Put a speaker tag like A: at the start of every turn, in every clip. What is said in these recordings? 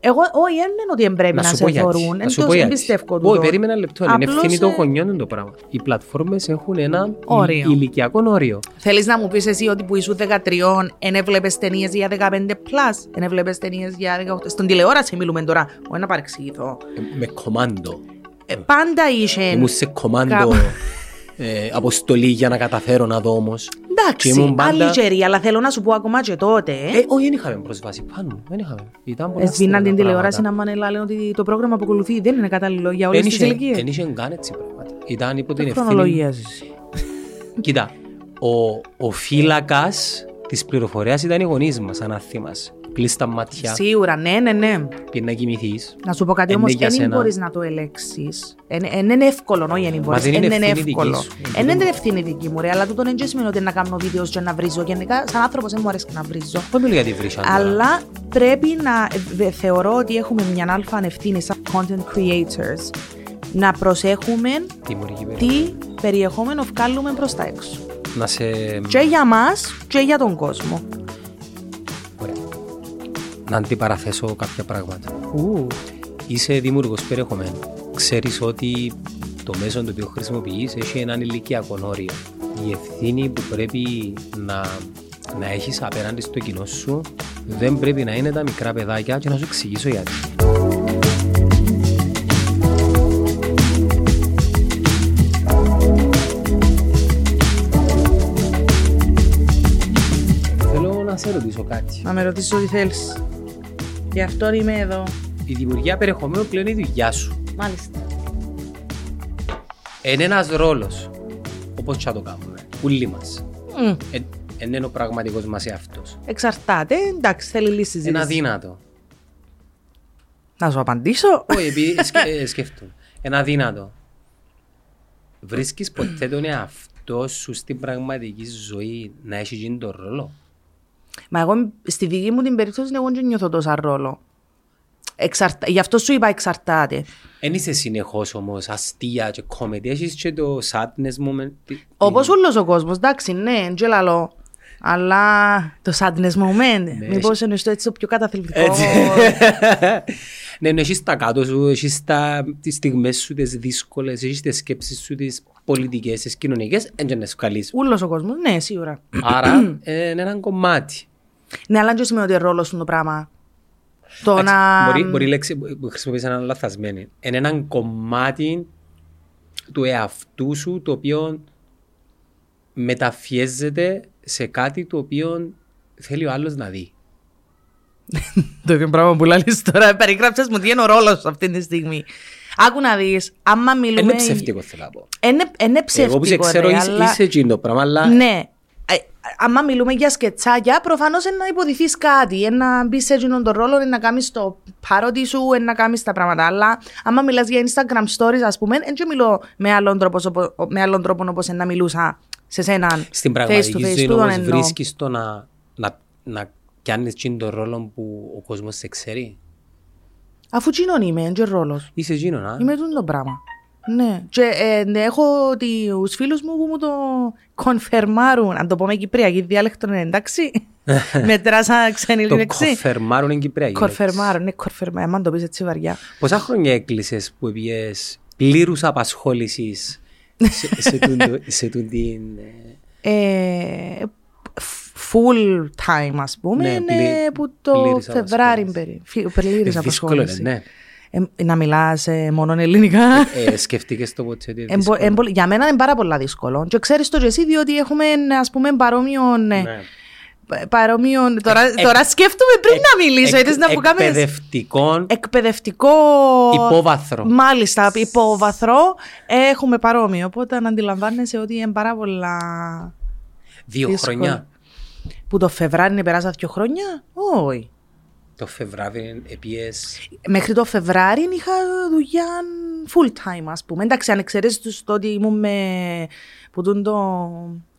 A: Εγώ, όχι, δεν είναι ότι δεν πρέπει να,
B: Να σου
A: σε
B: πω γιατί.
A: θεωρούν.
B: Να
A: Εν
B: σου
A: τόσο
B: πω γιατί.
A: εμπιστεύω
B: Όχι,
A: τούτο.
B: περίμενα ένα λεπτό. Είναι
A: Απλώς,
B: ευθύνη των
A: ε,
B: γονιών το πράγμα. Οι πλατφόρμες έχουν ένα
A: Όριο.
B: υ- ηλικιακό όριο.
A: Θέλεις να μου πεις εσύ ότι που ήσουν 13 δεν έβλεπες ταινίες για 15 plus, δεν έβλεπες ταινίες για 18. Στον τηλεόραση μιλούμε τώρα, όχι να παρεξηγηθώ.
B: Ε, Με κομμάντο.
A: Ε, πάντα είχε...
B: Ήμουν σε κομμάντο
A: Κα-
B: ε, αποστολή για να καταφέρω να δω όμως. Και
A: Εντάξει,
B: ήμουν πάντα-
A: άλλη καιρή, αλλά θέλω να σου πω ακόμα και τότε.
B: Ε, όχι, δεν είχαμε πρόσβαση πάνω. Δεν είχαμε. Ήταν πολλά
A: Εσβήναν την
B: στενά
A: τηλεόραση
B: πράγματα.
A: να μάνε λένε ότι το πρόγραμμα που ακολουθεί δεν είναι κατάλληλο για
B: Δεν
A: όλες τις
B: είχε-
A: ηλικίες.
B: Δεν είχε καν έτσι πράγματα. Ήταν υπό την
A: Τι
B: ευθύνη.
A: χρονολογίας εσύ.
B: Κοίτα, ο, ο φύλακας της πληροφορίας ήταν οι γονείς μας, αν να θυμάσαι. Κλείσει τα μάτια,
A: Σίγουρα, ναι, ναι, ναι.
B: πει να κοιμηθείς.
A: Να σου πω κάτι
B: Είναι
A: όμως,
B: για
A: δεν
B: σένα.
A: μπορείς να το ελέξεις. Δεν είναι εύκολο, όχι δεν μπορείς.
B: δεν είναι
A: Εν είναι
B: ευθύνη δικής
A: εύκολο.
B: σου.
A: Εν είναι ευθύνη δική μου ρε, αλλά τούτο δεν σημαίνει ότι να κάνω βίντεος και να βρίζω. Γενικά, σαν άνθρωπος δεν μου αρέσει να βρίζω.
B: Δεν μιλώ για τη βρύσα. τώρα.
A: Αλλά πρέπει να δε- θεωρώ ότι έχουμε μια αλφα ευθύνη σαν content creators να προσέχουμε
B: Δημιουργεί περί-
A: τι περιεχόμενο βγάλουμε προς τα έξω.
B: Να σε.
A: Και για μας και για τον κόσμο.
B: Ωραία. Να αντιπαραθέσω κάποια πράγματα.
A: Ου.
B: Είσαι δημιουργός περιεχομένου. Ξέρεις ότι το μέσο το οποίο χρησιμοποιείς έχει έναν ηλικιακό όριο. Η ευθύνη που πρέπει να, να έχεις απέναντι στο κοινό σου δεν πρέπει να είναι τα μικρά παιδάκια και να σου εξηγήσω γιατί. Θέλω να σε ρωτήσω κάτι.
A: Να με ρωτήσεις ό,τι θέλεις. Γι' αυτό είμαι εδώ.
B: Η δημιουργία περιεχομένου πλέον είναι η δουλειά σου.
A: Μάλιστα.
B: Είναι ένας ρόλος. Όπως και να το κάνουμε. Όλοι μας.
A: Μμ.
B: Δεν είναι ο πραγματικός μας εαυτός.
A: Εξαρτάται, εντάξει, θέλει λύση
B: Είναι αδύνατο.
A: Να σου απαντήσω.
B: Όχι, επειδή σκε, ε, σκέφτομαι. Είναι αδύνατο. Βρίσκεις ποτέ τον εαυτό σου στην πραγματική ζωή να έχει γίνει τον ρόλο;
A: Μα εγώ στη δική μου την περίπτωση εγώ δεν νιώθω τόσο ρόλο. Εξαρτα... Γι' αυτό σου είπα εξαρτάται.
B: Δεν είσαι συνεχώς όμως αστεία και κόμεδη. Έχεις και το sadness moment. τη-
A: Όπως όλος ο κόσμος, εντάξει, ναι, δεν λαλό. Αλλά το sadness moment,
B: Ναι,
A: μήπως εννοείς το έτσι το πιο καταθλιπτικό.
B: Έτσι. ναι, ναι, έχεις τα κάτω σου, έχεις τα, τις στιγμές σου, τις δύσκολες, έχεις τις σκέψεις σου, τις πολιτικές, τις κοινωνικές, δεν και να σου καλείς.
A: Όλο ο κόσμος, ναι, σίγουρα.
B: Άρα, ε, είναι ένα κομμάτι.
A: Ναι, αλλά δεν σημαίνει ότι ρόλος σου το πράγμα. Το
B: Εντάξει,
A: να.
B: Μπορεί, μπορεί η λέξη που χρησιμοποιείς ένα λαθασμένη. Είναι ένα κομμάτι του εαυτού σου το οποίο μεταφιέζεται σε κάτι το οποίο θέλει ο άλλος να δει.
A: Το ίδιο πράγμα που λέει τώρα. Περιγράψες μου τι είναι ο ρόλος σου αυτή τη στιγμή. Άκου να δεις, άμα μιλούμε.
B: Είναι ψεύτικο θέλω να πω.
A: Είναι, είναι ψεύτικο.
B: Εγώ που σε ξέρω
A: ρε,
B: είσαι,
A: αλλά-
B: είσαι εκείνο το πράγμα, αλλά
A: Ναι. Ε, άμα μιλούμε για σκετσάκια, προφανώς να υποδηθεί κάτι. Να μπεις σε εκείνον τον ρόλο, να κάνεις το παρότι σου, να κάνεις τα πράγματα. Αλλά άμα μιλάς για Instagram stories, ας πούμε, δεν μιλώ με άλλον τρόπος, οπο- με άλλον τρόπο όπως να μιλούσα σε σέναν.
B: Στην
A: face to
B: πραγματική
A: face,
B: ζωή
A: τούτον
B: όμως
A: εννοώ.
B: βρίσκεις το να, να, να κάνεις εκείνο τον ρόλο που ο κόσμος σε ξέρει.
A: Αφού τσίνον είμαι, δεν ρόλος.
B: Είσαι εκείνο, α.
A: Είμαι τούτο το πράγμα. Ναι. Και ε, ναι, έχω του φίλους μου που μου το κονφερμάρουν. Αν το πούμε κυπριακή διάλεκτο, είναι εντάξει. Μετρά σαν ξένη
B: Το
A: λέξη.
B: κοφερμάρουν είναι Κυπριακή. λέξη.
A: Κορφερμάρουν, ναι, κορφερμάρουν. Αν το πεις έτσι βαριά.
B: Πόσα χρόνια έκλεισες που πήγες πλήρους απασχόλησης σε, σε, τούν το- σε τούν την... ε,
A: Ε, full time, ας πούμε,
B: Ναι,
A: είναι
B: πλη-
A: που το
B: πλήρης
A: Φεβράρι
B: απασχόληση.
A: περί- φι- πλήρης
B: ε, δύσκολο είναι,
A: απασχόληση.
B: ναι.
A: Ε, να μιλάς ε, μόνο ελληνικά.
B: Ε, σκεφτήκες το ποτέ ότι είναι
A: Εμπο-
B: δύσκολο.
A: εμπο- για μένα είναι πάρα πολλά δύσκολο. Και ξέρεις το και εσύ, διότι έχουμε, ας πούμε, παρόμοιο... ε,
B: Ναι.
A: Παρόμοιο... Τώρα,
B: Ε,
A: τώρα σκέφτομαι πριν
B: εκ-
A: να μιλήσω.
B: εκ-
A: Ήθελες να μου κάνεις
B: Εκπαιδευτικών
A: εκπαιδευτικό...
B: υπόβαθρο.
A: Μάλιστα, υπόβαθρο. Έχουμε παρόμοιο. Οπότε να αντιλαμβάνεσαι ότι είναι πάρα πολλά...
B: Δύο
A: δύσκολο.
B: χρόνια.
A: Που το Φεβράρι περάσα δύο χρόνια; Όχι.
B: Το Φεβράβι επίες...
A: Μέχρι το Φεβράρι είχα δουλειά full time, ας πούμε. Εντάξει, αν εξαιρέσεις τους το ότι ήμουν με... που τούν το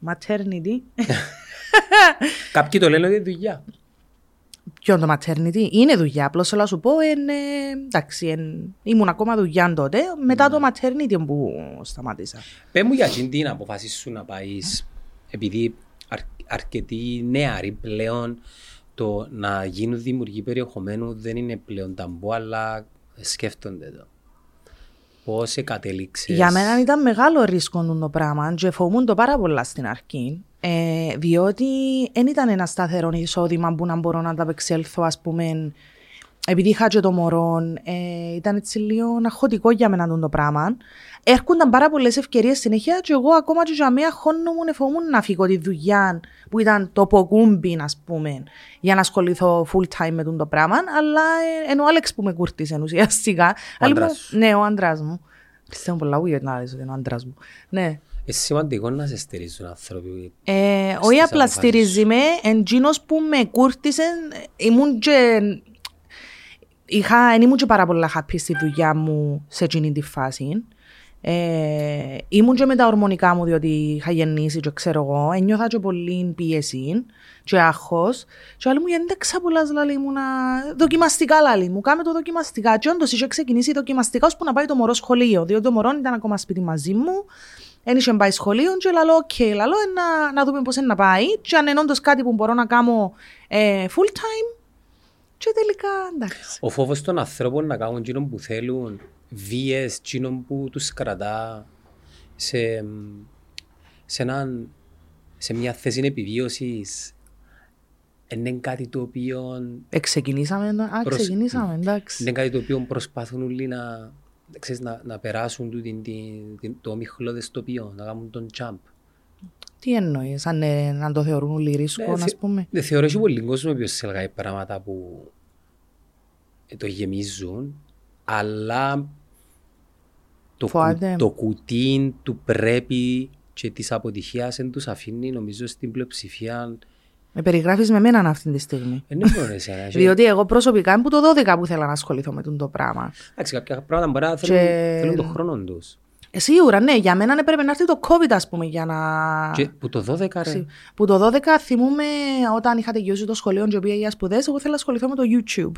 A: maternity.
B: Κάποιοι το λένε ότι είναι δουλειά.
A: Ποιο είναι το maternity; Είναι δουλειά. Απλώς θέλω να σου πω, είναι, εντάξει, εν, ήμουν ακόμα δουλειά τότε. Μετά το maternity που σταμάτησα.
B: Πες μου για εκείνη την αποφάση σου να πάεις, επειδή αρ, αρκετοί νεαροί πλέον το να γίνουν δημιουργοί περιεχομένου δεν είναι πλέον ταμπού, αλλά σκέφτονται το. Πώς κατέληξε.
A: Για μένα ήταν μεγάλο ρίσκο το πράγμα και φοβούν το πάρα πολλά στην αρχή. Ε, διότι δεν ήταν ένα σταθερό εισόδημα που να μπορώ να τα απεξέλθω, ας πούμε, επειδή είχα και το μωρό, ε, ήταν έτσι λίγο αχωτικό για μένα το πράγμα. Έρχονταν πάρα πολλές ευκαιρίες συνέχεια και εγώ ακόμα και για μία χρόνο μου νεφόμουν να φύγω τη δουλειά που ήταν το ποκούμπι, ας πούμε, για να ασχοληθώ full time με το πράγμα. Αλλά ε, ενώ ο Άλεξ που με κούρτισε ουσιαστικά.
B: Ο άντρας
A: Ναι, ο άντρας μου. Πιστεύω πολλά weird να λες ότι είναι ο άντρας μου. Ναι.
B: Είναι σημαντικό να σε στηρίζουν άνθρωποι.
A: Ε, όχι απλά στηρίζει με, εντζήνος που με κούρτισε, ήμουν και... Είχα, εν ήμουν και πάρα πολλά happy στη δουλειά μου σε εκείνη τη φάση. Ε, ήμουν και με τα ορμονικά μου διότι είχα γεννήσει και ξέρω εγώ, ένιωθα και πολύ πίεση και άγχος. Και λαλεί μου γιατί δεν ξαπολάς λαλεί μου να... δοκιμαστικά λαλεί μου, κάμε το δοκιμαστικά και όντως είχε ξεκινήσει δοκιμαστικά ώσπου να πάει το μωρό σχολείο διότι το μωρό ήταν ακόμα σπίτι μαζί μου. Δεν είχε πάει σχολείο και λέω OK, okay, λαλώ να, να δούμε πώς είναι να πάει και αν είναι όντως κάτι που μπορώ να κάνω ε, full time και τελικά εντάξει.
B: Ο φόβος των ανθρώπων να κάνουν εκείνο που θέλουν βίες, εκείνο που τους κρατά σε, σε, έναν, σε μια θέση επιβίωσης είναι κάτι το οποίο...
A: Εξεκινήσαμε, α, προσ... ξεκινήσαμε, εντάξει.
B: Είναι κάτι το οποίο προσπαθούν όλοι να, ξέρεις, να, να περάσουν το, την, την, το ομιχλώδες τοπίο, να κάνουν τον jump.
A: Τι εννοείς, αν ε, να το θεωρούν όλοι ρίσκο,
B: ναι,
A: ας πούμε;
B: Δεν θεωρώ ότι πολύ κόσμο που σε λέγαει πράγματα που ε, το γεμίζουν, αλλά το, κου, το κουτί του πρέπει και της αποτυχίας δεν τους αφήνει, νομίζω, στην πλειοψηφία.
A: Με περιγράφεις με μένα αυτή τη στιγμή.
B: Δεν είναι εσένα.
A: Διότι εγώ προσωπικά είμαι που το 12 που θέλω να ασχοληθώ με το πράγμα.
B: Εντάξει, κάποια πράγματα μπορεί να θέλουν, και... θέλουν τον χρόνο τους.
A: Ε, σίγουρα, ναι. Για μένα έπρεπε να έρθει το COVID, ας πούμε, για να.
B: Και που το 12, ρε.
A: Που το 12 θυμούμε όταν είχα τελειώσει το σχολείο και πήγα για σπουδές, εγώ θέλω να ασχοληθώ με το YouTube.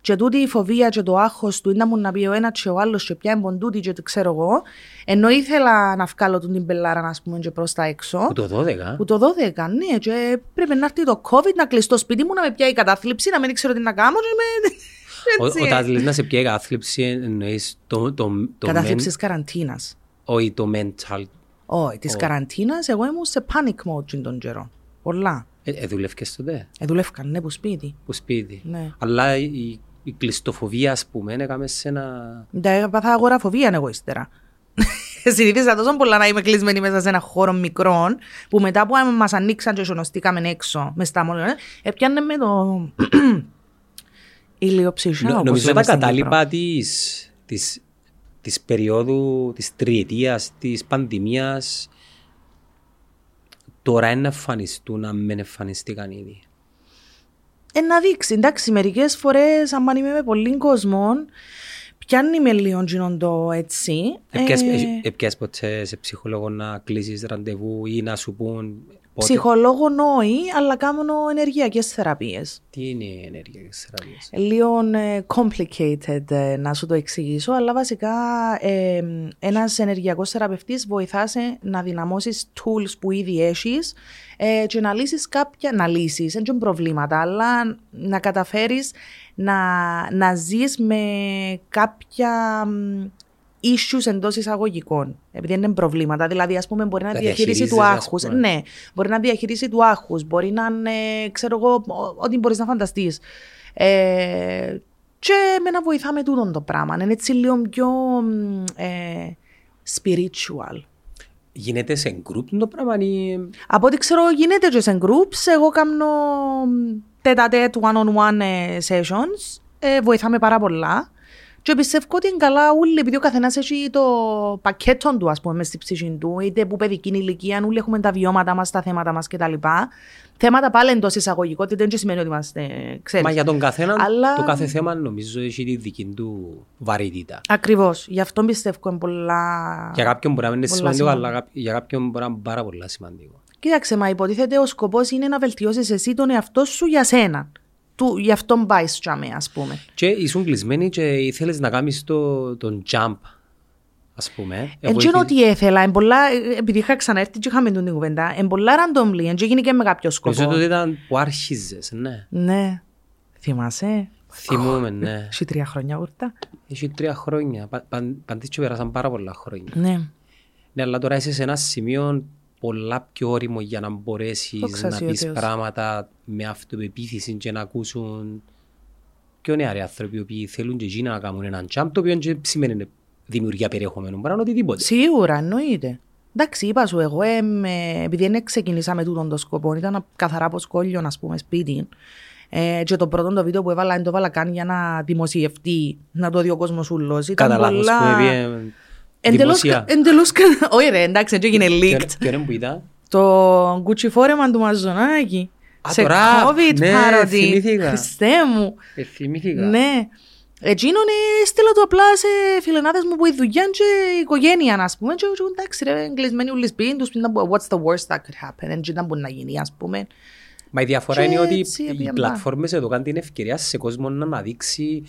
A: Και τούτη η φοβία και το άγχος του ήταν μου να πει ο ένας και ο άλλος και πια εμποντούτη και το ξέρω εγώ. Ενώ ήθελα να βγάλω την πελάρα, ας πούμε, και προς τα έξω.
B: Που το 12.
A: Που το 12, ναι. Και πρέπει να έρθει το COVID, να κλειστώ σπίτι μου, να με πιάει η κατάθλιψη, να μην ξέρω τι να κάνω. Και
B: με... Όταν λες να σε πιάει κατάθλιψη, εννοείς το... το,
A: το Κατάθλιψης καραντίνας.
B: Όχι το mental.
A: Όχι, της καραντίνας εγώ ήμουν σε panic mode τον καιρό. Πολλά.
B: Ε, ε δουλεύκες τότε;
A: Ε, δουλεύκαν, ναι, που σπίτι.
B: Που σπίτι.
A: Ναι.
B: Αλλά η, η κλειστοφοβία, ας πούμε, έκαμε σε ένα...
A: Τα έπαθα αγοραφοβία εγώ ύστερα. Συνήθιζα τόσο πολλά να είμαι κλεισμένη μέσα σε ένα χώρο μικρό, που μετά που μας ανοίξαν και σωνοστήκαμε έξω μες στα μόλια, έπιανε με το ηλιοψυχία.
B: Νομίζω τα κατάλοιπα της, της της περίοδου της τριετίας, της πανδημίας τώρα είναι να εμφανιστούν αν δεν εμφανιστήκαν ήδη.
A: Ε, να δείξει. Εντάξει, μερικές φορές, αν είμαι με πολλοί κόσμο, πιάνει με λίγο το έτσι.
B: Επιάς ε, ποτέ σε ψυχολόγο να κλείσεις ραντεβού ή να σου πούν
A: Πότε... Ψυχολόγο όχι, αλλά κάνω ενεργειακές θεραπείες.
B: Τι είναι οι ενεργειακές θεραπείες,
A: Λίγο ε, complicated ε, να σου το εξηγήσω, αλλά βασικά ε, ένας ενεργειακός θεραπευτής βοηθάς να δυναμώσεις tools που ήδη έχεις ε, και να λύσεις κάποια. Να λύσεις, δεν είναι προβλήματα, αλλά να καταφέρεις να, να ζεις με κάποια issues εντός εισαγωγικών. Επειδή είναι προβλήματα. Δηλαδή, ας πούμε, μπορεί να, να διαχειρίσει του άγχους. Ναι, μπορεί να διαχειρίσει του άγχους. Μπορεί να είναι, ξέρω εγώ, ό,τι μπορείς να φανταστείς. Ε, και με να βοηθάμε τούτο το πράγμα. Είναι έτσι λίγο πιο ε, spiritual.
B: Γίνεται σε group το πράγμα ή...
A: Από ό,τι ξέρω γίνεται και σε groups. Εγώ κάνω τέτα-τέτ one-on-one ε, sessions. Ε, βοηθάμε πάρα πολλά. Και πιστεύω ότι είναι καλά όλοι, επειδή ο καθένας έχει το πακέτο του, ας πούμε, στη ψυχή του, είτε που παιδική ηλικία, όλοι έχουμε τα βιώματα μας, τα θέματα μας κτλ. Θέματα πάλι εντός εισαγωγικότητας δεν σημαίνει ότι είμαστε ξέρεις.
B: Μα για τον καθένα, Αλλά... το κάθε θέμα νομίζω έχει τη δική του βαρύτητα.
A: Ακριβώς. Γι' αυτό πιστεύω είναι πολλά.
B: Για κάποιον μπορεί να είναι σημαντικό, αλλά για κάποιον μπορεί να είναι πάρα πολύ σημαντικό.
A: Κοίταξε, μα υποτίθεται ο σκοπός είναι να βελτιώσεις εσύ τον εαυτό σου για σένα του, γι' αυτό πάει στο τζάμι, ας πούμε.
B: Και ήσουν κλεισμένοι και ήθελες να κάνεις το, τον jump. ας πούμε.
A: Εν και είναι ότι έθελα, εν πολλά, ε, επειδή είχα ξαναέρθει και είχαμε τον την κουβέντα, εν πολλά randomly, εν και έγινε και με κάποιο σκοπό.
B: Νομίζω ότι ήταν που άρχιζες, ναι.
A: Ναι. Θυμάσαι;
B: Θυμούμαι, ναι.
A: Έχει τρία χρόνια ούρτα.
B: Έχει τρία χρόνια. Πα- παν- Παντής και πέρασαν πάρα πολλά χρόνια.
A: Ναι.
B: Ναι, αλλά τώρα είσαι σε ένα σημείο πολλά πιο όριμο για να
A: Το
B: μπορέσεις να
A: ξασεί ο
B: πεις
A: Θεός.
B: πράγματα με αυτοπεποίθηση και να ακούσουν πιο νεαροί άνθρωποι οι οποίοι θέλουν και εκείνοι να κάνουν έναν jump το οποίο δεν σημαίνει δημιουργία περιεχομένου, μπορεί να είναι οτιδήποτε.
A: Σίγουρα, εννοείται. Εντάξει, είπα σου, εγώ εμ, ε, επειδή δεν ξεκινήσα με τούτον το σκοπό, ήταν καθαρά από σχόλιο, α πούμε, σπίτι. Ε, και το πρώτο το βίντεο που έβαλα, δεν το έβαλα καν για να δημοσιευτεί, να το δει ο κόσμος ούλος. Ήταν
B: Κατά λάθος
A: πολλά...
B: που έβγαινε
A: Εντελώς,
B: δημοσία.
A: εντελώς, κα- όχι ρε, εντάξει, έτσι έγινε leaked.
B: Ποιο- Ποιο είναι που ήταν;
A: Το κουτσιφόρεμα του Μαζονάκη.
B: Α,
A: σε
B: το rap.
A: COVID
B: Ναι,
A: parody.
B: θυμήθηκα.
A: Χριστέ μου.
B: Ε, θυμήθηκα.
A: Ναι. Εκείνον ε, στείλα το απλά σε φιλενάδες μου που η δουλειά και η οικογένεια, ας πούμε. Και εγώ, εντάξει ρε, εγκλεισμένοι όλοι σπίτι τους, ήταν που, what's the worst that could happen, δεν ήταν που να γίνει, ας πούμε.
B: Μα η διαφορά
A: Και
B: είναι ότι
A: έτσι
B: οι
A: έπιανα.
B: πλατφόρμες εδώ κάνουν την ευκαιρία σε κόσμο να αναδείξει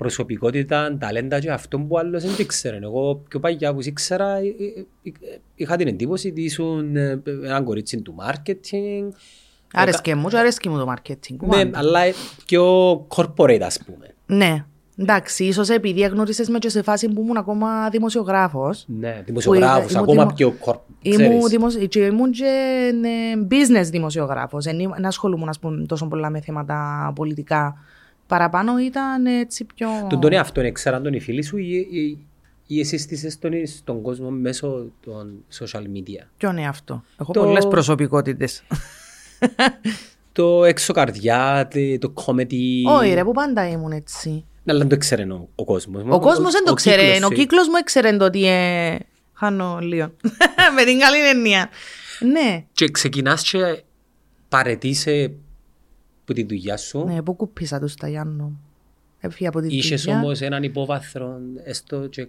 B: προσωπικότητα, ταλέντα και αυτό που άλλος δεν το ήξερε. Εγώ πιο παλιά που ήξερα ε, ε, ε, είχα την εντύπωση ότι ήσουν ε, έναν κορίτσι του marketing.
A: Άρεσκε μου και άρεσκε μου το marketing.
B: Ναι, αλλά ε, πιο corporate ας πούμε.
A: Ναι. Εντάξει, ίσως επειδή γνώρισες με και σε φάση που ήμουν ακόμα δημοσιογράφος.
B: Ναι, δημοσιογράφος,
A: ήμουν
B: ακόμα
A: δημο-
B: πιο corporate.
A: Ήμουν, δημοσ... και ήμουν και ναι, business δημοσιογράφος. Δεν ήμουν- δεν ασχολούμουν ας πούμε, τόσο πολλά με θέματα πολιτικά. Παραπάνω ήταν έτσι πιο...
B: Τον τον εαυτόν έξεραν τον οι φίλοι σου ή, ή, ή εσύ στήσες τον στον κόσμο μέσω των social media;
A: Ποιον είναι αυτό. Έχω
B: Το-
A: πολλές προσωπικότητες.
B: Το έξω καρδιά, το- το comedy.
A: Όχι ρε, που πάντα ήμουν έτσι.
B: Ναι, αλλά δεν το ξέρει ο, ο κόσμος.
A: Ο κόσμος δεν το ξέρει.
B: κύκλος
A: Ο
B: σου.
A: κύκλος μου έξερε το ότι ε, χάνω λίγο. με την καλή έννοια. Ναι.
B: Και ξεκινάς και παρετείσαι από τη δουλειά σου.
A: Ναι, που κουπίσα τους στα Γιάννου. Έφυγε από τη
B: Είχες
A: δουλειά.
B: όμως έναν υπόβαθρο, έστω και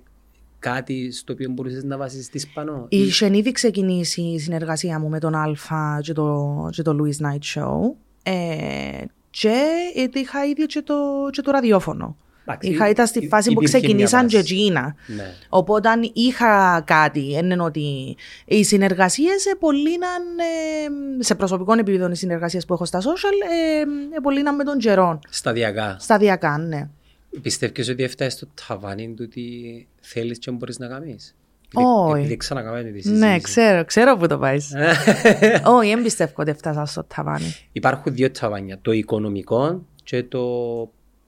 B: κάτι στο οποίο μπορούσες να βασιστείς πάνω;
A: Είχε ήδη ξεκινήσει η συνεργασία μου με τον Αλφα και το, και το Louis Night Show. Ε, και είχα ήδη και το, και το ραδιόφωνο.
B: Εντάξει,
A: Είχα, ήταν στη
B: υ-
A: φάση που
B: υπήρχε μια
A: ξεκινήσαν και
B: βάση.
A: εκείνα.
B: Ναι.
A: Οπότε είχα κάτι, είναι ότι οι συνεργασίες πολλήναν σε προσωπικό επίπεδο οι συνεργασίες που έχω στα social, ε, πολλήναν με τον καιρό.
B: Σταδιακά.
A: Σταδιακά, ναι.
B: Πιστεύεις ότι έφτασες στο ταβάνι του τι θέλεις και μπορείς να κάνεις.
A: Όχι.
B: Επειδή ξανακάμε τη συζήτηση.
A: Ναι, ξέρω, ξέρω που το πάεις. Όχι, δεν πιστεύω ότι έφτασα στο ταβάνι.
B: Υπάρχουν δύο ταβάνια. Το οικονομικό και το,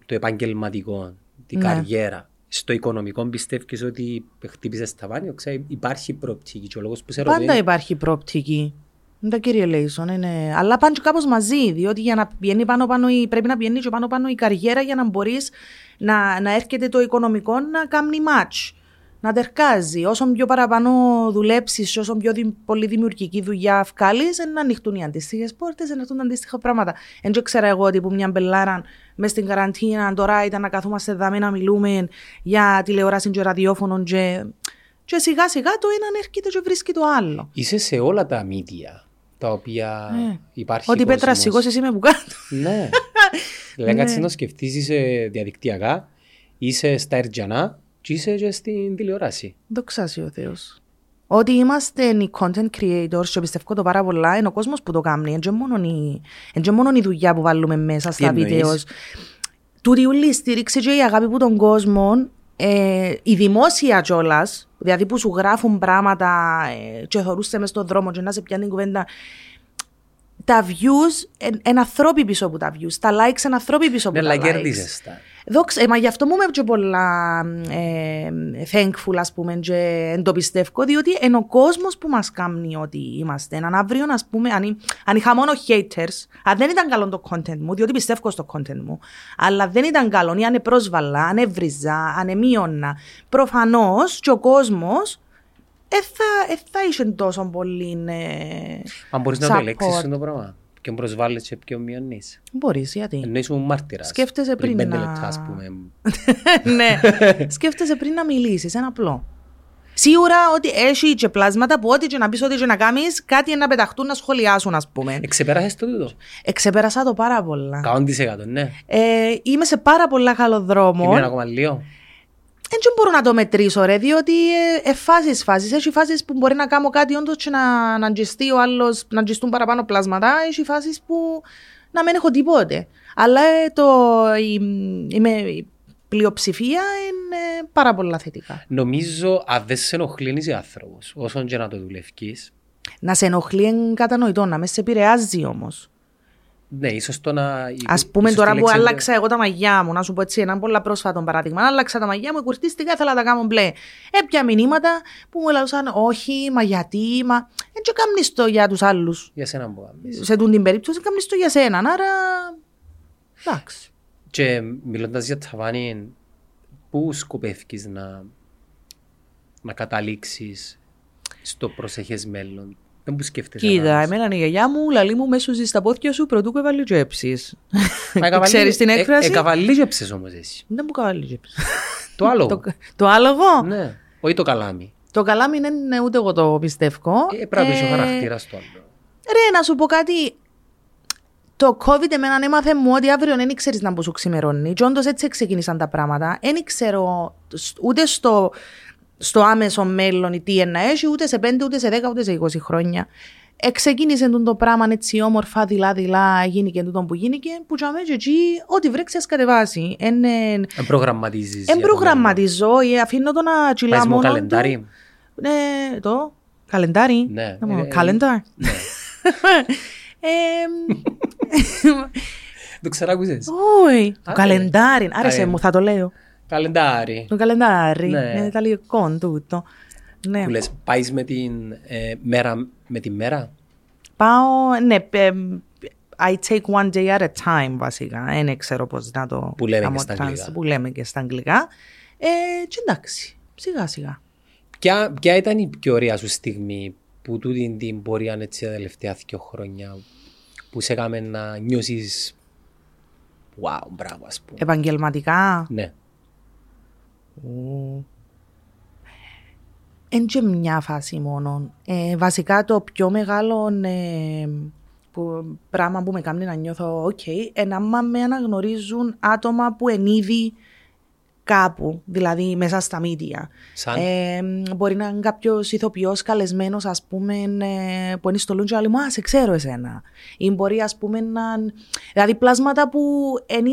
B: το επαγγελματικό. Την
A: Ναι.
B: καριέρα. Στο οικονομικό πιστεύεις ότι χτύπησες ταβάνι. Ξέρω, υπάρχει προοπτική. Και ο λόγος που σε ρωτώ
A: Πάντα
B: είναι-
A: υπάρχει προοπτική. Δεν κύριε Λέισον, είναι... αλλά πάνε κάπως μαζί, διότι για να πηγαίνει πάνω πάνω η... πρέπει να πηγαίνει και πάνω πάνω η καριέρα για να μπορείς να, να έρχεται το οικονομικό να κάνει match. Να τερκάζει. Όσο πιο παραπάνω δουλέψεις, όσο πιο δη... πολύ δημιουργική δουλειά βγάλεις, να ανοιχτούν οι αντίστοιχες πόρτες, να έρθουν αντίστοιχα πράγματα. Δεν ξέρω εγώ ότι που μια μπελάρα μες στην καραντίνα τώρα ήταν να καθόμαστε δάμε να μιλούμε για τηλεόραση και ραδιόφωνο και, και σιγά σιγά το ένα έρχεται και βρίσκει το άλλο.
B: Είσαι σε όλα τα media τα οποία
A: Ναι.
B: υπάρχει
A: Ότι πέτρα
B: κόσμος.
A: σηκώσει εσύ με που κάτω.
B: Ναι. δηλαδή κάτσε να σκεφτείς είσαι διαδικτυακά, είσαι στα Ερτζανά και είσαι και στην τηλεόραση.
A: Δοξάσει ο Θεός. Ότι είμαστε οι content creators και πιστεύω το πάρα πολλά είναι ο κόσμος που το κάνει. Είναι και μόνο η, είναι και μόνο η δουλειά που βάλουμε μέσα στα
B: εννοείς;
A: βίντεος. Τούτη ούλη η στήριξη και η αγάπη που τον κόσμο, ε, η δημόσια κιόλα, δηλαδή που σου γράφουν πράγματα ε, και θεωρούσε μες στον δρόμο και να σε πιάνει κουβέντα, τα views είναι ανθρώποι πίσω από τα views. Τα likes είναι ανθρώποι πίσω από
B: Ναι,
A: τα
B: αλλά
A: likes.
B: κέρδισες τα.
A: Δόξα, ε, μα γι' αυτό μου είμαι και πολλά ε, thankful, ας πούμε, και εν το πιστεύω, διότι είναι ο κόσμος που μας κάνει ότι είμαστε. Αν αύριο, ας πούμε, αν, εί- αν είχα μόνο haters, αν δεν ήταν καλό το content μου, διότι πιστεύω στο content μου, αλλά δεν ήταν καλό ή αν πρόσβαλα, αν έβριζα, αν εμείωνα, προφανώς και ο κόσμος ε, θα, ε, θα είχε τόσο πολύ ε,
B: Αν μπορείς να το
A: support.
B: ελέγξεις αυτό το πράγμα. Ποιον προσβάλλεις και ποιον μειώνεις;
A: Μπορείς, γιατί.
B: Ενώ ήσουν μάρτυρας.
A: Σκέφτεσαι πριν
B: πέντε
A: να-
B: λεπτά, ας πούμε.
A: ναι. Σκέφτεσαι πριν να μιλήσεις. Είναι απλό. Σίγουρα ότι έχει και πλάσματα που ό,τι και να πεις, ό,τι και να κάνεις, κάτι να πεταχτούν να σχολιάσουν, ας πούμε.
B: Εξεπέρασες το τούτο;
A: Εξεπέρασα το πάρα πολλά.
B: 100% ναι.
A: Ε, είμαι σε πάρα πολλά καλό δρόμο.
B: Ήμουν ακόμα λίγο.
A: Δεν μπορώ να το μετρήσω, ρε, διότι ε, ε, φάσεις, φάσεις. Έχει φάσεις που μπορεί να κάνω κάτι όντως και να, να αγγιστεί ο άλλος, να αγγιστούν παραπάνω πλάσματα. Έχει φάσεις που να μην έχω τίποτε. Αλλά ε, το, η, είμαι, η πλειοψηφία είναι πάρα πολλά θετικά.
B: Νομίζω, αν δεν σε ενοχλείς είσαι άνθρωπος, όσον και να το δουλευκείς,
A: Να σε ενοχλεί είναι κατανοητό, να μες σε επηρεάζει όμως.
B: Ναι, ίσως το να...
A: Α πούμε
B: ίσως
A: τώρα
B: τη
A: που
B: λέξη-
A: άλλαξα εγώ τα μαγιά μου, να σου πω έτσι ένα πολύ πρόσφατο παράδειγμα. Άλλαξα τα μαγιά μου, κουρτίστηκα, ήθελα να τα κάνω μπλε. Έπια μηνύματα που μου λαούσαν όχι, μα γιατί, μα. Έτσι κάνει το για τους άλλους.
B: Για σένα που κάνεις.
A: Σε τούν την περίπτωση, κάνει το για σένα. Άρα. Εντάξει.
B: Και μιλώντας για ταβάνι, πού σκοπεύεις να, να καταλήξεις στο προσεχές μέλλον; Δεν που σκέφτεσαι.
A: Κοίτα,
B: να-
A: εμένα η γιαγιά μου λαλή μου μέσω στα πόδια σου πρωτού που έβαλε τζέψει.
B: Μα εκαβαλεί-
A: Ξέρεις την
B: ε-
A: έκφραση;
B: Εκαβαλίζεψες όμως εσύ.
A: Δεν μου καβάλει τζέψει.
B: Το άλλο.
A: Το, το άλογο;
B: Ναι, όχι το καλάμι.
A: Το καλάμι δεν είναι ούτε εγώ το πιστεύω.
B: Ε, πρέπει να
A: Ε,
B: έχει ο χαρακτήρας το άλλο.
A: Ρε, να σου πω κάτι. Το COVID εμένα έμαθε μου ότι αύριο δεν ξέρεις να μπω σου ξημερώνει. Και όντως έτσι ξεκίνησαν τα πράγματα. Δεν ξέρω σ- ούτε στο, στο άμεσο μέλλον τι να έχει, ούτε σε 5, ούτε σε 10, ούτε σε 20 χρόνια. Εξεκίνησε τον το πράγμα έτσι όμορφα, δειλά-δειλά, γίνηκε τούτο που γίνηκε, που τσάμε και εκεί, ό,τι βρέξει ας κατεβάσει. Εν, εν,
B: Εν προγραμματίζεις. για
A: εν
B: το
A: προγραμματιζώ, ε, αφήνω το να
B: μέλλον.
A: τσιλά
B: Βάζεις μου
A: μόνο του.
B: καλεντάρι.
A: Ναι, το καλεντάρι.
B: Ναι.
A: Να μου,
B: Ε, ε,
A: Calendar.
B: Ναι.
A: Ε,
B: Το ξεράκουσες.
A: Όχι, το
B: Α,
A: καλεντάρι. Άρεσε
B: ε.
A: μου, θα το λέω.
B: Καλεντάρι.
A: Το καλεντάρι.
B: Ναι.
A: Είναι ιταλικό τούτο. Ναι.
B: Που λες, πάεις με την ε, μέρα με τη μέρα.
A: Πάω, ναι, ε, I take one day at a time βασικά. Δεν ξέρω πώς να το
B: Που λέμε και
A: κάνω
B: στα
A: trans-
B: αγγλικά.
A: Που λέμε και στα αγγλικά. Ε, και εντάξει, σιγά σιγά.
B: Ποια, ποια ήταν η πιο ωραία σου στιγμή που τούτη την πορεία έτσι τα τελευταία δύο χρόνια που σε έκαμε να νιώσεις wow, μπράβο ας πούμε.
A: Επαγγελματικά,
B: Ναι.
A: Εν και μια φάση μόνο. Ε, βασικά το πιο μεγάλο ε, που, πράγμα που με κάνει να νιώθω ok, είναι άμα με αναγνωρίζουν άτομα που εν ήδη κάπου, δηλαδή μέσα στα μίδια.
B: Σαν;
A: Ε, μπορεί να είναι κάποιος ηθοποιός καλεσμένος, ας πούμε, ε, που είναι στο λούντζο, αλλά μου, α, σε ξέρω εσένα. Ή μπορεί, ας πούμε, να. Δηλαδή, πλάσματα που εν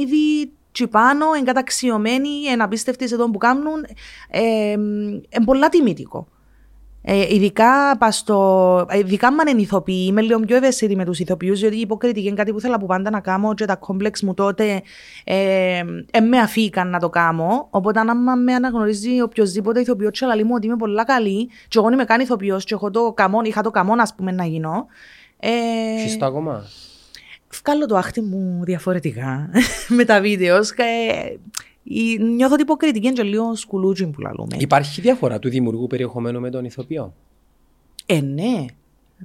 A: ήδη τσιπάνω, εγκαταξιωμένοι, εν απίστευτοι σε τον που κάνουν, ε, εν πολλά τιμητικό. Ε, ειδικά, πας στο, ε, ειδικά αν είναι ηθοποιοί, είμαι λίγο πιο ευαίσθητη με τους ηθοποιούς, διότι η υποκριτική είναι κάτι που θέλω που πάντα να κάνω και τα κόμπλεξ μου τότε ε, ε, με αφήκαν να το κάνω. Οπότε αν με αναγνωρίζει οποιοδήποτε ηθοποιός και λέει μου ότι είμαι πολλά καλή και εγώ είμαι καν ηθοποιός και έχω το καμόν, είχα το καμόν ας πούμε να γίνω. Ε,
B: Έχεις το ακόμα.
A: Βγάλω το άχτι μου διαφορετικά με τα βίντεο. Ε, η- νιώθω ότι υποκριτική είναι και λίγο σκουλούτσι που λαλούμε.
B: Υπάρχει διαφορά του δημιουργού περιεχομένου με τον ηθοποιό;
A: Ε, ναι.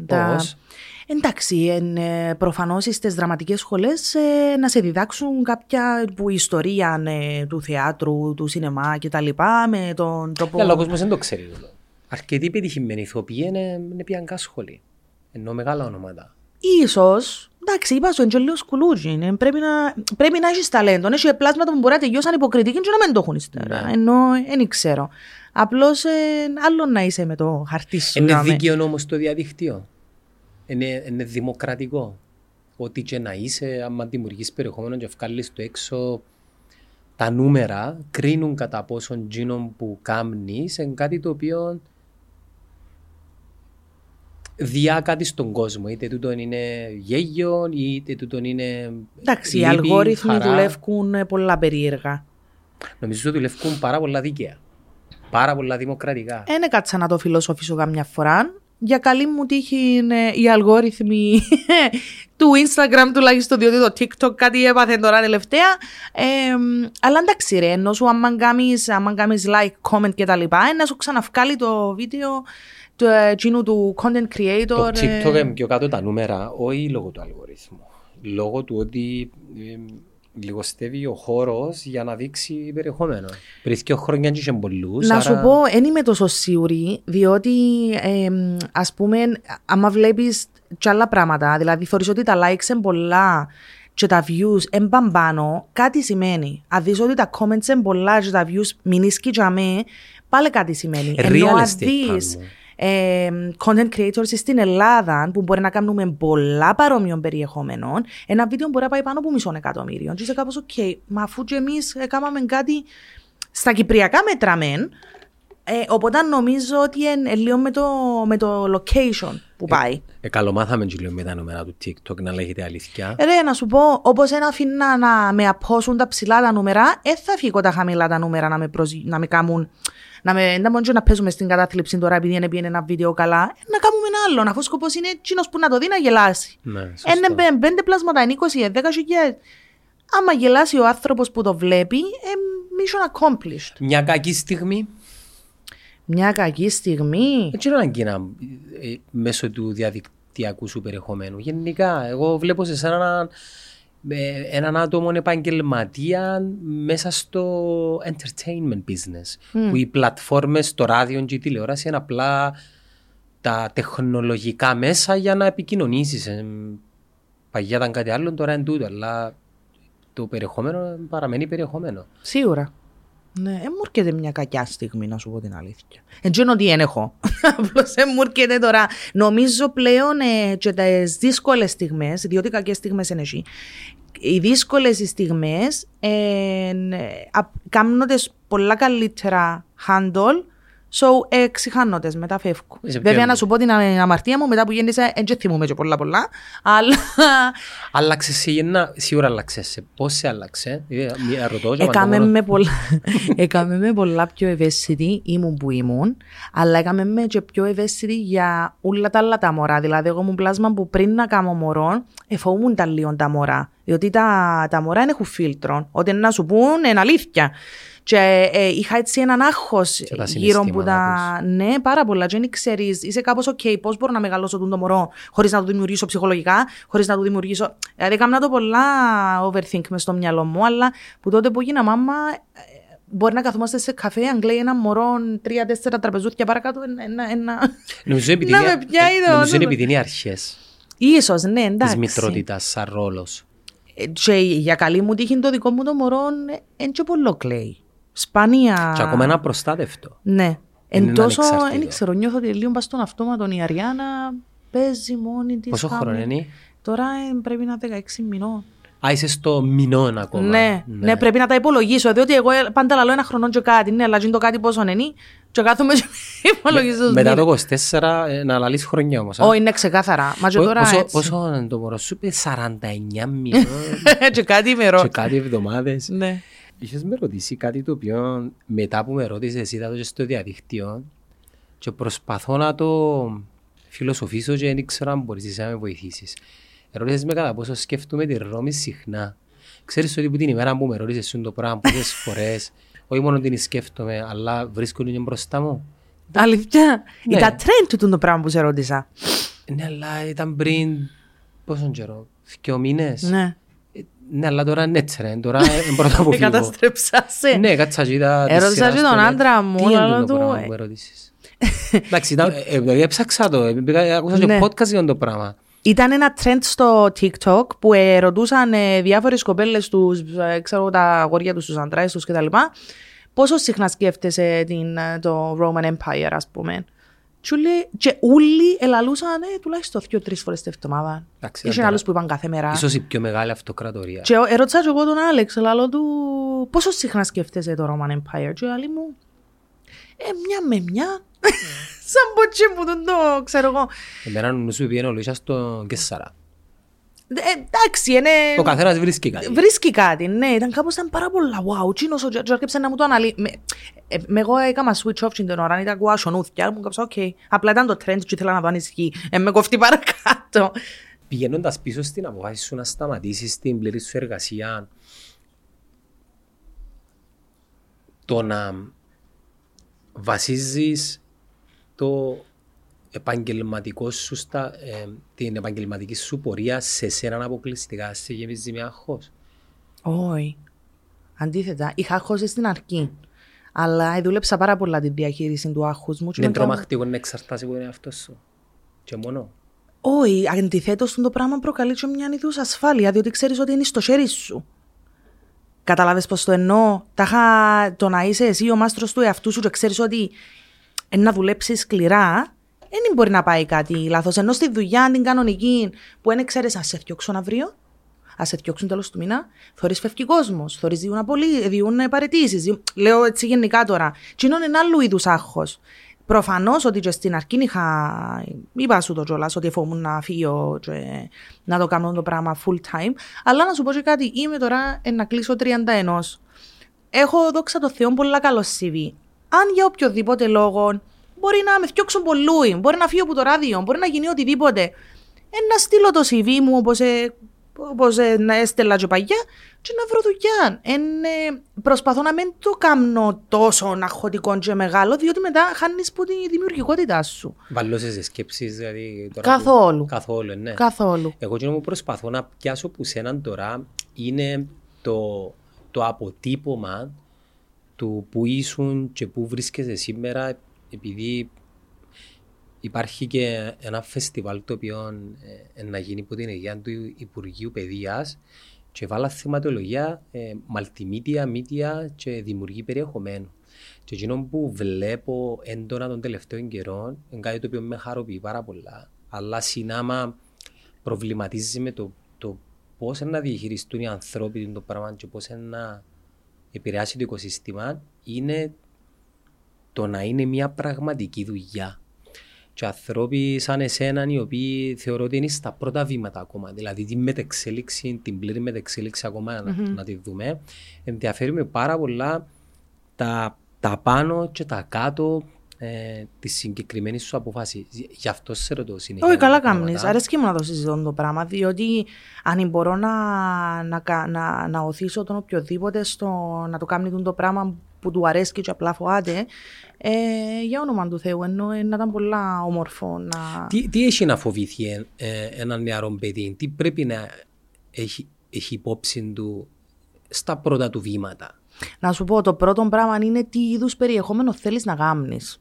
A: Τα-
B: Πώς;
A: Εντάξει, εν, ε, προφανώς στις δραματικές σχολές ε, να σε διδάξουν κάποια που ιστορία ε, του θεάτρου, του σινεμά και τα λοιπά με τον τρόπο...
B: Ναι, αλλά ο κόσμος δεν το ξέρει. τούτο. Αρκετοί πετυχημένοι ηθοποιοί είναι, είναι πιανκά σχολή. Ενώ μεγάλα ονόματα.
A: Ίσως, εντάξει, είπα σου, είναι και λίγο σκουλούτσι. είναι. Πρέπει να, πρέπει να έχεις ταλέντο. Έχει πλάσματα που μπορεί να τελειώσαν υποκριτική και να μην το έχουν ύστερα.
B: Ναι.
A: Ενώ δεν ξέρω. Απλώς ε, άλλο να είσαι με το χαρτί σου.
B: Είναι
A: να με-
B: δίκαιο όμως το διαδικτύο. Είναι, είναι δημοκρατικό. Ό,τι και να είσαι, άμα δημιουργείς περιεχόμενο και βγάλεις το έξω, τα νούμερα κρίνουν κατά πόσον τζίνον που κάμνεις είναι κάτι το οποίο διά κάτι στον κόσμο. Είτε τούτο είναι γέγιο, είτε τούτο είναι
A: Εντάξει, οι
B: λύπη,
A: αλγόριθμοι
B: χαρά.
A: δουλεύουν ε, πολλά περίεργα.
B: Νομίζω ότι δουλεύουν πάρα πολλά δίκαια. Πάρα πολλά δημοκρατικά.
A: Δεν έκατσα να το φιλοσοφήσω καμιά φορά. Για καλή μου τύχη είναι οι αλγόριθμοι του Instagram τουλάχιστον διότι το TikTok κάτι έπαθε τώρα τελευταία. Ε, αλλά εντάξει ρε, ενώ σου άμα κάνεις, άμα κάνεις like, comment και τα λοιπά, να σου ξαναβγάλει το βίντεο του, ε, εκείνου του content creator.
B: Το
A: ε,
B: TikTok είναι πιο κάτω τα νούμερα, όχι λόγω του αλγορίθμου. Λόγω του ότι ε, λιγοστεύει ο χώρος για να δείξει περιεχόμενο. Πριν δύο χρόνια δεν είχε πολλούς,
A: Να
B: άρα-
A: σου πω, δεν είμαι τόσο σίγουρη, διότι ε, ας πούμε, άμα βλέπεις κι άλλα πράγματα, δηλαδή θεωρείς ότι τα likes είναι πολλά και τα views έμπαν πάνω, κάτι σημαίνει. Αν δεις ότι τα comments είναι πολλά και τα views μηνίσκει για με, πάλι κάτι σημαίνει.
B: Real
A: Ενώ αν
B: estate
A: δεις
B: κάνουμε.
A: Ε, content creators στην Ελλάδα που μπορεί να κάνουμε πολλά παρόμοιων περιεχομένων, ένα βίντεο μπορεί να πάει πάνω από μισό εκατομμύριο. Και είσαι κάπως, οκ, μα αφού και εμείς έκαναμε κάτι στα κυπριακά μέτρα μεν, ε, οπότε νομίζω ότι είναι λίγο με το, με το location που πάει.
B: Ε, καλομάθαμε και λίγο με τα νούμερα του TikTok να λέγεται αλήθεια.
A: Ε, Ρε, να σου πω, όπως εν αφήνω να με απόσουν τα ψηλά τα νούμερα, δεν θα φύγω τα χαμηλά τα νούμερα να με, προσ... να με κάνουν. Να με, να μόνο να παίζουμε στην κατάθλιψη τώρα επειδή είναι πήγαινε ένα βίντεο καλά, ε, να κάνουμε ένα άλλο. Αφού ο σκοπός είναι εκείνο που να το δει να γελάσει.
B: Ναι,
A: Είναι
B: σωστό.
A: πέ- πέντε πλάσματα, είναι 20, 10 χιλιάδες. Άμα γελάσει ο άνθρωπος που το βλέπει, ε, mission accomplished.
B: Μια κακή στιγμή;
A: Μια κακή στιγμή.
B: Δεν ξέρω αν να ε, μέσω του διαδικτυακού σου περιεχομένου. Γενικά, εγώ βλέπω σε εσένα έναν, ε, έναν άτομο επαγγελματία μέσα στο entertainment business. Που οι πλατφόρμες, το ράδιο και η τηλεόραση είναι απλά τα τεχνολογικά μέσα για να επικοινωνήσεις. Ε, παγιά ήταν κάτι άλλο, τώρα είναι τούτο, αλλά το περιεχόμενο παραμένει περιεχόμενο.
A: Σίγουρα. Ναι, δεν μου έρχεται μια κακιά στιγμή, να σου πω την αλήθεια. Δεν ξέρω ότι δεν έχω. Απλώς δεν μου έρχεται τώρα. Νομίζω πλέον ε, και τις δύσκολες στιγμές, διότι κακές στιγμές είναι εσύ. Οι δύσκολες στιγμές ε, κάνουν τις πολλά καλύτερα handle. So, ε, ξεχάνω μετά φεύγω.
B: Είσαι
A: Βέβαια,
B: πιο-
A: να σου πω την α- αμαρτία μου, μετά που γέννησα, δεν θυμούμαι και πολλά πολλά, αλλά
B: Άλλαξε σε γεννα, σίγουρα άλλαξε σε. Πώς σε άλλαξε, ε, μία ρωτώ. και
A: Έκαμε
B: απαντώ μόνο.
A: με, πολλά, έκαμε με πολλά πιο ευαίσθητη ήμουν που ήμουν, αλλά έκαμε με και πιο ευαίσθητη για όλα τα άλλα τα μωρά. Δηλαδή, εγώ ήμουν πλάσμα που πριν να κάνω μωρό, εφοβούμουν τα λίγο τα μωρά. Διότι τα, τα μωρά δεν έχουν φίλτρο. Ό,τι να σου πούν είναι αλήθεια. Και ε, είχα έτσι έναν άγχος
B: τα
A: γύρω από τα.
B: συναισθήματα
A: Ναι, πάρα πολλά. Και δεν ξέρεις, είσαι κάπως, OK, πώς μπορώ να μεγαλώσω τον το μωρό χωρίς να το δημιουργήσω ψυχολογικά, χωρίς να το δημιουργήσω. Δηλαδή, έκανα το πολλά overthink μες στο μυαλό μου, αλλά που τότε που έγινα μάμα, ε, μπορεί να καθόμαστε σε καφέ, αν κλαίει ένα μωρό τρία-τέσσερα τραπεζούθια παρακάτω, ένα. ένα...
B: Νομίζω επειδή
A: Να
B: είναι-
A: με πιάει το-
B: νομίζω είναι
A: το-
B: επειδή είναι οι αρχές
A: Ίσως, ναι,
B: της
A: εντάξει.
B: μητρότητας σαν ρόλος.
A: Ε, Και για καλή μου τύχη το δικό μου το μωρό είναι και πολύ κλαίει. Σπάνια.
B: Και ακόμα ένα προστάτευτο.
A: Ναι.
B: Είναι
A: Εν
B: ένα
A: τόσο,
B: ανεξάρτητο.
A: δεν ξέρω, νιώθω ότι λίγο πας στον αυτόματο η Αριάννα παίζει μόνη της.
B: Πόσο
A: κάνει-
B: χρόνο είναι;
A: Τώρα ε, πρέπει να είναι 16 μηνών.
B: Α, είσαι στο μηνών ακόμα.
A: Ναι, ναι. πρέπει να τα υπολογίσω. Διότι εγώ ε, πάντα λέω ένα χρονό και κάτι. Ναι, αλλά είναι το κάτι πόσο είναι. Και κάθομαι και υπολογίζω. τους
B: Μετά
A: μήνες.
B: το 24 ε, να λαλείς χρονιά όμως. α.
A: Όχι, είναι ξεκάθαρα. Μα και
B: Πο-
A: τώρα
B: πόσο,
A: έτσι.
B: πόσο είναι το μωρό σου, είπε 49 μηνών
A: και κάτι ημερό.
B: και κάτι εβδομάδες.
A: Ναι.
B: Είχες με ρωτήσει κάτι το οποίο μετά που με ρώτησες είδα το και στο διαδίκτυο και προσπαθώ να το φιλοσοφήσω και δεν ήξερα αν μπορείς εσύ να με βοηθήσεις. Ρώτησες με κατά πόσο σκέφτομαι τη Ρώμη συχνά. Ξέρεις ότι που την ημέρα που με ρώτησες σου το πράγμα πολλές φορές, όχι μόνο την σκέφτομαι, αλλά βρίσκονται και μπροστά μου.
A: Αλήθεια.
B: Ναι.
A: Ήταν trend του το πράγμα που σε ρώτησα.
B: Ναι, αλλά ήταν πριν πόσο καιρό, δύο μήνες.
A: Ναι.
B: Ε, Ναι, αλλά τώρα είναι έτσι ρε, τώρα είναι πρώτα που φύγω.
A: Καταστρέψα σε.
B: Ναι, κάτσα και είδα της
A: Ερώτησα
B: σειράς
A: και
B: στο
A: τον
B: net.
A: άντρα μου,
B: Τι είναι
A: αλλά
B: το
A: του,
B: πράγμα
A: ε,
B: που με ρωτήσεις. Εντάξει, ήταν- ε, ε, έψαξα το, ε, πήγα- άκουσα και
A: Ναι.
B: podcast για το πράγμα.
A: Ήταν ένα trend στο TikTok που ε, ρωτούσαν ε, διάφορες κοπέλες τους, ε, ξέρω τα αγόρια τους, τους αντράς τους κτλ. Πόσο συχνά σκέφτεσαι την, ε, το Roman Empire, ας πούμε; Και λέει- Και όλοι ελαλούσαν ε, τουλάχιστον δύο-τρεις φορές την εβδομάδα.
B: Εντάξει,
A: Είχε
B: ήταν-
A: άλλους που είπαν κάθε μέρα.
B: Ίσως η πιο μεγάλη αυτοκρατορία.
A: Και ε, ερώτησα και εγώ τον Άλεξ, λαλό του, πόσο συχνά σκέφτεσαι το Roman Empire; Και λέει μου, ε, μια με μια. Σαν ποτσί που τον το ξέρω εγώ.
B: Εμένα νου σου πήγαινε ο Λουίσας στον Κεσσαρά.
A: Ε, εντάξει, είναι...
B: Ο καθένας βρίσκει κάτι.
A: Βρίσκει κάτι, ναι, ήταν κάπως ήταν πάρα πολλά. Wow, τσίνος ο Τζο έρκεψε να μου το αναλύει. Με, ε, με εγώ έκανα switch off την ώρα, ήταν ακούω ασονούθια, μου κάψα, οκ. Απλά ήταν το trend και ήθελα να το ανησυχεί. Ε, με κοφτεί παρακάτω.
B: Πηγαίνοντας πίσω στην αποφάση σου να σταματήσεις την πλήρη σου εργασία, το να βασίζεις το επαγγελματικός σου στα, ε, την επαγγελματική σου πορεία σε σέναν αποκλειστικά, σε γεμίζει με άγχος.
A: Όχι. Αντίθετα, είχα άγχος στην αρχή. Αλλά δούλεψα πάρα πολλά την διαχείριση του άγχους μου. και
B: Είναι
A: μετά-
B: τρομακτικό να εξαρτάσεις από τον εαυτό σου. Και μόνο.
A: Όχι, αντιθέτως το πράγμα προκαλεί και μια είδου ασφάλεια, διότι ξέρεις ότι είναι στο χέρι σου. Κατάλαβε πώ το εννοώ; Τάχα το να είσαι εσύ ο μάστρος του εαυτού σου και ξέρεις ότι ε, να δουλέψεις σκληρά, δεν μπορεί να πάει κάτι λάθος. Ενώ στη δουλειά την κανονική που δεν ξέρει, ας σε φτιάξω αύριο, ας σε φτιάξουν τέλος του μήνα, θωρείς φεύγει κόσμος, θωρείς διούν, απολύ, διούν παρετήσεις. Λέω έτσι γενικά τώρα. Τι είναι ένα άλλου είδους άγχος. Προφανώς ότι και στην αρχή είχα. είπα σου το κιόλα ότι φοβούμουν να φύγω και να το κάνω το πράγμα full time. Αλλά να σου πω και κάτι, είμαι τώρα να κλείσω 31. Έχω δόξα τω Θεώ πολλά καλό CV. Αν για οποιοδήποτε λόγο μπορεί να με φτιάξουν πολλούι, μπορεί να φύγω από το ράδιο, μπορεί να γίνει οτιδήποτε. Ε, να στείλω το CV μου όπως ε, όπως ε, να έστελα και παγιά και να βρω δουλειά. Ε, προσπαθώ να μην το κάνω τόσο αγχωτικό και μεγάλο, διότι μετά χάνεις που τη δημιουργικότητά σου.
B: Βαλώσες σε σκέψεις, δηλαδή...
A: Τώρα καθόλου.
B: Που... Καθόλου, ναι.
A: Καθόλου.
B: Εγώ και μου προσπαθώ να πιάσω που σέναν τώρα είναι το, το αποτύπωμα του που ήσουν και που βρίσκεσαι σήμερα, επειδή Υπάρχει και ένα φεστιβάλ το οποίο ε, να γίνει υπό την αιγεία του Υπουργείου Παιδείας και βάλα θεματολογία ε, multimedia, media και δημιουργή περιεχομένου. Και εκείνο που βλέπω έντονα των τελευταίων καιρών είναι κάτι το οποίο με χαροποιεί πάρα πολλά. Αλλά συνάμα προβληματίζει με το, το πώς να διαχειριστούν οι ανθρώποι το πράγμα και πώς να επηρεάσει το οικοσύστημα είναι το να είναι μια πραγματική δουλειά και ανθρώποι σαν εσένα οι οποίοι θεωρώ ότι είναι στα πρώτα βήματα ακόμα. Δηλαδή την μετεξέλιξη, την πλήρη μετεξέλιξη ακόμα mm-hmm. να, τη δούμε. Ενδιαφέρει με πάρα πολλά τα, τα πάνω και τα κάτω ε, της συγκεκριμένης σου αποφάσης. Γι' αυτό σε ρωτώ συνέχεια.
A: Όχι, καλά κάνεις. Αρέσκει μου να το συζητώ το πράγμα, διότι αν μπορώ να, να, να, να οθήσω τον οποιοδήποτε στο να το κάνει το πράγμα που του αρέσει και απλά φοάται, ε, για όνομα του Θεού, ενώ ε, να ήταν πολλά όμορφο. Να...
B: Τι, τι έχει να φοβηθεί ε, ε, έναν νεαρό παιδί, τι πρέπει να έχει, έχει υπόψη του στα πρώτα του βήματα;
A: Να σου πω, το πρώτο πράγμα είναι τι είδους περιεχόμενο θέλεις να γάμνεις.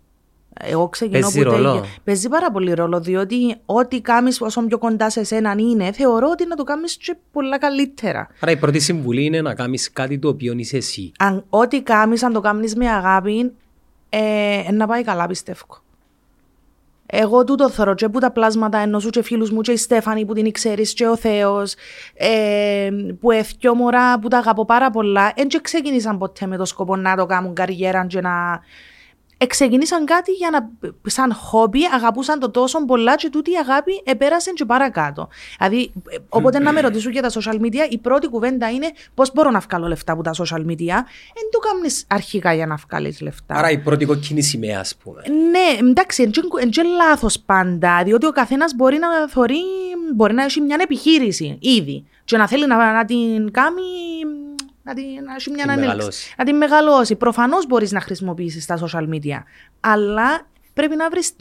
A: Εγώ ξεκινώ
B: Παίζει που ρόλο.
A: Παίζει πάρα πολύ ρόλο, διότι ό,τι κάνεις όσο πιο κοντά σε εσένα είναι, θεωρώ ότι να το κάνεις και πολλά καλύτερα.
B: Άρα η πρώτη συμβουλή είναι να κάνεις κάτι το οποίο είσαι εσύ.
A: Αν, ό,τι κάνεις, αν το κάνεις με αγάπη, ε, να πάει καλά, πιστεύω. Εγώ τούτο θεωρώ και που τα πλάσματα ενός και φίλους μου και η Στέφανη που την ξέρεις και ο Θεός ε, που έφτιω μωρά που τα αγαπώ πάρα πολλά δεν ξεκίνησαν ποτέ με το σκοπό να το κάνουν καριέρα και να ξεκινήσαν κάτι για να, σαν χόμπι, αγαπούσαν το τόσο πολλά και τούτη η αγάπη επέρασε και παρακάτω. Δηλαδή, όποτε να με ρωτήσουν για τα social media, η πρώτη κουβέντα είναι πώς μπορώ να βγάλω λεφτά από τα social media. Δεν το κάνεις αρχικά για να βγάλεις λεφτά.
B: Άρα η πρώτη κοκκίνη σημαία, ας πούμε.
A: Ναι, εντάξει, είναι λάθος πάντα, διότι ο καθένας μπορεί να θεωρεί, μπορεί να έχει μια επιχείρηση ήδη και να θέλει να, να την κάνει να την, να μια
B: μεγαλώσει.
A: Να την μεγαλώσει. Προφανώς μπορείς να χρησιμοποιήσεις τα social media. Αλλά πρέπει να βρεις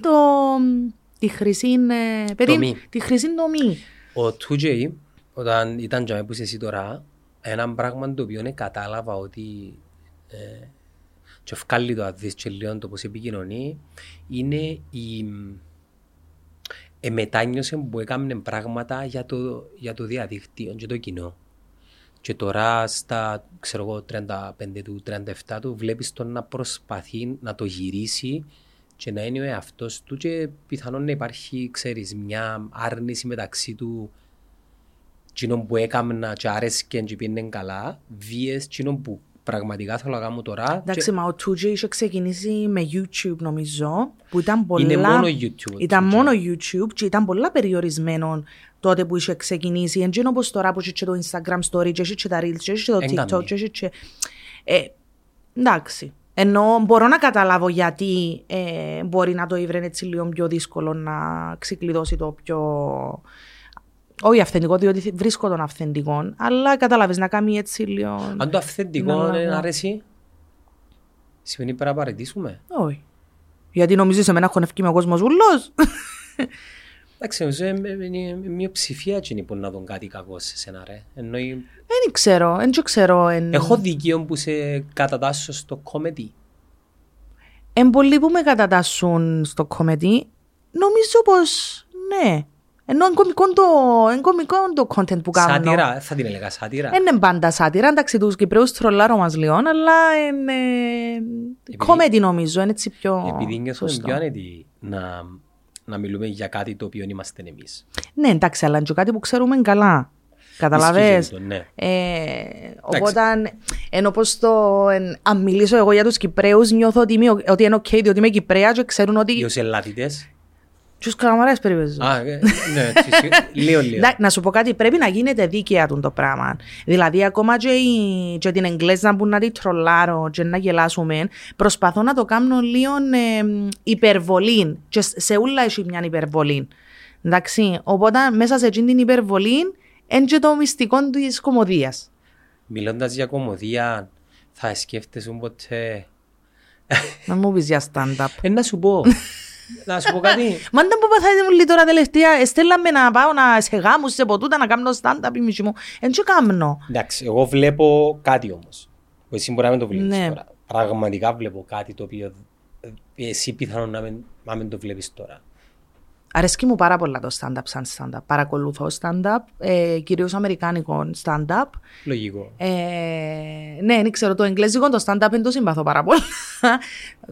A: τη χρυσή, ε, περί, τη χρυσή δομή.
B: Ο 2J, όταν ήταν για που είσαι εσύ τώρα, ένα πράγμα το οποίο κατάλαβα ότι ε, και ευκάλλει το αδείς και λίγο το πώς επικοινωνεί, είναι η ε, μετάνιωση που έκαμε πράγματα για το, για το διαδίκτυο και το κοινό. Και τώρα στα ξέρω εγώ, 35 του, 37 του βλέπεις τον να προσπαθεί να το γυρίσει και να είναι ο εαυτός του και πιθανόν να υπάρχει ξέρεις, μια άρνηση μεταξύ του κοινών που έκανα και άρεσκε και πήγαινε καλά, βίες κοινών που πραγματικά θέλω να κάνω τώρα.
A: Εντάξει, και... μα ο Τούτζε είχε ξεκινήσει με YouTube νομίζω, που ήταν πολλά...
B: Είναι μόνο YouTube.
A: Ήταν μόνο YouTube και ήταν πολλά περιορισμένο τότε που είχε ξεκινήσει. Εντζήνω όπως τώρα που είχε το Instagram story και είχε τα reels και είχε το TikTok και είχε... Ε, εντάξει. Ενώ μπορώ να καταλάβω γιατί ε, μπορεί να το ήβρε έτσι λίγο πιο δύσκολο να ξεκλειδώσει το πιο... Όχι αυθεντικό, διότι βρίσκω τον αυθεντικό, αλλά καταλάβεις να κάνει έτσι λίγο...
B: Αν το αυθεντικό δεν αρέσει, σημαίνει πρέπει να παραιτήσουμε.
A: Όχι. Γιατί νομίζεις εμένα χωνευκεί με ο κόσμος ούλος.
B: Εντάξει, είναι μια ψηφία έτσι που να δουν κάτι κακό σε σένα ρε.
A: Δεν ξέρω, δεν ξέρω.
B: Έχω δικαίωμα που σε κατατάσσω στο κόμετι.
A: Εν πολλοί που με κατατάσσουν στο κόμετι, νομίζω πως ναι. Ενώ είναι κωμικό το, είναι κωμικό το content που κάνω.
B: Σάτυρα, θα την έλεγα σάτυρα.
A: Δεν είναι πάντα σάτυρα, εντάξει τους Κυπρέους τρολάρω μας λίγο, αλλά είναι comedy νομίζω, είναι έτσι πιο
B: Επειδή νιώθουμε
A: σωστό.
B: πιο άνετοι να, να μιλούμε για κάτι το οποίο είμαστε εμείς.
A: Ναι, εντάξει, αλλά είναι και κάτι που ξέρουμε καλά. Καταλαβες;
B: Ισχύει το, ναι.
A: Ε, οπότε, ενώ πως το, εν, αν μιλήσω εγώ για τους Κυπρέους, νιώθω ότι, είμαι, ότι είναι ok, διότι είμαι Κυπρέας και ξέρουν
B: Οι
A: ότι
B: ως ελάτητες.
A: Τους καλαμαρές περιπέζουν.
B: Α, ε, ναι, έτσι, λίγο λίγο.
A: Εντάξει, Να σου πω κάτι, πρέπει να γίνεται δίκαια τον το πράγμα. Δηλαδή, ακόμα και, η, και την Εγγλέζα που να τη τρολάρω και να γελάσουμε, προσπαθώ να το κάνω λίγο ε, υπερβολή. Και σ- σε όλα έχει μια υπερβολή. Εντάξει, οπότε μέσα σε εκείνη την υπερβολή είναι και το μυστικό της κομμωδίας.
B: Μιλώντας για κομμωδία, θα σκέφτεσαι ποτέ...
A: Να μου πεις για stand-up.
B: Ε, να σου πω, να σου πω κάτι.
A: Μάντα που παθάτε μου λίγο τώρα τελευταία, στέλναμε να πάω να σε γάμους, σε ποτούτα, να κάνω stand-up η μισή μου. Εν και κάνω.
B: Εντάξει, εγώ βλέπω κάτι όμως. Που εσύ μπορεί να μην το βλέπεις
A: Ναι.
B: τώρα. Πραγματικά βλέπω κάτι το οποίο ε, εσύ πιθανόν να μην, να μην το βλέπεις τώρα.
A: Αρέσκει μου πάρα πολλά το stand-up σαν stand-up. Παρακολουθώ stand-up, ε, κυρίως αμερικάνικο stand-up.
B: Λογικό.
A: Ε, ναι, δεν ξέρω, το εγγλέζικο το stand-up δεν το συμπαθώ πάρα πολλά.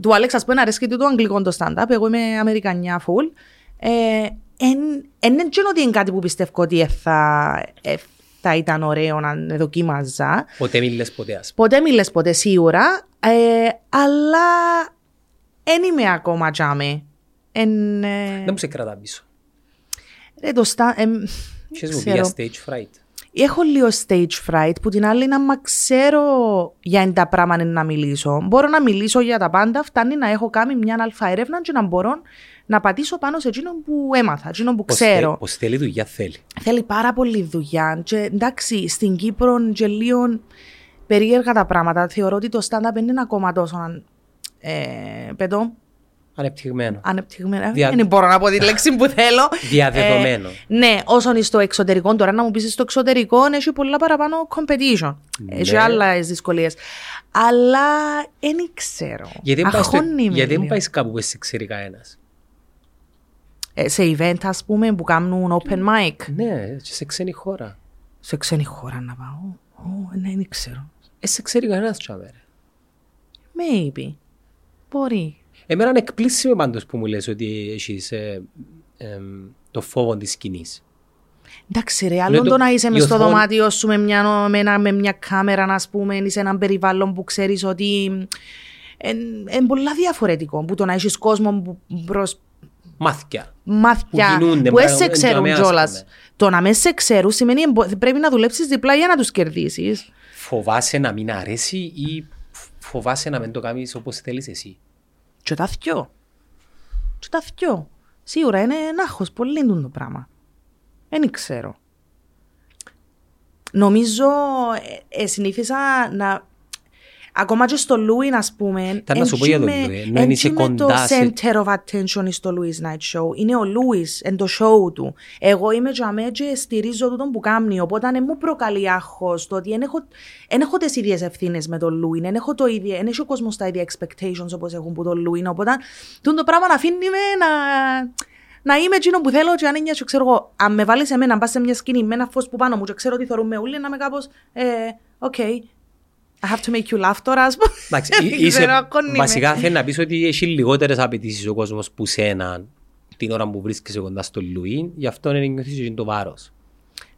A: του Άλεξ, ας πούμε, αρέσκει του το αγγλικό το stand-up. Εγώ είμαι Αμερικανιά full. Ε, εν, εν, εν τζεν ότι είναι κάτι που πιστεύω ότι ε, θα, ε, θα ήταν ωραίο να δοκίμαζα.
B: Ποτέ μιλες ποτέ ας
A: Ποτέ μιλες ποτέ σίγουρα, ε, αλλά δεν είμαι ακόμα τζάμε. Εν, ε,
B: Δεν μου σε κρατά πίσω.
A: ρε, το sta- ε,
B: Ξέρεις μου
A: ξέρω.
B: πήγα stage fright.
A: Έχω λίγο stage fright που την άλλη να μα ξέρω για εν τα πράγματα να μιλήσω. Μπορώ να μιλήσω για τα πάντα, φτάνει να έχω κάνει μια αλφα έρευνα και να μπορώ να πατήσω πάνω σε εκείνο που έμαθα, εκείνο που
B: Πως
A: ξέρω.
B: θε- Πως θέλει δουλειά θέλει.
A: Θέλει πάρα πολύ δουλειά. Και εντάξει, στην Κύπρο και λίγο περίεργα τα πράγματα. Θεωρώ ότι το stand-up δεν είναι ακόμα τόσο ε, πετώ,
B: Ανεπτυγμένο.
A: ανεπτυγμένο.
B: Δια-
A: Δεν μπορώ να πω τη λέξη που θέλω.
B: Διαδεδομένο.
A: Ε, ναι, όσον είναι στο εξωτερικό, τώρα να μου πεις στο εξωτερικό έχει πολλά παραπάνω competition.
B: Ναι.
A: Έχει άλλες δυσκολίες. Αλλά δεν ξέρω.
B: Γιατί δεν πάει στο-
A: Αγχώνει με
B: γιατί δεν
A: λίγο.
B: πάει κάπου που σε ξέρει κανένας.
A: Ε, σε event, ας πούμε, που κάνουν open mic.
B: Ναι, και σε ξένη χώρα.
A: Σε ξένη χώρα να πάω. Ω, ναι, δεν ξέρω.
B: Ε, σε ξέρει κανένας τσάμε, ρε.
A: Maybe. Μπορεί.
B: Εμένα είναι εκπλήσιμο πάντως που μου λες ότι έχεις ε, εμ, το φόβο της σκηνής.
A: Εντάξει, ρε, άλλο
B: το-
A: το να είσαι
B: η
A: μες στο
B: οθόνη-
A: δωμάτιο σου με μια, με, ένα- με μια κάμερα, να πούμε, ή σε έναν περιβάλλον που ξέρεις ότι είναι πολλά διαφορετικό. Που το να έχεις κόσμο που προς
B: Μάθηκια.
A: μάθια
B: Που κινούνται,
A: που δεν
B: μπράβο,
A: σε
B: εν
A: ξέρουν
B: τζαμέ, ας
A: κιόλα.
B: πούμε.
A: Το να μες σε ξέρουν σημαίνει εμπο- πρέπει να δουλέψεις διπλά για να τους κερδίσεις.
B: Φοβάσαι να μην αρέσει ή φοβάσαι να μην το κάνεις όπως θέλεις εσύ;
A: Και τα θκιό. Και τα θκιό. Σίγουρα είναι ένα άγχος πολύ το πράγμα. Δεν ξέρω. Νομίζω ε, ε, συνήθισα να... Ακόμα και στο Louis, ας πούμε,
B: Ήταν να σου πω για τον
A: εν
B: Louis,
A: τζι
B: ενώ
A: με-
B: είσαι
A: εν τζι με
B: κοντά
A: το
B: σε-
A: center of attention στο Louis Night Show. Είναι ο Louis, εν το show του. Εγώ είμαι και αμέ και στηρίζω τούτον που κάνει, οπότε δεν μου προκαλεί άγχος το ότι δεν έχω, εν έχω τις ίδιες ευθύνες με τον Louis, δεν έχω το ίδιο, δεν έχει ο κόσμος τα ίδια expectations όπως έχουν που τον Louis, οπότε τούτο το πράγμα να αφήνει με να, να είμαι εκείνο που θέλω και αν είναι και ξέρω εγώ, αν με βάλεις εμένα, να πας σε μια σκηνή με ένα φως που πάνω μου και ξέρω ότι θεωρούμε όλοι, να είμαι κάπως, ε, okay, I have to make you laugh τώρα, ας πούμε.
B: Εντάξει,
A: Δεν
B: εί- είσαι,
A: ξέρω, ακόνι με.
B: βασικά θέλει να πεις ότι έχει λιγότερες απαιτήσεις ο κόσμος που σένα την ώρα που βρίσκεσαι κοντά στο Λουί, γι' αυτό είναι νιώθεις και το βάρος.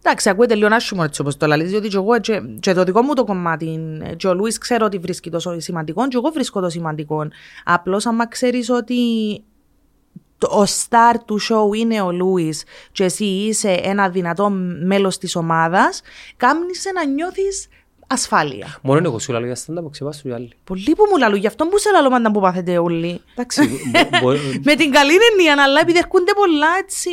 A: Εντάξει, ακούεται λίγο άσχημο έτσι όπως το λαλείς, διότι και εγώ και, και το δικό μου το κομμάτι, και ο Λούις ξέρω ότι βρίσκει το σημαντικό και εγώ βρίσκω το σημαντικό. Απλώς άμα ξέρεις ότι το, ο star του show είναι ο Λούις και εσύ είσαι ένα δυνατό μέλος της ομάδας, κάμνεις να νιώθεις ασφάλεια.
B: Μόνο εγώ σου λέω για stand-up, ξεπάσου οι άλλοι.
A: Πολλοί που μου λαλούν, γι' αυτό που σε λαλώ πάντα που πάθετε όλοι.
B: Εντάξει, μπο- μπο-
A: Με την καλή έννοια, αλλά επειδή έρχονται πολλά έτσι.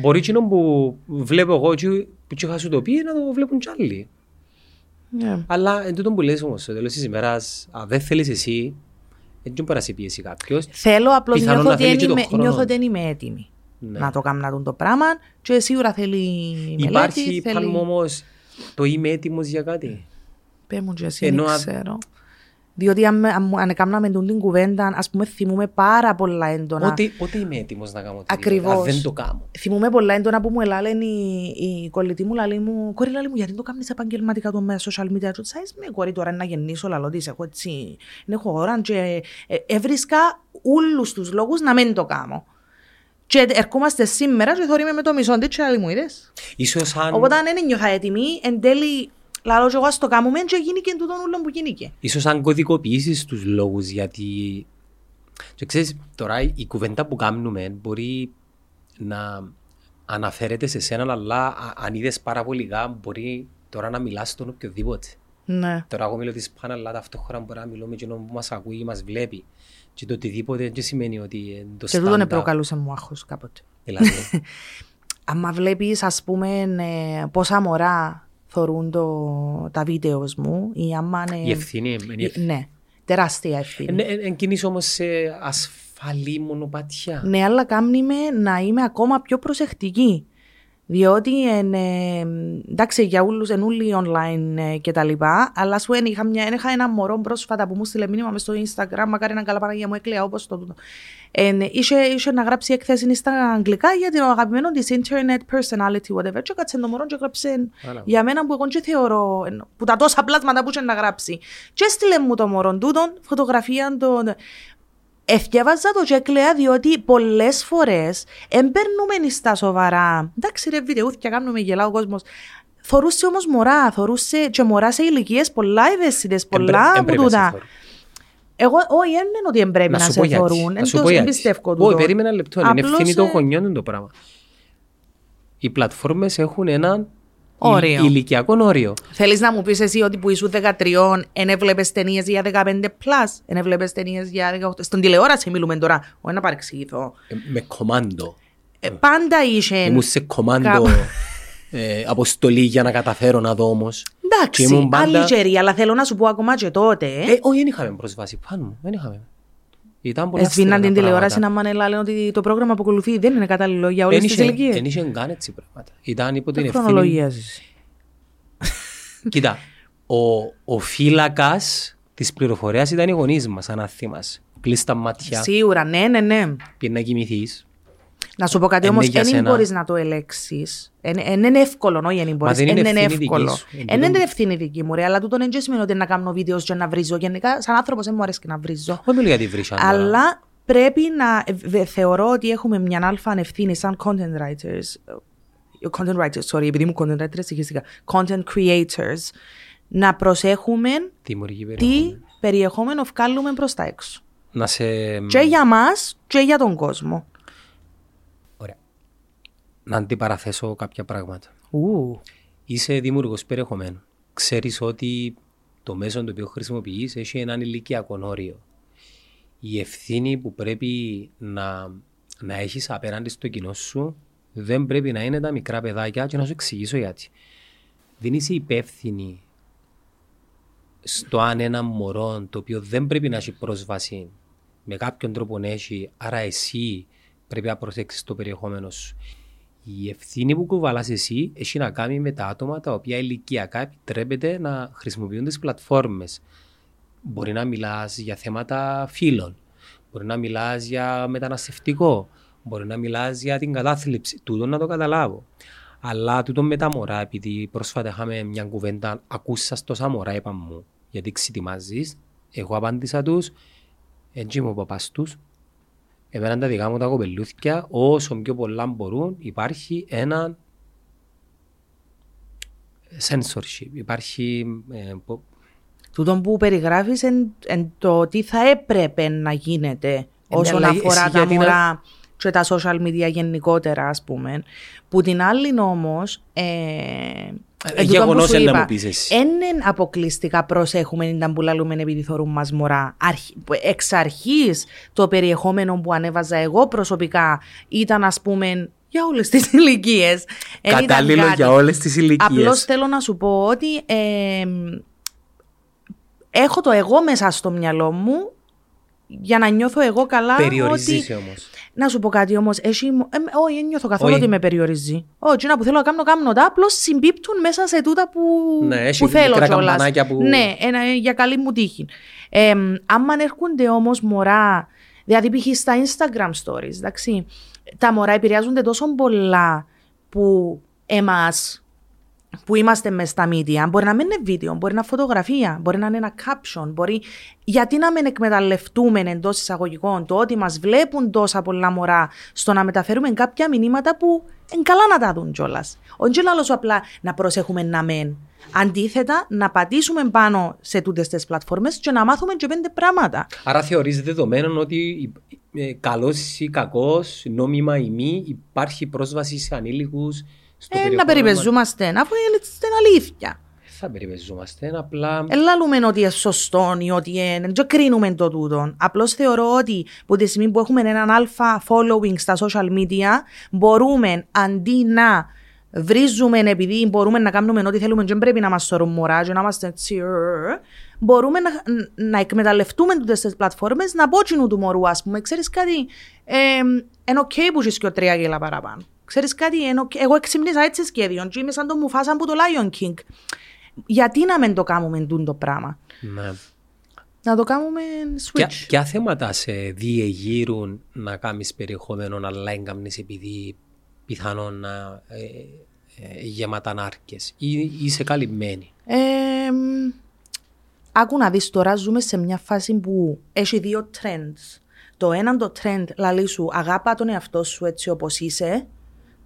B: μπορεί εκείνο που βλέπω εγώ και που και είχα σου το πει να το βλέπουν κι άλλοι.
A: Ναι.
B: Αλλά εν τούτο που λες όμως, στο τέλος της ημέρας, αν δεν θέλεις εσύ, δεν μπορεί να σε πιέσει κάποιος.
A: Θέλω απλώς
B: Πιθανόν
A: νιώθω,
B: να
A: ότι
B: θέλει
A: δεν
B: και τον
A: είμαι,
B: χρόνο.
A: νιώθω ότι δεν είμαι έτοιμη
B: Ναι.
A: να το κάνω να δουν το πράγμα. Και σίγουρα θέλει μελέτη.
B: Υπάρχει
A: θέλει...
B: πάνω μου όμως το είμαι έτοιμος για κάτι.
A: Πες μου και εσύ,
B: Ενώ
A: δεν
B: α-
A: ξέρω. Διότι αν, με- αν, μου- αν έκαναμε τούν την κουβέντα, ας πούμε, θυμούμε πάρα πολλά έντονα.
B: Πότε, πότε είμαι έτοιμος να κάνω οτιδήποτε,
A: Ακριβώς.
B: αν δεν το κάνω.
A: Θυμούμε πολλά έντονα που μου ελάλεν η, η κολλητή μου, λαλή μου, κόρη λαλή μου, γιατί το κάνεις επαγγελματικά το μέσα social media. Και ξέρεις με κόρη τώρα να γεννήσω, λαλό της, έχω έτσι, δεν έχω ώρα και ε, έβρισκα όλους τους λόγους να μην το κάνω. Και ερχόμαστε σήμερα και θωρíme με το μισό της και λαλή μου, είδες;
B: Ίσως αν,
A: Οπότε αν δεν νιώθα έτοιμη, εν τέλει, λαλό και εγώ ας το κάνουμε και γίνηκε τούτον ούλον που γίνηκε.
B: ίσως αν κωδικοποιήσεις τους λόγους γιατί και ξέρεις τώρα η κουβέντα που κάνουμε μπορεί να αναφέρεται σε σένα αλλά α- αν είδες πάρα πολύ λιγά μπορεί τώρα να μιλάς στον οποιοδήποτε.
A: Ναι.
B: Τώρα εγώ μιλώ της πάνω αλλά ταυτόχρονα μπορεί να μιλώ με εκείνον που μας ακούει ή μας βλέπει και το οτιδήποτε δεν σημαίνει ότι είναι το
A: Και τούτον
B: stand-up.
A: προκαλούσε μου άγχος κάποτε.
B: Δηλαδή,
A: άμα βλέπεις ας πούμε ε, πόσα μωρά θωρούν το, τα βίντεος μου ή άμα είναι...
B: η ευθύνη είναι η ευθύνη.
A: Ναι, τεράστια ευθύνη.
B: Εν, εν, εν κινείς όμως σε ασφαλή μονοπατιά.
A: Ναι, αλλά κάνει με να είμαι ακόμα πιο προσεκτική. Διότι εν, ε, εντάξει για όλους εν όλοι online ε, και τα λοιπά, αλλά σου είχα, μια, είχα ένα μωρό πρόσφατα που μου στείλε μήνυμα μες στο Instagram, μακάρι να καλά Παναγία μου έκλαια όπως το τούτο. Εν, είχε, είχε να γράψει έκθεση στα αγγλικά για την αγαπημένο της internet personality whatever και κάτσε το μωρό και γράψε
B: Άρα.
A: για μένα που εγώ και θεωρώ εν, που τα τόσα πλάσματα που είχε να γράψει. Και έστειλε μου το μωρό τούτον φωτογραφία των Εθιέβαζα το τσέκλεα διότι πολλές φορές εμπέρνουμε στα σοβαρά. Εντάξει, ρε βιντεούθια, κάνουμε γελά ο κόσμος. Θορούσε όμως μωρά, θορούσε και μωρά σε ηλικίες πολλά ευαίσθητες, πολλά από
B: Εμπρέ-
A: τούτα.
B: εμπρέπε
A: Εγώ, όχι, δεν είναι ότι εμπρέπει να,
B: Να σου
A: σε
B: πω γιατί.
A: θορούν.
B: Να
A: Εν
B: σου
A: το
B: πω γιατί.
A: εμπιστεύω
B: Όχι,
A: τούτο.
B: περίμενα ένα λεπτό. Είναι
A: Απλώς,
B: ευθύνη των
A: ε,
B: γονιών είναι το πράγμα. Οι πλατφόρμες έχουν ένα
A: Όριο.
B: ηλικιακό όριο.
A: Θέλεις να μου πεις εσύ ότι που ήσουν 13 δεν έβλεπες ταινίες για 15 plus, δεν έβλεπες ταινίες για 18. Στον τηλεόραση μιλούμε τώρα, όχι να παρεξηγηθώ.
B: Ε, Με κομάντο.
A: Ε, πάντα είχε.
B: Ήμουν σε κομάντο
A: κάπου-
B: ε, αποστολή για να καταφέρω να δω όμως. Και
A: Εντάξει,
B: ήμουν πάντα-
A: άλλη καιρή, αλλά θέλω να σου πω ακόμα και τότε.
B: Ε, όχι, δεν είχαμε πρόσβαση πάνω μου. Δεν είχαμε. Ήταν πολλά
A: Εσβήναν
B: στενά
A: την τηλεόραση
B: πράγματα.
A: να μάνε λένε ότι το πρόγραμμα που ακολουθεί δεν είναι κατάλληλο για όλες
B: Εν
A: τις
B: είχε-
A: ηλικίες.
B: εν είχε καν έτσι πράγματα. Ήταν υπό την
A: Τι
B: ευθύνη.
A: χρονολογία ζεις.
B: Κοίτα, ο, ο φύλακας της πληροφορίας ήταν οι γονείς μας, αν θυμάσαι. Κλείσει τα μάτια,
A: Σίγουρα, ναι, ναι, ναι.
B: πήγε να κοιμηθείς.
A: Να σου πω κάτι
B: Είναι
A: όμως,
B: για
A: δεν
B: σένα.
A: μπορείς να το ελέξεις. Δεν είναι εύκολο, όχι δεν μπορείς.
B: δεν είναι
A: είναι
B: ευθύνη δικής
A: εύκολο.
B: σου. Εν
A: Δεν είναι
B: τούτον-
A: ευθύνη δική μου, ρε, αλλά τούτο δεν σημαίνει ότι να κάνω βίντεος και να βρίζω. Γενικά, σαν άνθρωπος δεν μου αρέσει και να βρίζω.
B: Όχι μιλώ για τη βρύσα. τώρα.
A: Αλλά πρέπει να ε, θεωρώ ότι έχουμε μια αλφα ευθύνη σαν content writers. ε, Content writers, sorry, επειδή μου content writers συγχύστηκα. Content creators. Να προσέχουμε
B: Δημιουργεί
A: τι
B: περιεχόμενο.
A: περιεχόμενο βγάλουμε προς τα έξω.
B: Να σε.
A: Και για μας και για τον κόσμο.
B: Ωραία. Να αντιπαραθέσω κάποια πράγματα.
A: Ου.
B: Είσαι δημιουργός περιεχομένου. Ξέρεις ότι το μέσο το οποίο χρησιμοποιείς έχει έναν ηλικιακό όριο. Η ευθύνη που πρέπει να, να έχεις απέναντι στο κοινό σου δεν πρέπει να είναι τα μικρά παιδάκια και να σου εξηγήσω γιατί. Δεν είσαι υπεύθυνη στο αν ένα μωρό το οποίο δεν πρέπει να έχει πρόσβαση με κάποιον τρόπο να έχει, άρα εσύ πρέπει να προσέξεις το περιεχόμενο σου. Η ευθύνη που κουβαλάς εσύ έχει να κάνει με τα άτομα τα οποία ηλικιακά επιτρέπεται να χρησιμοποιούν τις πλατφόρμες. Μπορεί να μιλάς για θέματα φύλων, μπορεί να μιλάς για μεταναστευτικό, μπορεί να μιλάς για την κατάθλιψη. Τούτο να το καταλάβω. Αλλά τούτο με τα μωρά, επειδή πρόσφατα είχαμε μια κουβέντα, ακούσα τόσα μωρά, είπαν μου, γιατί ξετοιμάζεις; Εγώ απάντησα τους, έτσι μου ο παπάς τους, Εμένα τα δικά μου τα κοπελούθια, όσο πιο πολλά μπορούν, υπάρχει ένα censorship. Υπάρχει. Ε, πο-
A: Τούτο που περιγράφεις εν, εν το τι θα έπρεπε να γίνεται όσον
B: αλλά εσύ
A: αφορά τα
B: γιατί να-
A: μωρά και τα social media γενικότερα ας πούμε. Που την άλλη όμως, ε, εν τούτο που
B: γεγονός
A: σου
B: είναι να
A: είπα,
B: μου πεις εσύ.
A: εν εν αποκλειστικά προσέχουμε ήταν που λαλούμε επειδή θεωρούν μας μωρά. Αρχ- εξ αρχής το περιεχόμενο που ανέβαζα εγώ προσωπικά ήταν ας πούμε για όλες τις ηλικίες. Εν ήταν
B: Κατάλληλο
A: κάτι.
B: για όλες τις ηλικίες.
A: Απλώς θέλω να σου πω ότι ε, έχω το εγώ μέσα στο μυαλό μου για να νιώθω εγώ καλά ότι...
B: Περιορίζεις όμως.
A: Να σου πω κάτι όμως. Έχει... Ε, όχι, δεν νιώθω καθόλου
B: Όχι.
A: ότι με περιορίζει. Όχι, να που θέλω να κάνω, κάνω τα. Απλώς συμπίπτουν μέσα σε τούτα που,
B: Ναι, έχει
A: που θέλω
B: μικρά
A: κιόλας.
B: καμπανάκια που-
A: Ναι, ένα, για καλή μου τύχη. Ε, άμα έρχονται όμως μωρά, δηλαδή π.χ. στα Instagram stories, εντάξει, τα μωρά επηρεάζονται τόσο πολλά που εμάς που είμαστε μες στα media, μπορεί να μην είναι βίντεο, μπορεί να είναι φωτογραφία, μπορεί να είναι ένα caption, μπορεί... Γιατί να μην εκμεταλλευτούμε εντός εισαγωγικών το ότι μας βλέπουν τόσα πολλά μωρά στο να μεταφέρουμε κάποια μηνύματα που είναι καλά να τα δουν κιόλας. Όχι άλλο σου απλά να προσέχουμε να μεν. Αντίθετα, να πατήσουμε πάνω σε τούτε τις πλατφόρμες και να μάθουμε και πέντε πράγματα.
B: Άρα θεωρείς δεδομένο ότι ε, καλός ή κακός, νόμιμα ή μη, υπάρχει πρόσβαση σε ανήλικους στο
A: Ε, να
B: περιεχόμενο.
A: περιπεζούμαστε, αφού είναι στην αλήθεια.
B: Δεν θα περιπεζούμαστε, απλά...
A: Ελάλουμε ότι είναι σωστό ή ότι είναι. Δεν κρίνουμε το τούτο. Απλώς θεωρώ ότι από τη στιγμή που έχουμε έναν αλφα following στα social media, μπορούμε αντί να βρίζουμε επειδή μπορούμε να κάνουμε ό,τι θέλουμε, δεν πρέπει να μας σωρούν μωρά, και να είμαστε έτσι. ε, ε, Μπορούμε να, να εκμεταλλευτούμε τούτες τις πλατφόρμες να πω τζείνου του μωρού, ας πούμε. Ξέρεις κάτι, ε, είναι οκ που είσαι και τρία γέλα παραπάνω. Ξέρεις κάτι, είναι οκ. εγώ εξύπνησα έτσι σχέδιον, και είμαι σαν το Μουφάσα από το Lion King. Γιατί να μην το κάνουμε τούτο το πράγμα.
B: Ναι.
A: Να το κάνουμε
B: Ποια,
A: switch.
B: ποια θέματα σε διεγείρουν να κάνεις περιεχόμενο αλλά έγκαμνεις επειδή πιθανόν να ε, ε, γεμάτα νάρκες ή είσαι καλυμμένη.
A: Ε, μ, άκου να δεις τώρα ζούμε σε μια φάση που έχει δύο trends. Το ένα το trend λαλεί σου αγάπα τον εαυτό σου έτσι όπως είσαι.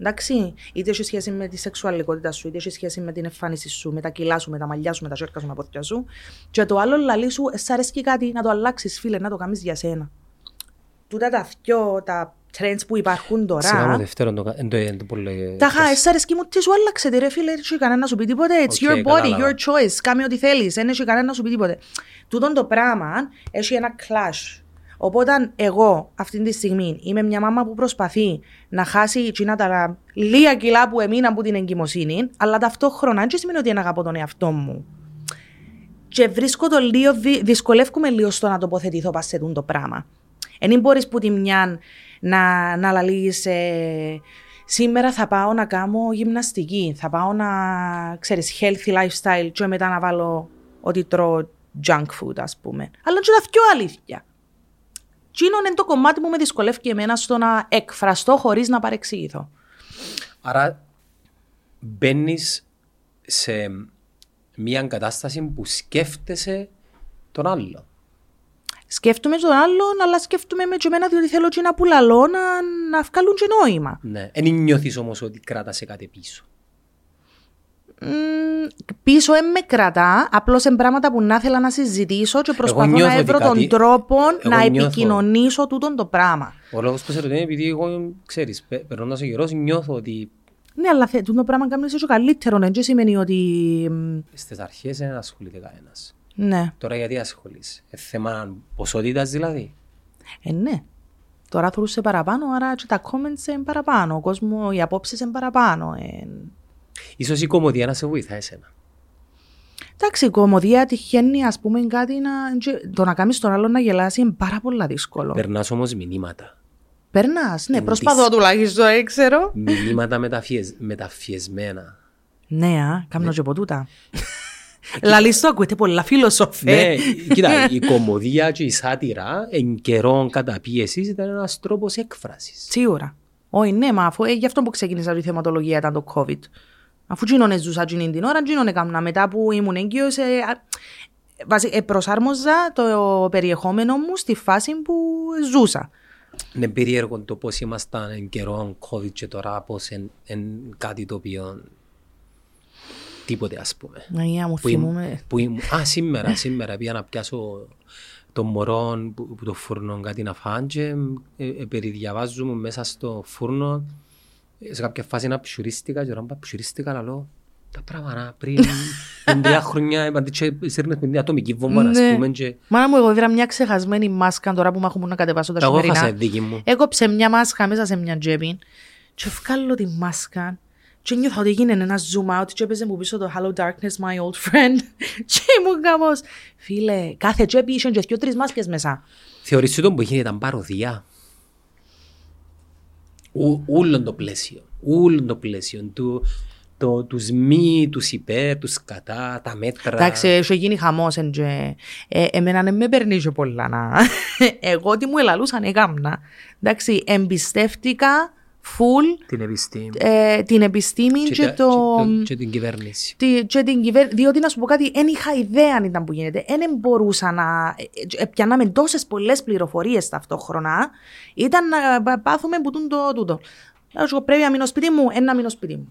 A: Εντάξει, είτε έχει σχέση με τη σεξουαλικότητα σου, είτε έχει σχέση με την εμφάνιση σου, με τα κιλά σου, με τα μαλλιά σου, με τα σέρκα σου, με τα πόδια σου. Και το άλλο λαλεί σου, «Ε, σ' αρέσκει κάτι να το αλλάξεις, φίλε, να το κάνεις για σένα. Τούτα τα δυο, τα trends που υπάρχουν τώρα.
B: Σιγά μου δεύτερον το, κα- εν το, εν το πολύ...
A: Τα χα, εσύ αρέσκει μου, τι σου άλλαξε, τι ρε φίλε, δεν έχει κανένα να σου πει τίποτε. It's
B: OK,
A: your body,
B: κατάλαβα.
A: your choice. Κάμε ό,τι θέλεις, δεν έχει κανένα να σου πει τίποτε. Τούτον το πράγμα έχει ένα clash. Οπότε εγώ αυτή τη στιγμή είμαι μια μάμα που προσπαθεί να χάσει εκείνα τα λίγα κιλά που έμεινα από την εγκυμοσύνη, αλλά ταυτόχρονα δεν σημαίνει ότι δεν αγαπώ τον εαυτό μου. Και βρίσκω το λίγο, δυ- δυσκολεύομαι λίγο στο να τοποθετηθώ πας σε τούτο το πράγμα. Εν μπορείς που τη μια να, να λαλείς, ε, σήμερα θα πάω να κάνω γυμναστική, θα πάω να, ξέρεις, healthy lifestyle και μετά να βάλω ότι τρώω junk food, ας πούμε. Αλλά και τα πιο αλήθεια. Τι είναι το κομμάτι που με δυσκολεύει εμένα στο να εκφραστώ χωρίς να παρεξηγηθώ.
B: Άρα μπαίνεις σε μια κατάσταση που σκέφτεσαι τον άλλο.
A: Σκέφτομαι τον άλλον, αλλά σκέφτομαι με και εμένα διότι θέλω και να πουλαλώ να, να βγάλουν και νόημα.
B: Ναι. Εν νιώθεις όμως ότι κράτασε κάτι πίσω.
A: Μμμ, πίσω δεν με κρατά, απλώς είναι πράγματα που να ήθελα να συζητήσω και προσπαθώ να
B: νιώθω ότι
A: βρω
B: κάτι-
A: τον τρόπο
B: εγώ
A: να
B: νιώθω-
A: επικοινωνήσω τούτον το πράγμα.
B: Ο λόγος που σε ρωτώ είναι επειδή εγώ, ξέρεις, πε- περνώντας ο καιρός νιώθω ότι
A: Ναι, αλλά θε, τούτο πράγμα κάνεις σε καλύτερο, δεν σημαίνει ότι. μ,
B: στις αρχές δεν ασχολείται κανένας.
A: Ναι,
B: Τώρα γιατί ασχολείσαι. Ε, θέμα ποσότητας δηλαδή.
A: ε, ναι. Τώρα θεωρούσε παραπάνω, άρα και τα comments είναι παραπάνω. Ο κόσμος, οι απόψεις είναι παραπάνω. Ε.
B: Ίσως η κομμωδία να σε βοηθά εσένα.
A: Εντάξει, η κομμωδία τυχαίνει, ας πούμε, κάτι να. και Το να κάνεις τον άλλον να γελάσει είναι πάρα πολύ δύσκολο.
B: Περνάς όμως μηνύματα.
A: Περνάς, ναι,
B: Είναι
A: προσπαθώ
B: της-
A: τουλάχιστον, δεν ξέρω.
B: Μηνύματα μεταφιεσ... μεταφιεσμένα.
A: Ναι, α, κάνω και από τούτα. Λαλείς το ακούτε πολλά φιλοσοφέ.
B: ναι, κοίτα, η κομμωδία και η σάτυρα εν καιρών καταπίεσης ήταν ένας τρόπος έκφρασης.
A: Σίγουρα. Όχι, ναι, μα αφού, ε, γι' αυτό που ξεκίνησα τη θεματολογία ήταν το COVID. Αφού τσίνον ζούσα τσίνη την ώρα, τσίνον έκανα. Μετά που ήμουν έγκυος, ε, α, βασι- ε, προσάρμοζα το περιεχόμενο μου στη φάση που ζούσα.
B: Είναι περίεργο το πώς ήμασταν εν καιρών COVID και τώρα πώς εν, εν κάτι το οποίο τίποτε ας πούμε.
A: Αγία μου
B: Που ήμ-
A: θυμούμαι.
B: που ήμ- α, σήμερα, σήμερα πήγα να πιάσω τον μωρό που, που το φούρνο κάτι να φάνε και ε, ε, περιδιαβάζουμε μέσα στο φούρνο ε, σε κάποια φάση να ψουρίστηκα και όταν πάω ψουρίστηκα αλλά λέω τα πράγματα πριν πριν τρία χρόνια είπαν και σέρνες με μια ατομική βόμβα ας
A: Ναι.
B: πούμε και
A: Μάνα μου, εγώ είδα μια ξεχασμένη μάσκα τώρα που μ' έχουν να κατεβάσω τα
B: εγώ
A: σημερινά.
B: έχασα δική μου.
A: Έκοψε μια μάσκα μέσα σε μια τσέπη και βγάλω τη μάσκα και νιώθω ότι έγινε ένα zoom out και έπαιζε μου πίσω το Hello Darkness my old friend και ήμουν κάπως φίλε κάθε τσέπη είχε και δυο τρεις μάσκες μέσα
B: Θεωρείς ότι το που είχε ήταν παροδία. Ού- Ούλον το πλαίσιο. Ούλον το πλαίσιο. Του, το, τους μη, τους υπέρ, τους κατά, τα μέτρα.
A: Εντάξει, έχει γίνει χαμός εν και, ε, εμένα δεν με παίρνει και πολλά να... Εγώ τι μου ελαλούσαν έκαμνα. Εντάξει, εμπιστεύτηκα full
B: Την επιστήμη.
A: ε, την επιστήμη και,
B: τα-
A: το...
B: και- και την κυβέρνηση.
A: τη- και την κυβέρνηση. Διότι να σου πω κάτι, δεν είχα ιδέα αν ήταν που γίνεται. Δεν μπορούσα να. ε, ε, Πιανάμε τόσες πολλές πληροφορίες ταυτόχρονα. Ήταν να πα- πάθουμε που τούν το τούτο. Λέω σου, πρέπει να μείνω σπίτι μου, ένα μείνω σπίτι μου.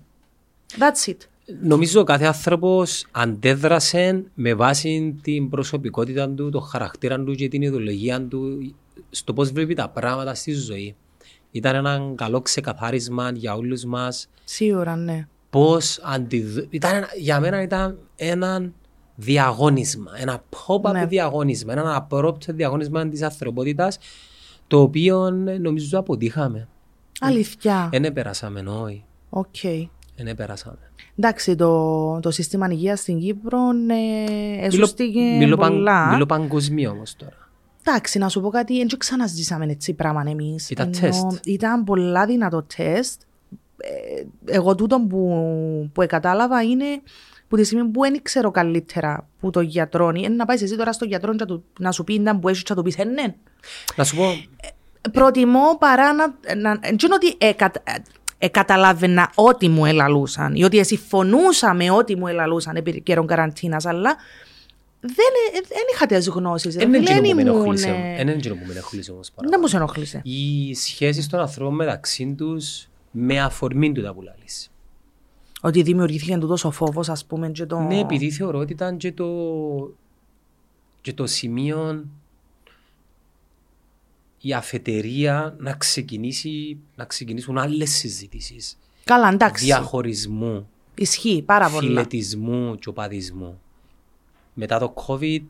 A: That's it.
B: Νομίζω κάθε άνθρωπος αντέδρασε με βάση την προσωπικότητα του, το χαρακτήρα του και την ιδεολογία του στο πώς βλέπει τα πράγματα στη ζωή. Ήταν ένα καλό ξεκαθάρισμα για όλους μας
A: Σίγουρα, ναι.
B: πώς αντιδ... ήταν, ένα- για μένα ήταν ένα διαγώνισμα, ένα pop-up
A: Ναι.
B: διαγώνισμα, ένα απρόπτο διαγώνισμα της ανθρωπότητας το οποίο ε, νομίζω αποτύχαμε.
A: Αλήθεια.
B: Δεν επεράσαμε, όχι.
A: Οκ.
B: Δεν επεράσαμε.
A: Εντάξει, το, το σύστημα υγείας στην Κύπρο ε,
B: Μιλώ,
A: εσωστήκε
B: μιλώ, παν,
A: πολλά.
B: μιλώ παγκοσμίως όμως τώρα.
A: Εντάξει, να σου πω κάτι, δεν ξαναζήσαμε έτσι πράγμα εμείς.
B: Ήταν
A: Ενώ
B: τεστ.
A: Ήταν πολλά δυνατό τεστ. Ε, εγώ τούτο που, που κατάλαβα είναι που τη στιγμή που δεν ξέρω καλύτερα που το γιατρό είναι να πάεις εσύ τώρα στο γιατρό και να, του- να σου πει ήταν που έχεις και να του πεις «Ε, ναι.
B: Να σου πω,
A: Προτιμώ παρά να... να δεν είναι ότι εκα, ε, καταλάβαινα ό,τι μου ελαλούσαν ή ότι συμφωνούσα με ό,τι μου ελαλούσαν επί καιρών καραντίνας, αλλά δεν, ε, δεν είχα τις γνώσεις. ρε
B: δεν είναι
A: φίλε,
B: εκείνο που με
A: ήμουν,
B: ενοχλήσε.
A: ε,
B: Δεν είναι εκείνο που με ενοχλήσε όμως
A: Δεν
B: παραπάνω.
A: μου ενοχλήσε.
B: Οι σχέσεις των ανθρώπων μεταξύ τους με αφορμή του τα που λαλείς.
A: Ότι δημιουργήθηκε τούτος ο φόβος, ας πούμε, και το...
B: Ναι, επειδή θεωρώ ότι ήταν και το, και το σημείο η αφετηρία να, ξεκινήσει, να ξεκινήσουν άλλες συζητήσεις.
A: Καλά, εντάξει.
B: Διαχωρισμού,
A: Ισχύει πάρα πολλά.
B: φιλετισμού και οπαδισμού. Μετά το COVID,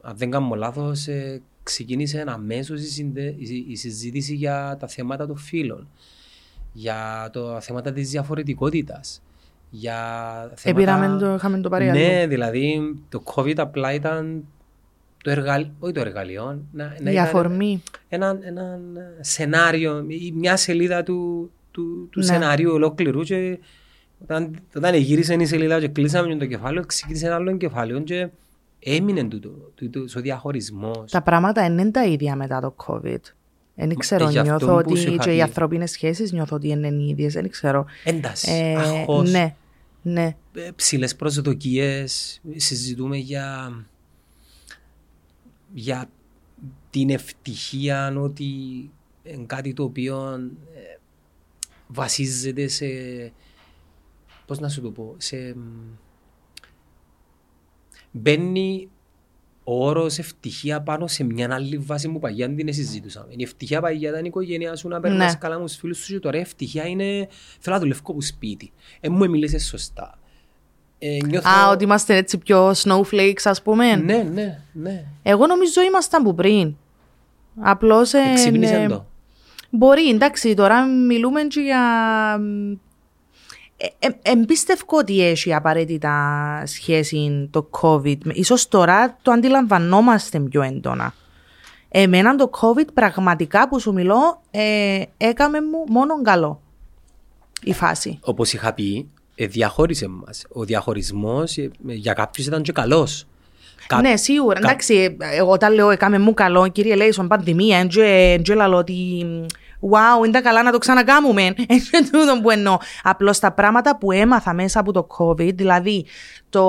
B: αν δεν κάνω λάθος, ε, ξεκίνησε αμέσως η, συνδε- η- η συζήτηση για τα θέματα των φύλων, για το- τα θέματα της διαφορετικότητας, για θέματα...
A: Επήραμε το, είχαμε το πάρει
B: Ναι,
A: αλλού.
B: δηλαδή το COVID απλά ήταν το εργαλείο, όχι το εργαλείο, να, να
A: Η
B: ήταν
A: αφορμή.
B: ένα, ένα σενάριο, ή μια σελίδα του, του, του
A: Ναι.
B: σενάριου ολόκληρου και όταν, όταν γύρισε η σελίδα και κλείσαμε το κεφάλαιο, ξεκίνησε ένα άλλο κεφάλαιο και έμεινε τούτο, τούτος ο διαχωρισμός.
A: Τα πράγματα δεν είναι τα ίδια μετά το COVID. Δεν ξέρω,
B: ε, γι' αυτό
A: νιώθω
B: που σου
A: ότι
B: είχα
A: και οι
B: πει.
A: ανθρώπινες σχέσεις νιώθω ότι είναι οι ίδιες. Δεν ξέρω.
B: Έντασης,
A: Ε,
B: αχώς,
A: ναι, ναι.
B: ε, ψηλές προσδοκίες, συζητούμε για, για την ευτυχία ότι είναι κάτι το οποίο ε, βασίζεται σε, πώς να σου το πω, σε, μ, μπαίνει ο όρος ευτυχία πάνω σε μια άλλη βάση που παγιά την συζητούσαμε. Η ευτυχία παγιά ήταν η οικογένειά σου να περνάς
A: Ναι.
B: καλά με τους φίλους σου και τώρα η ευτυχία είναι θέλω να δουλεύω από σπίτι. Ε, μου μίλησες σωστά. Ε, νιώθω...
A: Α, ότι είμαστε έτσι πιο snowflakes, ας πούμε.
B: Ναι, ναι, ναι.
A: Εγώ νομίζω ήμασταν που πριν. Απλώς.
B: Εξυπνήσε το.
A: Μπορεί, εντάξει, τώρα μιλούμε και για. Ε, ε, εμπίστευω ότι έχει απαραίτητα σχέση το COVID. Ίσως τώρα το αντιλαμβανόμαστε πιο έντονα. Εμένα το COVID πραγματικά που σου μιλώ ε, έκαμε μου μόνο καλό η φάση.
B: Όπως είχα πει, ε, διαχώρισε μας. Ο διαχωρισμός ε, για κάποιους ήταν και καλός. Κα-
A: Ναι, σίγουρα.
B: κα-
A: Εντάξει, εγώ όταν λέω έκαμε μου καλό, κύριε Λέισον, πανδημία, δεν λέω ότι wow, είναι τα καλά να το ξανακάμουμε. Είναι τούτο που εννοώ. Απλώς τα πράγματα που έμαθα μέσα από το COVID, δηλαδή το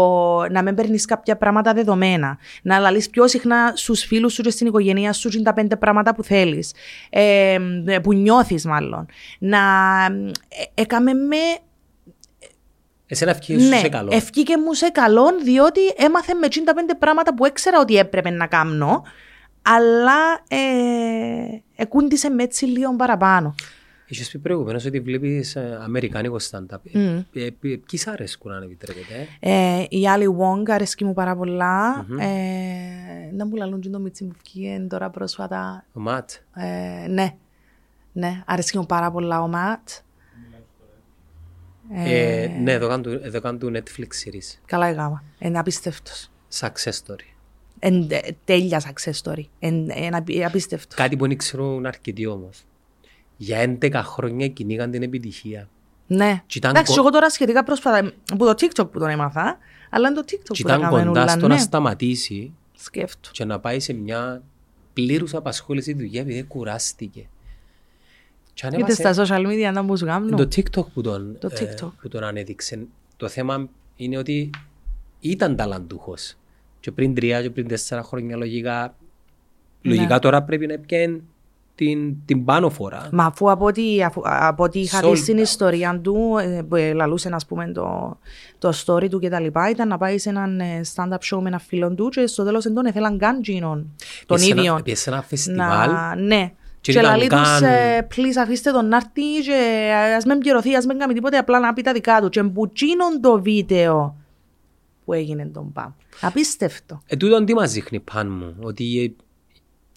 A: να μην παίρνεις κάποια πράγματα δεδομένα, να λαλείς πιο συχνά στους φίλους σου και στην οικογένεια σου είναι τα πέντε πράγματα που θέλεις, ε, που νιώθεις μάλλον. Να ε, έκαμε με
B: Εσένα ευκαιρία σου
A: ναι,
B: σε καλό.
A: ευκήκε μου σε καλό, διότι έμαθε με 55 πράγματα που έξερα ότι έπρεπε να κάνω, αλλά ε, εκούντισε με έτσι λίγο παραπάνω.
B: Είχες πει προηγουμένως ότι βλέπεις ε, αμερικάνικο stand-up.
A: Mm.
B: Ε, ε, ε, Ποιοι σ' αρέσκουν αν επιτρέπετε. ε;
A: Ε, η άλλη Wong αρέσκει μου πάρα πολλά. Ε, να μου λαλούν και το μίτσι μου βγήκε τώρα πρόσφατα.
B: Ο Ματ.
A: Ε, ναι, ναι, αρέσκει μου πάρα πολλά ο Ματ.
B: Ε, ναι, εδώ κάνουν του- εδώ κάνουν του Netflix series.
A: Καλά η γάμα. Είναι απίστευτος.
B: Success story.
A: Εν, ε, τέλεια success story. Εν, εν, απι- απίστευτος.
B: Κάτι που δεν ξέρουν αρκετοί όμως. για 11 χρόνια κυνήγαν την επιτυχία.
A: Ναι.
B: Και ήταν
A: Εντάξει,
B: κο-
A: εγώ τώρα σχετικά πρόσφατα από το TikTok που τον έμαθα, αλλά είναι το TikTok
B: Και
A: που τα
B: ήταν
A: έκαμε
B: κοντά
A: όλα,
B: στο
A: ναι.
B: να σταματήσει
A: Σκέφτο.
B: και να πάει σε μια πλήρους απασχόληση δουλειά επειδή κουράστηκε. Και
A: Είτε
B: ανέβασε
A: στα social media να μου σου κάνουν.
B: το TikTok που τον,
A: Το
B: ε,
A: TikTok.
B: που τον ανέδειξε. Το θέμα είναι ότι ήταν ταλαντούχος. Και πριν τρία και πριν τέσσερα χρόνια λογικά,
A: Ναι.
B: λογικά τώρα πρέπει να πιέν την, την πάνω φορά.
A: Μα αφού από ό,τι, αφού- από ό,τι είχα δει
B: Sold
A: στην
B: out.
A: ιστορία του, ε, που ε, λαλούσε ας πούμε το, το story του και τα λοιπά, ήταν να πάει σε έναν ε, stand-up show με ένα φίλο του και στο τέλος δεν τον ήθελαν καν γίνον, τον
B: Πιες σε ένα-
A: ίδιο.
B: πιες σε ένα φεστιβάλ
A: Να, ναι.
B: και
A: Και,
B: ήταν
A: λαλεί τους,
B: καν-
A: ε, please αφήστε τον να έρθει και ας μην πληρωθεί, ας μην κάνει τίποτε, απλά να πει τα δικά του. Και που γίνον το βίντεο που έγινε τον ΠΑΜ. Απίστευτο.
B: Ε, τούτον τι μας δείχνει πάνω μου, ότι ε,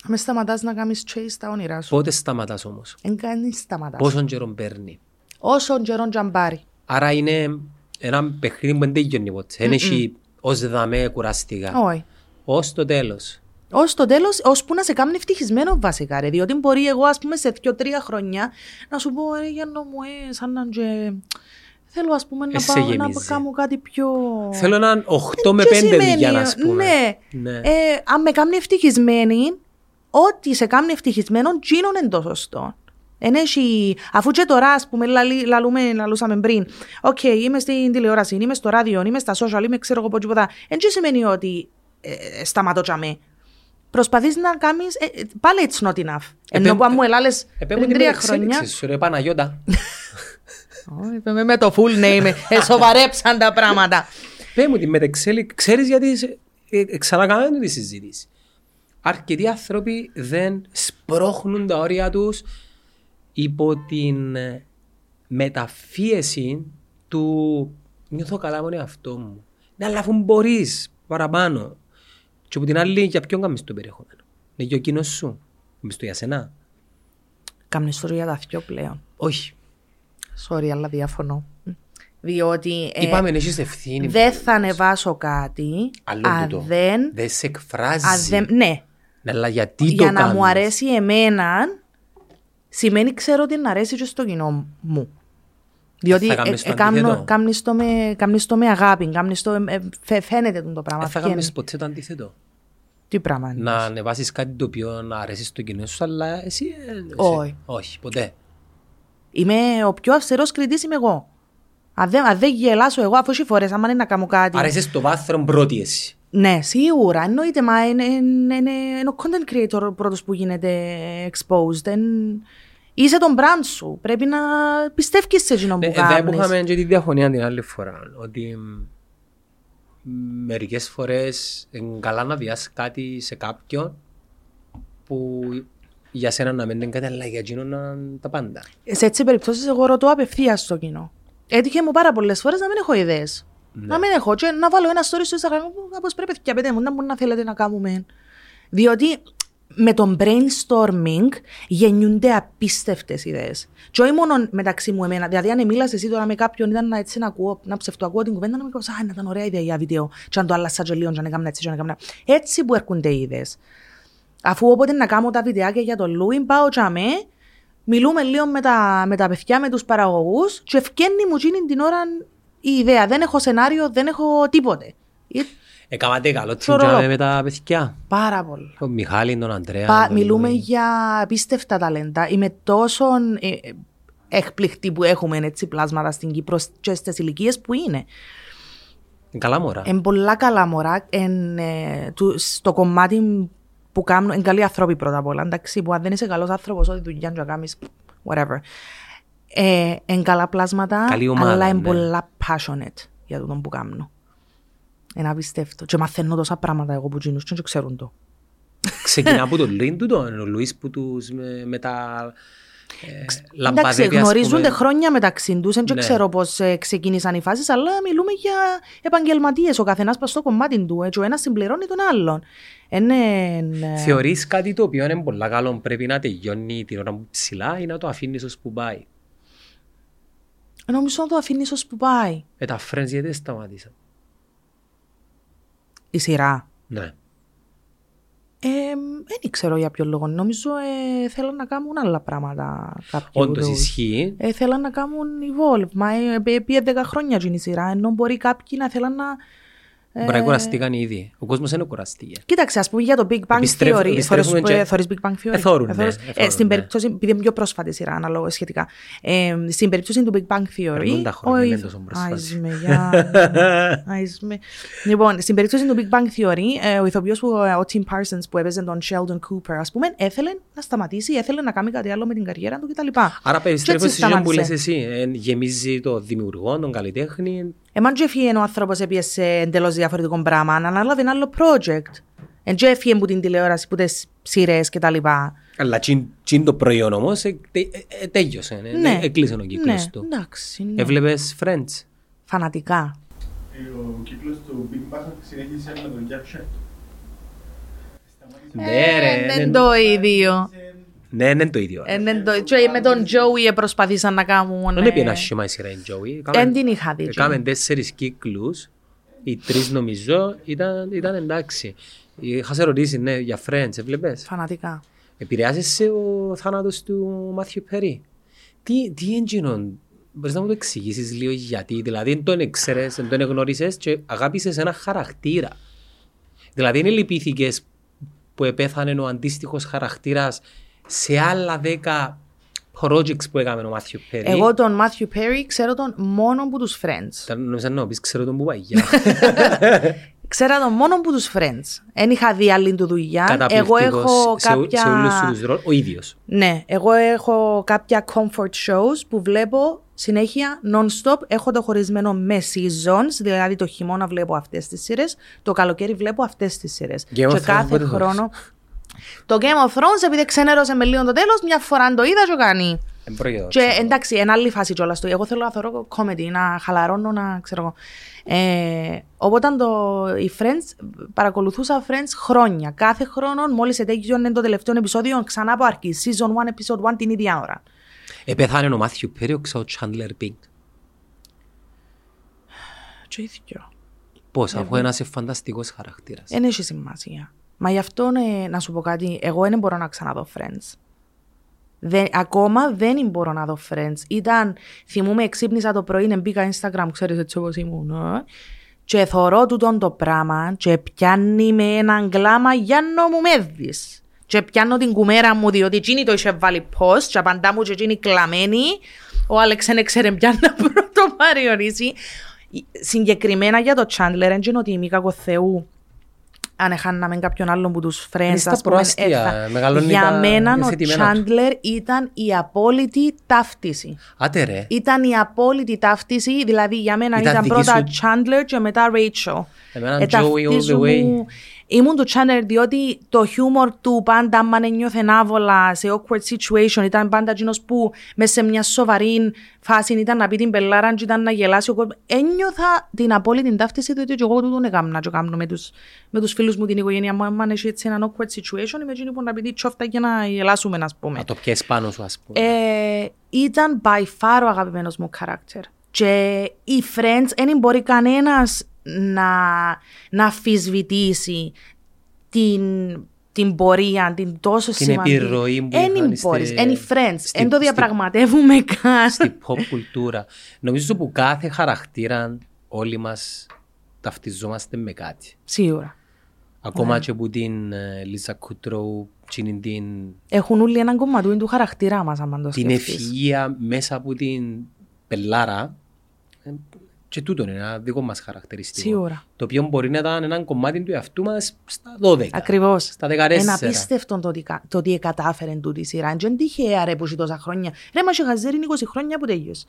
A: Με σταματάς να κάνεις chase στα όνειρά σου.
B: πότε σταματάς όμως,
A: Εν κάνεις σταματάς.
B: πόσον καιρό παίρνει;
A: Όσον καιρόν τζαμπάρει.
B: Άρα είναι ένα παιχνίδι που δεν τελειώνει ποτέ. Δεν έχει ως δαμέ κουραστικά.
A: Όχι.
B: Ως το τέλος.
A: Ω το τέλος, ώσπου να σε κάνει ευτυχισμένο βασικά. Ρε. Διότι μπορεί εγώ, ας πούμε, σε δύο-τρία χρόνια να σου πω, ρε Γιάννο μου, ε, σαν να και... Θέλω, ας πούμε, να
B: Εσέ
A: πάω να
B: γεμίζεις.
A: κάνω κάτι πιο...
B: Θέλω έναν 8 με
A: Τι
B: 5
A: σημαίνει,
B: δουλειά, ας πούμε.
A: Ναι.
B: Ναι.
A: Ε, αν με κάνει ευτυχισμένη, ό,τι σε κάνει ευτυχισμένο, τζείνον είναι το σωστό. Εν έχει, αφού και τώρα, ας πούμε, λαλεί- λαλούμε, λαλούσαμε πριν, οκ, είμαι στην τηλεόραση, είμαι στο ράδιο, είμαι στα social, είμαι ξέρω εγώ πω τίποτα, εν τι σημαίνει ότι ε, ε, σταματώ τζιαμέ. Προσπαθείς να κάνεις, ε, ε, πάλι it's not enough. Ενώ
B: Επέ-
A: που αν μου ελάλες
B: Επέ μου
A: πριν
B: την
A: τρία
B: εξέλιξη
A: χρόνια,
B: σου ρε Παναγιώτα.
A: Ω, είπαμε με το full name, ε, σοβαρέψαν τα πράγματα.
B: Πέ μου την μετεξέλιξη. Ξέρεις γιατί σε- ε, ε, ξανακάναμε τη συζήτηση. Αρκετοί άνθρωποι δεν σπρώχνουν τα όρια τους υπό την ε, μεταφίεση του νιώθω καλά με τον εαυτό μου. Ναι, αλλά αφού μπορείς παραπάνω. Και από την άλλη, για ποιον κάνεις το περιεχόμενο; Είναι για ο κοινός σου. Κάνεις το για σένα.
A: Κάμνεις το για τα δυο πλέον.
B: Όχι.
A: Sorry, αλλά διαφωνώ. Διότι ε,
B: Είπαμε, έχεις ευθύνη.
A: δεν θα ανεβάσω κάτι
B: Άλλο
A: αν
B: τούτο.
A: δεν,
B: Δεν σε εκφράζει.
A: αν δεν... Ναι,
B: Ναι, αλλά γιατί το
A: για να
B: κάνεις;
A: μου αρέσει εμένα σημαίνει ξέρω ότι να αρέσει και στο κοινό μου. Διότι
B: θα κάνεις το
A: ε, κάνω-
B: αντίθετο.
A: κάνεις το με- κάνεις το με αγάπη, κάνεις το, ε, φαι- φαίνεται το πράγμα.
B: Δεν θα
A: βγαίνει.
B: κάνεις ποτέ το αντίθετο;
A: Τι πράγμα είναι.
B: Να ανεβάσεις κάτι το οποίο να αρέσει στο κοινό σου, αλλά εσύ... ε, εσύ-
A: Όχι.
B: Όχι, ποτέ.
A: Είμαι ο πιο αυστηρός κριτής είμαι εγώ. Αν δεν, αν δεν γελάσω εγώ, αφού έχει φορές, άμα είναι να κάνω κάτι.
B: Άρα είσαι στο βάθρο πρώτη εσύ.
A: Ναι, σίγουρα. Εννοείται, μα είναι, είναι, είναι, είναι ο content creator ο πρώτος που γίνεται exposed. Εν... Είσαι τον brand σου. Πρέπει να πιστεύεις σε εκείνον
B: Ναι,
A: που
B: Εδώ που
A: κάνεις.
B: είχαμε και τη διαφωνία την άλλη φορά, ότι μ, μερικές φορές είναι καλά να βιάσεις κάτι σε κάποιον που για σένα να μην είναι κάτι, αλλά για εκείνον να είναι τα πάντα.
A: Σε έτσι περιπτώσεις εγώ ρωτώ απευθείας στο κοινό. Έτυχε μου πάρα πολλές φορές να μην έχω ιδέες.
B: Ναι.
A: Να μην έχω και να βάλω ένα story στο Instagram που κάπως πρέπει και πέντε μου να μπορεί να θέλετε να κάνουμε. Διότι με τον brainstorming γεννιούνται απίστευτες ιδέες. Και όχι μόνο μεταξύ μου εμένα. Δηλαδή αν μίλας εσύ τώρα με κάποιον ήταν να έτσι να ακούω, να ψευτοακούω την κουβέντα να μου πει «Α, ήταν ωραία ιδέα για βίντεο». Και αν το άλλασα και λίγο, και αν έκανα έτσι, και αν έκανα... Έτσι που έρχονται οι ιδέες. Αφού όποτε να κάνω τα βιντεάκια για τον Λούιν, πάω τσαμέ, μιλούμε λίγο με τα, με τα παιδιά, με τους παραγωγούς και ευκένει μου εκείνη την ώρα η ιδέα. Δεν έχω σενάριο, δεν έχω τίποτε. Ε,
B: Έκανατε καλό
A: Θωρώ.
B: τσιντζάμε με τα παιδιά.
A: Πάρα πολύ.
B: Τον Μιχάλη, τον Αντρέα.
A: Πα,
B: τον
A: μιλούμε
B: Λουί.
A: για απίστευτα ταλέντα. Είμαι τόσο ε, ε, εκπληκτή που έχουμε έτσι, πλάσματα στην Κύπρο και στις ηλικίες που είναι.
B: Είναι Καλά μωρά.
A: Είναι πολλά καλά μωρά. Εν, ε, του- στο κομμάτι που κάνουν, είναι καλοί άνθρωποι πρώτα απ' όλα. Εντάξει, που αν δεν είσαι καλός άνθρωπος, ό,τι δουλειά να κάνεις, whatever. Ε, είναι καλά πλάσματα,
B: Καλή ομάδα,
A: αλλά είναι
B: ναι.
A: πολλά passionate για το που κάνουν. Είναι απίστευτο. Και μαθαίνω τόσα πράγματα εγώ που γίνουν και δεν ξέρουν το.
B: Ξεκινά από τον Λουίν του, τον ο Λουίς που τους με, με τα ε,
A: Εντάξει,
B: λαμπαδεύει, ας
A: γνωρίζονται
B: πούμε.
A: χρόνια μεταξύ τους. Δεν
B: Ναι.
A: ξέρω πώς ξεκίνησαν οι φάσεις, αλλά μιλούμε για επαγγελματίες. Ο καθένας πας στο κομμάτι του. Έτσι, ο ένας συμπληρώνει τον άλλον. Είναι. ε,
B: Θεωρείς κάτι το οποίο είναι πολύ καλό πρέπει να τελειώνει την ώρα που ψηλά ή να το αφήνεις ως που πάει;
A: Νομίζω να το αφήνεις ως που πάει.
B: Ε, τα friends γιατί δεν σταματήσαν;
A: Η σειρά.
B: Ναι.
A: Ε, Δεν ξέρω για ποιο λόγο. Νομίζω ε, θέλουν να κάνουν άλλα πράγματα. κάποιοι
B: Όντως
A: τους.
B: ισχύει.
A: Ε, θέλαν να κάνουν evolve. Μα ε, ε, πήγε 10 χρόνια γίνει η σειρά. Ενώ μπορεί κάποιοι να θέλαν να. Ε,
B: Μπορεί να κουραστήκαν ήδη. Ο κόσμος δεν κουραστήκε.
A: Κοίταξε, ας πούμε για το Big Bang
B: Επιστρέφω-
A: Theory.
B: επιστρέφουμε
A: Θωρείς,
B: και-
A: ε, θωρείς Big Bang Theory;
B: Ε, θωρούν, ναι,
A: θωρείς.
B: ε,
A: Ε,
B: θωρούν,
A: στην
B: ναι.
A: περίπτωση, επειδή είναι πιο πρόσφατη σειρά, αναλόγως σχετικά. Ε, στην περίπτωση του Big Bang Theory.
B: Περνούν τα χρόνια,
A: ο
B: είναι
A: ηθ-
B: τόσο πρόσφατη.
A: Α, είσαι με, γεια. Α, είσαι με. Λοιπόν, στην περίπτωση του Big Bang Theory, ε, ο ηθοποιός που, ε, ο Tim Parsons που έπαιζε τον Sheldon Cooper, ας πούμε, έθελε να σταματήσει, έθελε να κάνει κάτι άλλο με την καριέρα του κτλ.
B: Άρα περιστρέφω
A: Και έτσι
B: σε αυτό που λες
A: σταμάτησε.
B: εσύ. Ε, γεμίζει το δημιουργό, τον καλλιτέχνη.
A: Εμάν και έφυγε ο άνθρωπος έπιασε εντελώς διαφορετικό πράγμα, να αναλάβει ένα άλλο project. Εν και έφυγε που την τηλεόραση, που τις σειρές και τα λοιπά.
B: Αλλά τσιν, τσιν το προϊόν όμως ε, τε- ε, ε, τέλειωσε. ε,
A: Ναι.
B: ε, Έκλεισε ο
A: Ναι,
B: κύκλος του.
A: εντάξει. ναι.
B: Έβλεπες Friends;
A: Φανατικά.
C: Ε, Ο κύκλος του Big Bang συνέχισε με τον Jack Sharp.
B: Ναι ρε.
A: Ε,
B: ναι,
A: Δεν το ίδιο.
B: Ναι, είναι το ίδιο.
A: Ε, δεν το- και Με τον Joey προσπαθήσαν να κάνουν...
B: Δεν
A: ε,
B: έπιε ένα σχήμα η σειρά η Joey.
A: Εν την είχα δει.
B: Κάμε τέσσερις κύκλους. Οι τρεις νομίζω ήταν, ήταν εντάξει. Είχα σε ρωτήσει ναι, για Friends, έβλεπες;
A: Φανατικά.
B: Επηρεάζεσαι ο θάνατος του Μάθιου Περί. Τι, τι εντζήνων, μπορείς να μου το εξηγήσεις λίγο γιατί; Δηλαδή δεν τον έξερες, δεν τον εγνώρισες και αγάπησες ένα χαρακτήρα. Δηλαδή δεν λυπήθηκες που επέθανε ο αντίστοιχος χαρακτήρας σε άλλα δέκα projects που έκαμε ο Μάθιου Περί.
A: Εγώ τον Matthew Perry ξέρω τον μόνο που τους Friends.
B: Ήταν νόμιζα να πεις ξέρω τον που πάει. για.
A: Ξέρα τον μόνο που τους Friends. Εν είχα δει άλλη του δουλειά. Εγώ
B: Καταπληκτικός
A: έχω
B: σε, ου- σε όλους
A: κάποια...
B: τους ρόλους, ο ίδιος.
A: Ναι, εγώ έχω κάποια comfort shows που βλέπω συνέχεια non-stop. Έχω το χωρισμένο με seasons, δηλαδή το χειμώνα βλέπω αυτές τις σειρές, το καλοκαίρι βλέπω αυτές τις σειρές.
B: Game of
A: και
B: Thrones
A: κάθε
B: πότε το
A: χρόνο... Το Game of Thrones, επειδή ξενέρωσε με λίγο το τέλος, μια φορά το είδα και κάνει.
B: Εν προϊόν,
A: Και
B: ξέρω.
A: εντάξει, ένα άλλη φάση κιόλας του. Εγώ θέλω να θεωρώ comedy, να χαλαρώνω, να ξέρω εγώ. Ε, οπότε το, οι Friends, παρακολουθούσα Friends χρόνια. Κάθε χρόνο, μόλις ετέγιζε το τελευταίο επεισόδιο, ξανά από αρχή. Season 1, episode 1 την ίδια ώρα.
B: Επέθανε ο Μάθιου Περί, ο ξέρω Chandler Bing.
A: Και ίδιο.
B: Πώς, αφού ένας φανταστικός χαρακτήρας.
A: Δεν έχει σημασία. Μα γι' αυτό ε, να σου πω κάτι, εγώ δεν μπορώ να ξαναδώ Friends. Δεν, ακόμα δεν μπορώ να δω Friends. Ήταν, θυμούμαι, εξύπνησα το πρωί, μπήκα Instagram, ξέρεις έτσι όπως ήμουν. ε, και θωρώ τούτον το πράγμα και πιάνει με έναν κλάμα για να μου με δεις. Και πιάνω την κουμέρα μου διότι εκείνη το είχε βάλει post και απαντά μου και εκείνη κλαμμένη. Ο Άλεξ δεν ξέρε πια να πρώτο παριορίσει. Συγκεκριμένα για το Chandler, δεν είναι ότι η Μίκα Κοθεού αν έχαναμε κάποιον άλλον που τους friends,
B: στα
A: ας πούμε,
B: προάστια,
A: έφα-
B: μεγαλώνει
A: για
B: τα
A: μένα ο
B: υιοθετημένα του.
A: Chandler ήταν η απόλυτη ταύτιση.
B: Άτε ρε.
A: Ήταν η απόλυτη ταύτιση, δηλαδή για μένα
B: Ήταν
A: ήταν,
B: δική
A: πρώτα
B: σου-
A: Chandler και μετά Rachel.
B: Εμένα
A: Ε,
B: Joey all the
A: ταυτίζουν
B: way.
A: Μου- Ήμουν του Chandler διότι το χιούμορ του πάντα άμα νιώθε άβολα σε awkward situation ήταν πάντα εκείνος που μέσα σε μια σοβαρή φάση ήταν να πει την πελάρα και ήταν να γελάσει ο κόσμος. Ένιωθα την απόλυτη ταύτιση διότι και εγώ τούτον έκανα και κάνω με τους, με τους φίλους μου την οικογένεια μου. Αν έχει έτσι ένα awkward situation είμαι εκείνη που να πει τη τσόφτα για να γελάσουμε ας πούμε.
B: Να το πιες πάνω σου ας πούμε.
A: Ε, ήταν by far ο αγαπημένος μου character. Και οι Friends δεν μπορεί κανένας να, να αφισβητήσει την, την πορεία, την τόσο
B: Την
A: σημαντική.
B: επιρροή που
A: Εν
B: είχαν
A: μπορείς,
B: στη-
A: εν οι Friends.
B: στη-
A: Εν το
B: στη-
A: διαπραγματεύουμε καν.
B: Στη pop κουλτούρα. Νομίζω που κάθε χαρακτήρα όλοι μας ταυτιζόμαστε με κάτι.
A: Σίγουρα.
B: Ακόμα
A: Ναι.
B: και που την Λίζα Κουτρόου, την, την,
A: Έχουν όλοι έναν κομματούιν του χαρακτήρα μας, αν το
B: την
A: σκεφτείς.
B: ευφυΐα μέσα από την πελάρα. Ε, Και τούτο είναι ένα δικό μας χαρακτηριστικό.
A: Σίγουρα.
B: Το οποίο μπορεί να ήταν ένα κομμάτι του εαυτού μας στα 12.
A: Ακριβώς.
B: Στα 14.
A: Είναι απίστευτο το ότι, κα- το ότι κατάφερε τούτη η σειρά. Δεν τυχαία ρε που έχει τόσα χρόνια. Ρε μα είχε χαζέρι 20 χρόνια που τέλειωσε.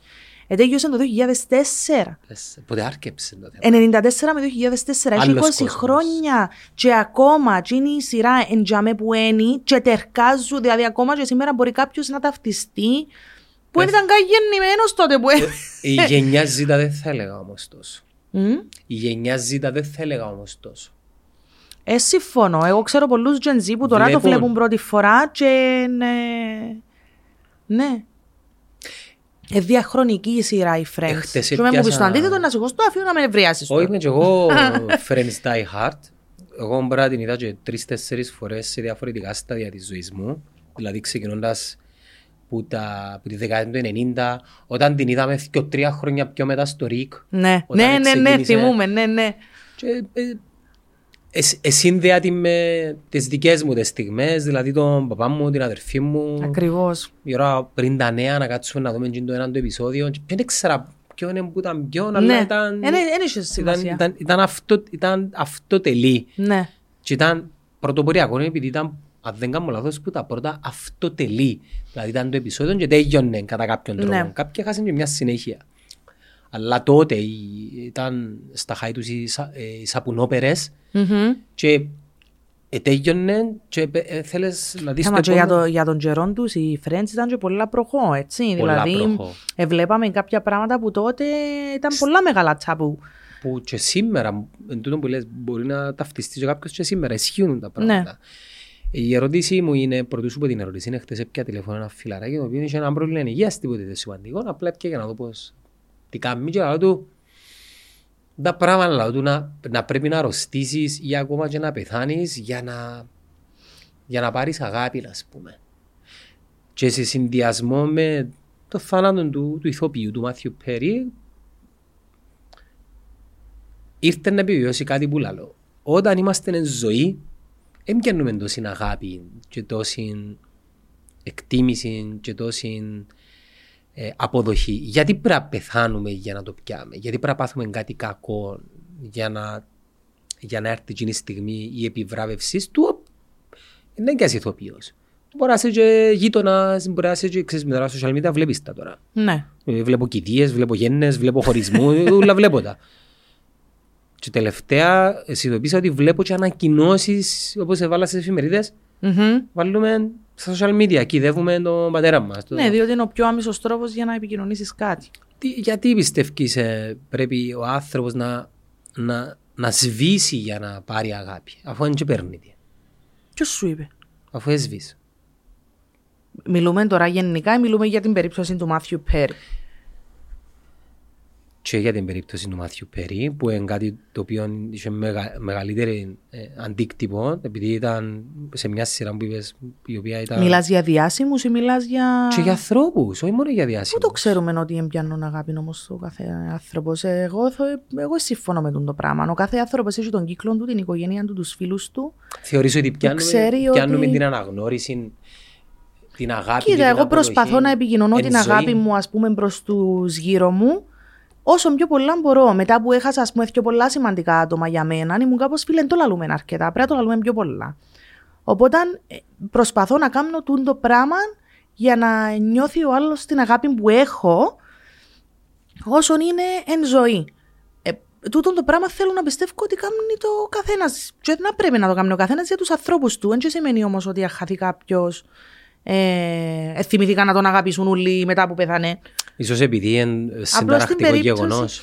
A: Ε, τέλειωσε το 2004.
B: Πες, Πότε άρκεψε το θέμα.
A: 94 με 2004, έχει 20
B: Άλλος κόσμος.
A: χρόνια και ακόμα και είναι η σειρά εντιαμέ που είναι και τερκάζουν, δηλαδή ακόμα και σήμερα μπορεί κάποιος να ταυτιστεί που δεν ήταν καν γεννημένος τότε που έ-
B: Η γενιά Z δεν θα έλεγα όμως τόσο.
A: Μμ.
B: Η γενιά Z δεν θα έλεγα όμως τόσο.
A: Ε, συμφωνώ. Εγώ ξέρω πολλούς Gen Z που τώρα το
B: Βλέπουν.
A: βλέπουν πρώτη φορά και ναι. Ναι. Ε, διαχρονική η σειρά οι Friends.
B: Εχθές
A: και με μου πεις το
B: έπιασα-
A: αντίθετο να σηκώσω το αφήνω να με ευριάσεις
B: Όχι,
A: τώρα.
B: είμαι και εγώ Friends Die Hard. εγώ μπορεί να την είδα και τρεις-τέσσερις φορές σε διαφορετικά στάδια της ζωής μου. Δηλαδή ξεκινώντας που, τα, που τη δεκαετία του 90, όταν την είδαμε και τρία χρόνια πιο μετά στο ΡΙΚ.
A: Ναι,
B: Όταν
A: ναι, ναι, ναι,
B: ξεκίνησε-
A: θυμούμε, ναι, ναι.
B: Και, ε, εσ- εσύνδεα την με τις δικές μου τις στιγμές, δηλαδή τον παπά μου, την αδερφή μου.
A: Ακριβώς.
B: Η ώρα πριν τα νέα να κάτσουμε να δούμε και το ένα το επεισόδιο. Και δεν ήξερα ποιο είναι που ήταν ποιον, αλλά
A: Ναι,
B: ήταν,
A: δεν είχε
B: ήταν,
A: σημασία.
B: ήταν, ήταν, αυτό, ήταν αυτοτελή.
A: Ναι,
B: Και ήταν πρωτοποριακό επειδή ήταν, αν δεν κάνω λάθος, που τα πρώτα αυτοτελή. Δηλαδή ήταν το επεισόδιο και τέλειωνε κατά κάποιον τρόπο.
A: Ναι.
B: Κάποιοι έχασαν και μια συνέχεια. Αλλά τότε η- ήταν στα χάη τους οι, σα- ε, οι σαπουνόπερες
A: Μμμ.
B: και ε, τέλειωνε και ε, θέλεις να δεις
A: Άμα και για,
B: επόμενο-
A: το, για τον καιρό τους, οι Friends ήταν και πολλά προχώ, έτσι.
B: Πολλά
A: δηλαδή,
B: προχώ.
A: ε, βλέπαμε κάποια πράγματα που τότε ήταν πολλά μεγάλα τσάπου.
B: που και σήμερα, εν τούτο που λες, μπορεί να ταυτιστεί και κάποιος και σήμερα, ισχύουν τα πράγματα.
A: Ναι.
B: Η ερώτησή μου είναι, πρωτού σου πω την ερώτηση, είναι χτες έπια τηλέφωνο ένα φιλαράκι, το οποίο είχε ένα πρόβλημα υγείας, τίποτε δεν σημαντικό, απλά έπια για να δω πώς, τι κάνει και λέω του, τα πράγματα λέω του να, να πρέπει να αρρωστήσεις ή ακόμα και να πεθάνεις για να, για να πάρεις αγάπη, ας πούμε. Και σε συνδυασμό με το θάνατο του, του ηθοποιού, του Μάθιου Πέρι, ήρθε να επιβιώσει κάτι που λαλώ. Όταν είμαστε εν ζωή, δεν πιάνουμε τόση αγάπη και τόση εκτίμηση και τόση ε, αποδοχή. Γιατί πρέπει να πεθάνουμε για να το πιάμε, γιατί πρέπει να πάθουμε κάτι κακό για να, για να έρθει εκείνη η στιγμή η επιβράβευση του, δεν είναι και ένας ηθοποιός. Μπορεί να είσαι και γείτονας, μπορεί να είσαι και ξέρεις, με τα social media βλέπεις τα τώρα.
A: Ναι.
B: Ε, Βλέπω κηδείες, βλέπω γέννες, βλέπω χωρισμούς, ε, όλα βλέπω τα. Και τελευταία συνειδητοποίησα ότι βλέπω και ανακοινώσεις όπως έβαλα στις εφημερίδες.
A: Μμμ.
B: Βάλουμε στα social media, κυδεύουμε τον πατέρα μας. Το-
A: Ναι, διότι είναι ο πιο άμεσος τρόπος για να επικοινωνήσεις κάτι.
B: Τι- γιατί πιστεύεις ε, πρέπει ο άνθρωπος να, να, να σβήσει για να πάρει αγάπη, αφού δεν και παίρνει τη,
A: Ποιος σου είπε;
B: αφού έσβησε.
A: Μιλούμε τώρα γενικά ή μιλούμε για την περίπτωση του Μάθιου Πέρι.
B: Και για την περίπτωση του Μάθιου Περί, που είναι κάτι το οποίο είχε μεγα, μεγαλύτερη ε, αντίκτυπο, επειδή ήταν σε μια σειρά που είπες, η οποία ήταν...
A: Μιλάς για διάσημους ή μιλάς για...
B: Και για ανθρώπους, όχι μόνο για
A: Πού
B: διάσημους.
A: το ξέρουμε ότι εμπιάνουν αγάπη όμως ο κάθε άνθρωπος; Εγώ, θα- εγώ συμφωνώ με τον το πράγμα. Ο κάθε άνθρωπος έχει τον κύκλο του, την οικογένεια του, τους φίλους του.
B: Θεωρείς ότι πιάνουμε,
A: ξέρει
B: πιάνουμε
A: ότι-
B: την αναγνώριση, την αγάπη και
A: Κοίτα,
B: την
A: εγώ
B: αποδοχή
A: προσπαθώ να επικοινωνώ
B: εν
A: την
B: ζωή.
A: αγάπη μου, ας πούμε, προς τους γύρω μου. Όσο πιο πολλά μπορώ. Μετά που έχασα, ας πούμε, πιο πολλά σημαντικά άτομα για μένα, ήμουν κάπως φίλε, δεν το λαλούμε αρκετά. Πρέπει να το λαλούμε πιο πολλά. Οπότε ε, προσπαθώ να κάνω τούν το πράγμα για να νιώθει ο άλλος την αγάπη που έχω όσον είναι εν ζωή. Ε, τούτο το πράγμα θέλω να πιστεύω ότι κάνει το καθένας. Και να πρέπει να το κάνει ο καθένας για τους ανθρώπους του. Δεν σημαίνει όμως ότι αν χαθεί κάποιος. Ε, ε, θυμηθήκα να τον αγαπήσουν όλοι μετά που πέθανε.
B: Ίσως επειδή είναι
A: Απλώς στην
B: συνταρακτικό
A: περίπτωση-
B: γεγονός.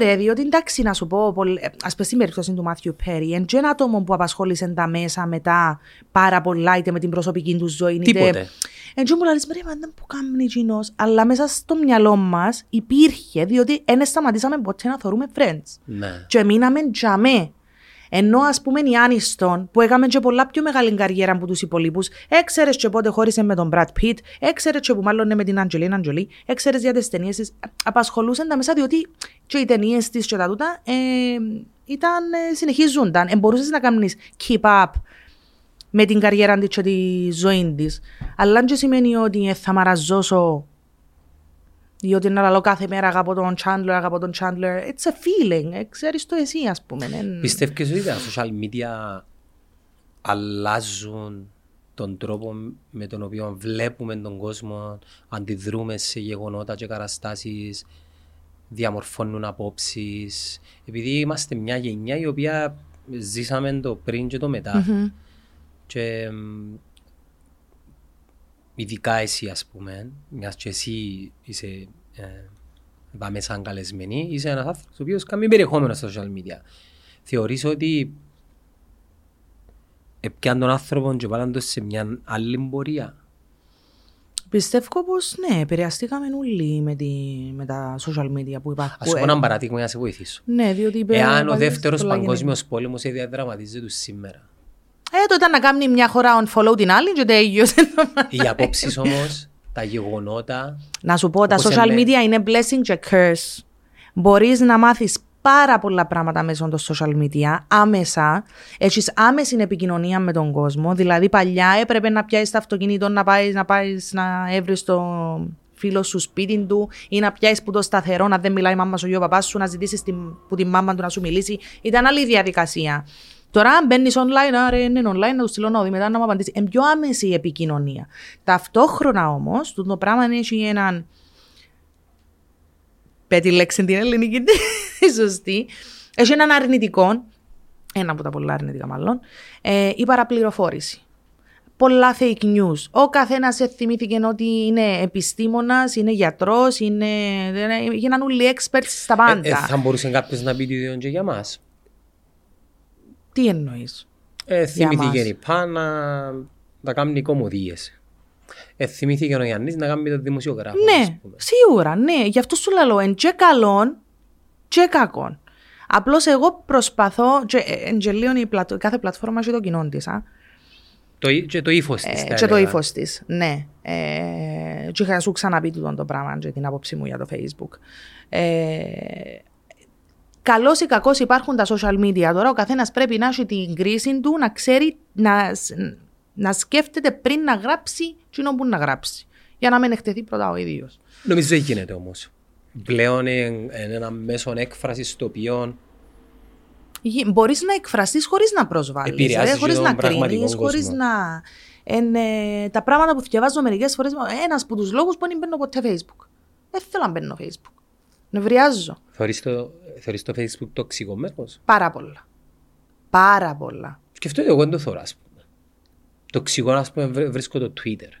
A: Ναι, ρε, διότι εντάξει να σου πω, ας πούμε στην περίπτωση του Μάθιου Πέρι, είναι και ένα άτομο που απασχόλησε τα μέσα μετά πάρα πολλά, είτε με την προσωπική του ζωή, είτε.
B: Τίποτε.
A: Εν τζο μου λαλείς, ρε, μα δεν που κάνει εκείνος. Αλλά μέσα στο μυαλό μας υπήρχε, διότι δεν σταματήσαμε ποτέ να θεωρούμε friends.
B: Ναι.
A: Και μείναμε τζαμέ. Ενώ ας πούμε η Άνιστον που έκαμε και πολλά πιο μεγάλη καριέρα από τους υπολείπους, έξερες και πότε χώρισε με τον Brad Pitt, έξερες και που μάλλον είναι με την Αντζελίνα Αντζολή, έξερες για τις ταινίες της, απασχολούσαν τα μέσα διότι και οι ταινίες της και τα τούτα ε, ήταν, ε, συνεχίζονταν. Ε, μπορούσες να κάνεις keep up με την καριέρα της και τη ζωή της. Αλλά δεν σημαίνει ότι ε, θα μαραζώσω διότι να λέω κάθε μέρα αγαπώ τον Chandler, αγαπώ τον Chandler. It's a feeling. Ε, ξέρεις το εσύ, ας πούμε. Εν-
B: Πιστεύεις ότι τα social media αλλάζουν τον τρόπο με τον οποίο βλέπουμε τον κόσμο, αντιδρούμε σε γεγονότα και καταστάσεις, διαμορφώνουν απόψεις. Επειδή είμαστε μια γενιά η οποία ζήσαμε το πριν και το μετά.
A: Μμμ.
B: Και μ, ειδικά εσύ ας πούμε, μιας και εσύ είσαι ε, πάμε σαν καλεσμένη, είσαι ένας άνθρωπος ο οποίος κάνει περιεχόμενο στα social media. Θεωρείς ότι έπιαν τον άνθρωπο και βάλαν το σε μια άλλη πορεία.
A: Πιστεύω πως ναι, επηρεαστήκαμε όλοι με, τη, με τα social media που υπάρχουν.
B: Ας σου πω ένα παράδειγμα για να σε βοηθήσω.
A: Ναι, διότι...
B: Εάν ο
A: παλιές
B: δεύτερος
A: πολλά
B: παγκόσμιος πόλεμος διαδραματίζεται σήμερα.
A: Ε, το ήταν να κάνει μια χώρα on follow την άλλη και τέλειωσε.
B: Οι απόψεις όμως, τα γεγονότα,
A: να σου πω, τα
B: Όπως
A: social
B: ελέγχει.
A: media είναι blessing και curse. Μπορείς να μάθεις πάρα πολλά πράγματα μέσω των social media, άμεσα. Έχεις άμεση επικοινωνία με τον κόσμο. Δηλαδή, παλιά έπρεπε να πιάσεις το αυτοκίνητο, να πάεις να, πάεις, να έβρεις το φίλο σου σπίτι του ή να πιάσεις που το σταθερό, να δεν μιλάει η μάμα σου ή ο παπάς σου, να ζητήσεις την, που τη μάμα του να σου μιλήσει. Ήταν άλλη διαδικασία. Τώρα, αν μπαίνεις online, άρα είναι online, να τους στείλω να δει μετά να μου απαντήσει. Είναι πιο άμεση η επικοινωνία. Ταυτόχρονα όμως, το πράγμα έχει έναν πέ τη λέξη την ελληνική τη σωστή. Έχει έναν αρνητικό, ένα από τα πολλά αρνητικά μάλλον, ε, η παραπληροφόρηση. Πολλά fake news. Ο καθένας θυμήθηκε ότι είναι επιστήμονας, είναι γιατρός, είναι. δεν- γίναν όλοι experts στα πάντα.
B: ε, ε, θα μπορούσε κάποιος να πει το ίδιο και για μας.
A: Τι εννοείς;
B: Ε, θυμήθηκε
A: μας.
B: η ΠΑ να, να κάνει κομμωδίες. Ε, θυμήθηκε ο Γιάννης να κάνει το δημοσιογράφο. ας
A: Ναι,
B: πούμε.
A: σίγουρα, ναι. Γι' αυτό σου λέω, εν και καλόν και κακόν. Απλώς εγώ προσπαθώ, και, ε, εν και λίγο η πλατο- κάθε πλατφόρμα έχει το κοινό της, α.
B: Το, εί- και το ύφος της.
A: Ε,
B: θα
A: και το
B: έλεγα.
A: ύφος της. Ναι. Ε, και είχα σου ξαναπεί τούτο το πράγμα και την άποψή μου για το Facebook. Ε, Καλό ή κακό υπάρχουν τα social media. Τώρα ο καθένας πρέπει να έχει την κρίση του, να ξέρει, να, σ- να σκέφτεται πριν να γράψει εκείνο που να γράψει. Για να μην εκτεθεί πρώτα ο ίδιος.
B: Νομίζω δεν γίνεται όμως. Πλέον είναι είναι ένα μέσο έκφρασης το οποίο
A: Μπορείς να εκφραστείς χωρίς να προσβάλλεις.
B: Επηρεάζεις
A: χωρίς
B: τον
A: να
B: πραγματικό
A: κρίνεις, χωρίς
B: κόσμο.
A: να. Εν, ε, τα πράγματα που διαβάζω μερικές φορές, ένας από τους λόγους που δεν μπαίνω ποτέ Facebook. Δεν θέλω να μπαίνω Facebook. Νευριάζω.
B: θεωρείς το, θεωρείς το Facebook τοξικό μέρος;
A: Πάρα πολλά. Πάρα πολλά.
B: Σκεφτείτε εγώ δεν το θεωρώ ας πούμε. Τοξικό ας πούμε βρ- βρίσκω το Twitter,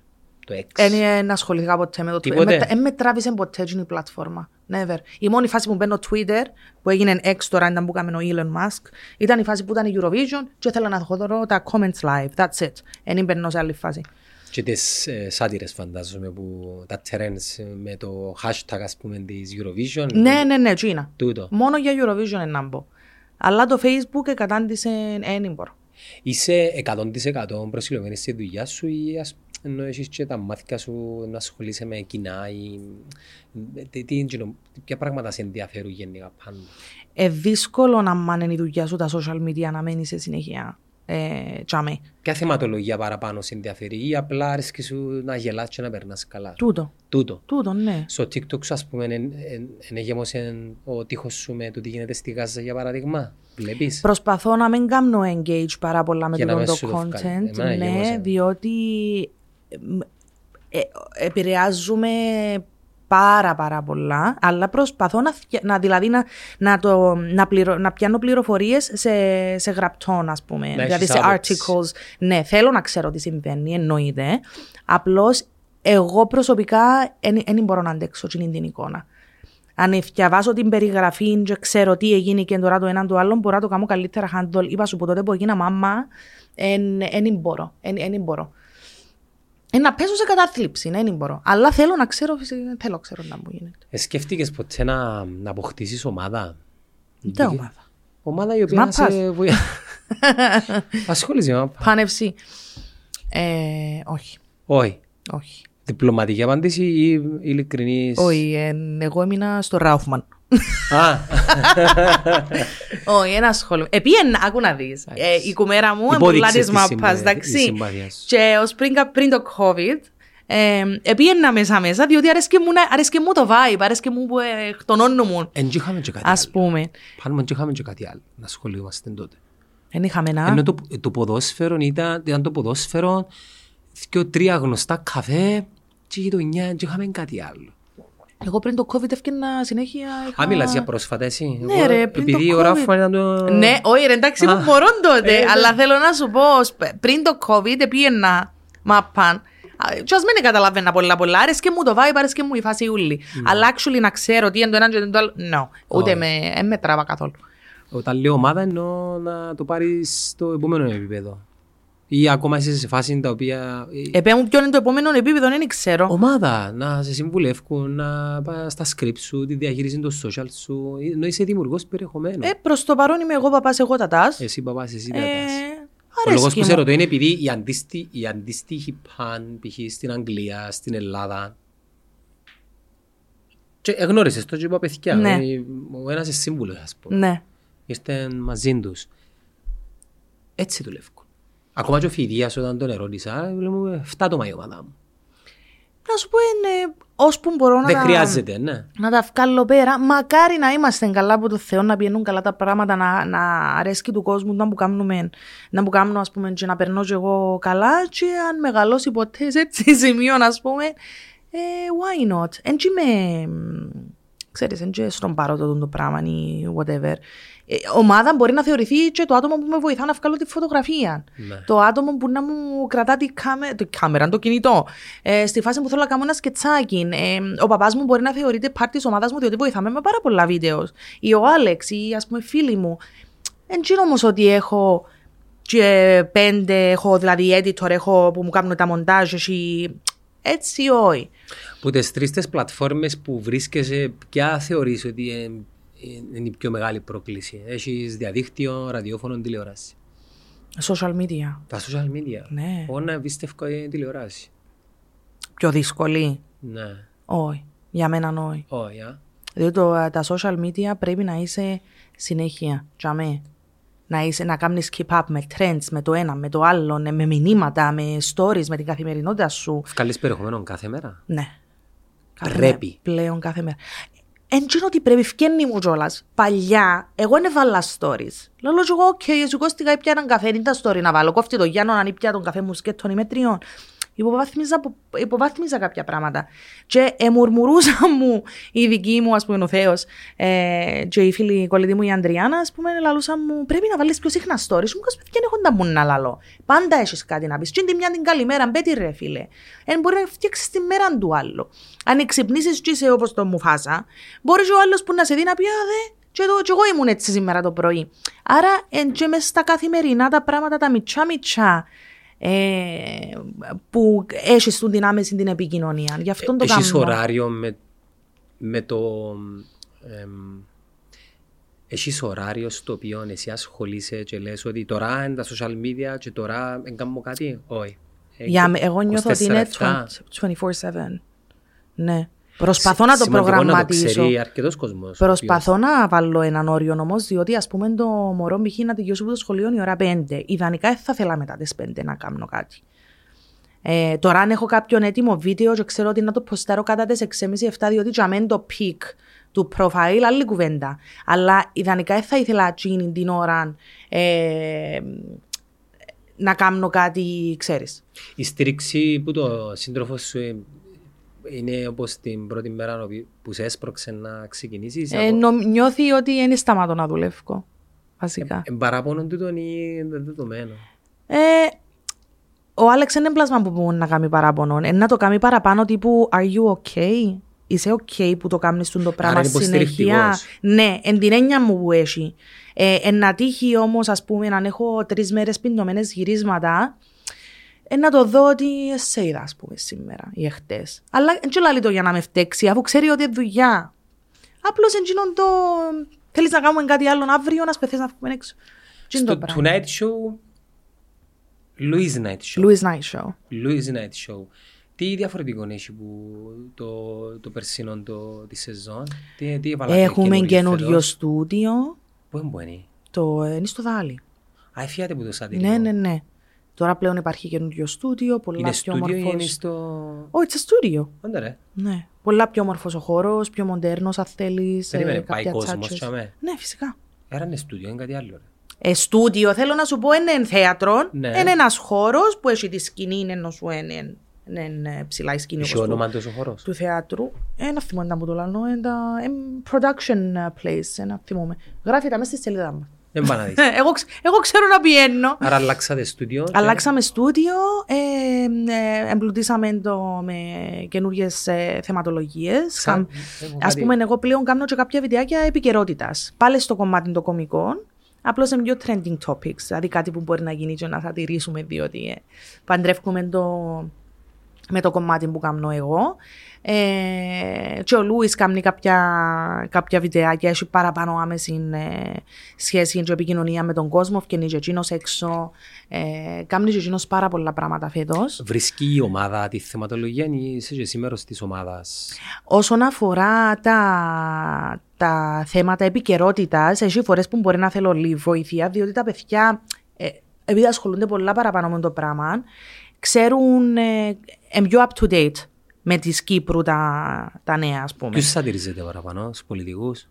B: το X.
A: Δεν ε, ασχοληθήκα ποτέ με το Twitter.
B: Τίποτε;
A: Δεν με τράβησε ποτέ την πλατφόρμα. Never. Η μόνη φάση που μπαίνω Twitter, που έγινε X τώρα, ήταν που έκαμε ο Elon Musk, ήταν η φάση που ήταν η Eurovision και ήθελα να δω τα comments live. That's it. Δεν μπαίνω σε άλλη φάση.
B: Και τις ε, σάτυρες φαντάζομαι που τα trends με το hashtag ας πούμε της Eurovision.
A: Ναι, ναι, ναι, Τσίνα.
B: Τούτο.
A: Μόνο για Eurovision είναι να μπω. Αλλά το Facebook κατάντησε δεν μπορώ.
B: Είσαι 100% προσιλωμένης στη δουλειά σου ή ας, ενώ έχεις και τα μάθηκα σου να ασχολείσαι με κοινά ή τι, τι, τι, ποια πράγματα σε ενδιαφέρουν γενικά πάντα;
A: Ε, δύσκολο να μάνε η δουλειά σου τα social media να μένεις σε συνέχεια. Ε, τσάμε.
B: Ποια θεματολογία παραπάνω σε ενδιαφέρει ή απλά αρέσκει σου να γελάς και να περνάς καλά;
A: Τούτο.
B: Τούτο.
A: Τούτο, ναι.
B: Στο TikTok σου ας πούμε εν, εν, εν εγέμωσε ο τείχος σου με το τι γίνεται στη Γάζα για παράδειγμα. Βλέπεις;
A: Προσπαθώ να μην κάνω engage πάρα πολλά με
B: Για να
A: τούτο
B: μην
A: το
B: σου το βγάλει.
A: content.
B: Εμένα
A: Ναι,
B: γέμωσε.
A: διότι ε, ε, επηρεάζουμε πάρα πάρα πολλά, αλλά προσπαθώ να, φτια- να, δηλαδή να, να, το, να, πληρο, να πιάνω πληροφορίες σε, σε γραπτόν, ας πούμε.
B: Να
A: δηλαδή
B: έχεις
A: σε
B: άποψη.
A: articles. Ναι, θέλω να ξέρω τι συμβαίνει, εννοείται. Απλώς εγώ προσωπικά δεν μπορώ να αντέξω την την εικόνα. Αν διαβάσω την περιγραφή και ξέρω τι έγινε και τώρα το έναν το άλλο, μπορώ να το κάνω καλύτερα handle. Είπα σου που τότε που έγινα μάμα, δεν μπορώ. Δεν μπορώ. Ε, να πέσω σε κατάθλιψη, δεν μπορώ. Αλλά θέλω να ξέρω, φυσικά, θέλω να ξέρω να μου γίνεται.
B: Ε, σκέφτηκες ποτέ να, να αποκτήσεις ομάδα;
A: Τι ομάδα.
B: Ομάδα η οποία να
A: Μάπας.
B: σε βοηθά. Ασχολείσαι με μάπα.
A: Πάνευση. Ε, όχι.
B: Όχι.
A: Όχι.
B: Διπλωματική απάντηση ή ειλικρινής.
A: Όχι, ε, εγώ έμεινα στο Ράουφμαν.
B: Α,
A: Όχι, ένα σχόλιο. Επίεν, άκου να δεις. Ε, η κουμέρα μου είναι πολλά
B: Υπόδειξες
A: της
B: τη
A: μάπας,
B: συμμα- τη
A: εντάξει.
B: συμπάθειας σου.
A: Και ως πριν, κα- πριν το COVID, ε, επίεννα μέσα μέσα, διότι αρέσκε μου, να- αρέσκε μου το vibe, αρέσκε μου ε, εκ των όνων μου,
B: Εν και είχαμε και κάτι
A: ας
B: άλλο.
A: πούμε.
B: Πάνω και είχαμε και κάτι άλλο. Να σχολιόμαστε τότε.
A: Δεν είχαμε να...
B: Ενώ το, το ποδόσφαιρο ήταν, ήταν το ποδόσφαιρο και τρία γνωστά καφέ και η γειτονιά και είχαμε κάτι άλλο.
A: Εγώ πριν το COVID έφτιανα συνέχεια... είχα-
B: Α, μιλάς για πρόσφατα εσύ.
A: Ναι,
B: Εγώ,
A: ρε, πριν
B: Επειδή
A: το
B: ο
A: COVID.
B: Ράφα ήταν το...
A: Ναι, όχι ρε, εντάξει
B: Α.
A: που μπορώ τότε,
B: Ε, ναι.
A: αλλά θέλω να σου πω, σπ- πριν το COVID πήγαινα μαπάν, Α, και ας μην καταλαβαίνα πολλά πολλά, άρεσκε μου το vibe, άρεσκε μου η φάση ούλη. Αλλά actually να ξέρω τι είναι το ένα και το άλλο, no, ούτε
B: Όχι.
A: με, εν με τράβα καθόλου.
B: Όταν λέω ομάδα εννοώ να το πάρεις στο επόμενο επίπεδο. Ή ακόμα είσαι σε φάση τα οποία... ε,
A: Επέμουν ποιο είναι το επόμενο επίπεδο, δεν ξέρω.
B: Ομάδα να σε συμβουλεύουν, να πας στα script σου, τη διαχείριση των social σου, ενώ είσαι δημιουργός περιεχομένου.
A: Ε, προς το παρόν είμαι εγώ παπάς, εγώ τατάς.
B: Εσύ παπάς, εσύ
A: Ε,
B: τάτας. Ο
A: αρέσκει
B: λόγος που
A: μου.
B: σε ρωτώ είναι επειδή η αντίστοι- η αντίστοιχη παν, π.χ. στην Αγγλία, στην Ελλάδα, και εγνώρισες το και είπα παιδιά,
A: Ναι.
B: ε, ο ένας είναι σύμβουλος ας πούμε,
A: Ναι.
B: ήρθε μαζί τους. Έτσι δουλεύουν. Ακόμα και ο Φιδίας όταν τον ερώτησα, λέμε 7 άτομα η ομάδα μου.
A: Να σου πω είναι ώσπου μπορώ να
B: Δεν
A: τα,
B: χρειάζεται, ναι.
A: να τα βγάλω πέρα. Μακάρι να είμαστε καλά από το Θεό, να πηγαίνουν καλά τα πράγματα, να, να αρέσκει του κόσμου, να που κάνουμε, να που κάνουμε ας πούμε, και να περνώ και εγώ καλά και αν μεγαλώσει ποτέ σε έτσι σημείο, ας πούμε, ε, why not; Εν και με, ξέρεις, εν και στον παρότο το πράγμα ή whatever. Ε, ομάδα μπορεί να θεωρηθεί και το άτομο που με βοηθά να βγάλω τη φωτογραφία.
B: Ναι.
A: Το άτομο που να μου κρατά τη κάμερα, τη κάμερα το κινητό. Ε, στη φάση που θέλω να κάνω ένα σκετσάκι. Ε, ο παπάς μου μπορεί να θεωρείται part της ομάδας μου, διότι βοηθάμε με πάρα πολλά βίντεος. Ή ο Άλεξ, ή ας πούμε φίλοι μου. Εν τζίνω όμως ότι έχω και πέντε, έχω δηλαδή editor, έχω που μου κάνουν τα μοντάζ, εσύ. Έτσι όχι.
B: Που τις τρεις τις πλατφόρμες που βρίσκεσαι, ποια θεωρείς ότι ε, ε, είναι η πιο μεγάλη πρόκληση; Έχεις διαδίκτυο, ραδιόφωνο, τηλεόραση.
A: Social media.
B: Τα social media.
A: Ναι.
B: Όλα πίστευκο είναι τηλεόραση.
A: Πιο δύσκολη.
B: Ναι.
A: Όχι. Για μένα όχι.
B: Όχι, α.
A: Διότι το, τα social media πρέπει να είσαι συνέχεια. Για μέ. Να, είσαι, να κάνεις keep up με trends, με το ένα, με το άλλο, ναι, με μηνύματα, με stories, με την καθημερινότητα σου.
B: Βγάλεις περιεχομένο κάθε μέρα.
A: Ναι. Κάθε
B: Πρέπει.
A: μέρα, πλέον κάθε μέρα. Εν τζείνο ότι πρέπει, φκένει μου κιόλας. Παλιά, εγώ δεν βάλα stories. Λέω και εγώ, OK, okay, σηκώστηκα, ήπια έναν καφέ, είναι τα story να βάλω. Κόφτει το Γιάννο, αν ήπια τον καφέ μου σκέτον είμαι τριών. Υποβάθμιζα, πο- υποβάθμιζα κάποια πράγματα. Και εμουρμουρούσα μου η δική μου, ας πούμε, ο Θέος, ε, και η φίλη η κολλητή μου η Αντριάννα, ας πούμε, λαλούσα μου, πρέπει να βάλεις πιο συχνά stories. Μου κας δεν έχω τα μου να λαλώ. Πάντα έχεις κάτι να πεις. Και είναι τη μια την καλημέρα, μπέτη ρε φίλε. Εν μπορεί να φτιάξεις τη μέρα του άλλου. Αν ξυπνήσεις και είσαι όπως το μουφάσα, μπορείς και ο άλλος που να σε δει να πει, «Α, δε, και, το, και εγώ ήμουν έτσι σήμερα το πρωί. Άρα, εν και μες στα καθημερινά τα πράγματα, τα μιτσά μιτσά, ε, που έχεις του την άμεση την επικοινωνία. Γι' αυτόν το
B: Έχεις
A: κάνω.
B: ωράριο με, με το... εμ, έχεις ωράριο στο οποίο εσύ ασχολείσαι και λες ότι τώρα είναι τα social media και τώρα δεν κάνω κάτι; Όχι. Ε,
A: Για, με- εγώ νιώθω ότι είναι
B: 24/7.
A: 24-7. Ναι. Προσπαθώ να το
B: Σημαντικό
A: προγραμματίσω.
B: Να το ξέρει αρκετός κόσμος.
A: Προσπαθώ να βάλω έναν όριο όμως, διότι ας πούμε το μωρό π.χ. να τελειώσει από το σχολείο η ώρα 5. Ιδανικά δεν θα ήθελα μετά τις 5 να κάνω κάτι. Ε, τώρα αν έχω κάποιον έτοιμο βίντεο και ξέρω ότι να το ποστάρω κατά τις 6.30-7 διότι για μένα το peak του profile άλλη κουβέντα. Αλλά ιδανικά δεν θα ήθελα εκείνη την ώρα ε, να κάνω κάτι, ξέρεις.
B: Η στήριξη που το σύντροφο σου ε, είναι όπως την πρώτη μέρα που σε έσπρωξε να ξεκινήσεις.
A: Ε, νο, νιώθει ότι δεν σταματώ να δουλεύω. Βασικά.
B: Ε, παράπονο του τον ή είναι δεδομένο.
A: Ε, ο Άλεξ είναι πλάσμα που μπορεί να κάνει παράπονο. Ε, να το κάνει παραπάνω τύπου Are you okay? Είσαι okay που το κάνεις τον το πράγμα
B: είναι
A: συνεχεία.
B: υποστηρικτικός.
A: Ναι, εν την έννοια μου που έχει. Ε, εν να τύχει όμως, ας πούμε, αν έχω τρεις μέρες πιντωμένες γυρίσματα, ε, να το δω ότι σε είδα, ας πούμε, σήμερα ή εχθές. Αλλά δεν τσουλάλει το για να με φταίξει, αφού ξέρει ότι είναι δουλειά. Απλώς εντζήνον το... Θέλεις να κάνουμε κάτι άλλο αύριο, να σπεθείς να βγούμε έξω. Τι είναι
B: Στο
A: το πράγμα;
B: Tonight Show, Louis Night Show.
A: Louis Night Show.
B: Louis Night Show. Τι διαφορετικό έχει που το, το περσινό το, τη σεζόν; Τι, τι έβαλατε
A: Έχουμε
B: καινούριο
A: καινούριο
B: φέτος;
A: στούντιο.
B: Πού είναι που είναι.
A: Το είναι στο Δάλι.
B: Α, εφιάτε που το σάτυρι.
A: Ναι, ναι, ναι. Τώρα πλέον υπάρχει καινούριο στούντιο. Πολλά
B: Είναι
A: πιο
B: στούντιο ή είναι
A: όμορφος.
B: στο...
A: Όχι, it's a studio.
B: Όντα ρε.
A: Ναι. Πολλά πιο όμορφος ο χώρος, πιο μοντέρνος αν θέλεις.
B: Περίμενε,
A: ε,
B: πάει
A: κάποια
B: κόσμος
A: τσάτσες.
B: τσάμε.
A: Ναι, φυσικά.
B: Άρα είναι στούντιο, είναι κάτι άλλο. Ρε.
A: Ε, στούντιο, θέλω να σου πω, είναι θέατρο.
B: Ναι.
A: Είναι ένας χώρος που έχει τη σκηνή, είναι ενώ σου είναι, είναι, είναι ψηλά η σκηνή
B: Έχει
A: όπως του,
B: όνομα τόσο χώρος.
A: του θεάτρου. Ένα θυμό ήταν που το λαλώ, είναι τα ε, production place, ένα θυμόμαι. Γράφει τα μέσα στη σελίδα μου.
B: Δεν πάει να δεις.
A: εγώ, ξ- εγώ ξέρω να πιένω.
B: Άρα αλλάξατε στούντιο. και-
A: Αλλάξαμε στούντιο, ε, ε, εμπλουτίσαμε το με καινούριε ε, θεματολογίες.
B: Σαν-
A: Καμ-
B: έχω
A: Ας
B: κάτι-
A: πούμε, εγώ πλέον κάνω και κάποια βιντεάκια επικαιρότητας. Πάλι στο κομμάτι των κομικών, Απλώς είναι πιο trending topics, δηλαδή κάτι που μπορεί να γίνει και να θα τηρήσουμε, διότι ε, παντρεύουμε το, με το κομμάτι που κάνω εγώ. Ε, και ο Λούις κάνει κάποια, κάποια βιντεάκια, έχει παραπάνω άμεση ε, σχέση και επικοινωνία με τον κόσμο, και και εκείνος έξω, ε, κάνει και εκείνος πάρα πολλά πράγματα φέτος.
B: Βρίσκει η ομάδα τη θεματολογία ή είσαι και σήμερα της ομάδας.
A: Όσον αφορά τα, τα θέματα επικαιρότητας, έχει φορές που μπορεί να θέλω λίγη βοήθεια, διότι τα παιδιά, ε, επειδή ασχολούνται πολλά παραπάνω με το πράγμα, ξέρουν ε, πιο up to date με τη Κύπρου τα, τα νέα, ας πούμε.
B: Ποιος σατυρίζεται παραπάνω, στους πολιτικούς;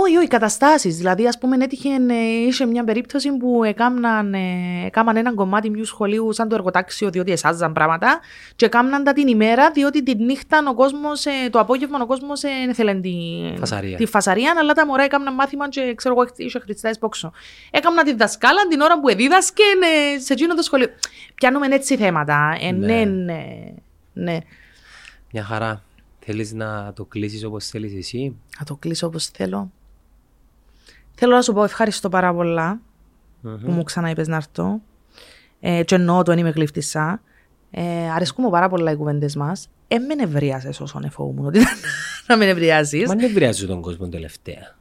A: Όχι, όχι, καταστάσεις. Δηλαδή, ας πούμε, έτυχε, ε, είχε μια περίπτωση που έκαναν, ε, έκαναν ένα κομμάτι μιου σχολείου σαν το εργοτάξιο, διότι εσάζαν πράγματα, και έκαναν τα την ημέρα, διότι τη νύχτα ο κόσμος, ε, το απόγευμα ο κόσμος δεν ήθελε τη
B: φασαρία.
A: τη φασαρία, αλλά τα μωρά έκαναν μάθημα και ξέρω εγώ, είχε χριστά πόξο. Έκαναν τη δασκάλα την ώρα που εδίδασκε σε εκείνο το σχολείο. Πιάνουμε έτσι θέματα. Ε, ναι, ναι. ναι. ναι.
B: Μια χαρά. Θέλεις να το κλείσεις όπως θέλεις εσύ;
A: Να το κλείσω όπως θέλω. Θέλω να σου πω ευχαριστώ πάρα πολλά mm-hmm. που μου ξαναείπες να έρθω. Ε, και εννοώ το, είμαι γλύφτησα. Ε, αρέσκουν μου πάρα πολλά οι κουβέντες μας. Ε, με νευρίασες όσο εφοβούμουν ότι να με νευριάσεις.
B: Μα νευριάζει τον κόσμο τελευταία.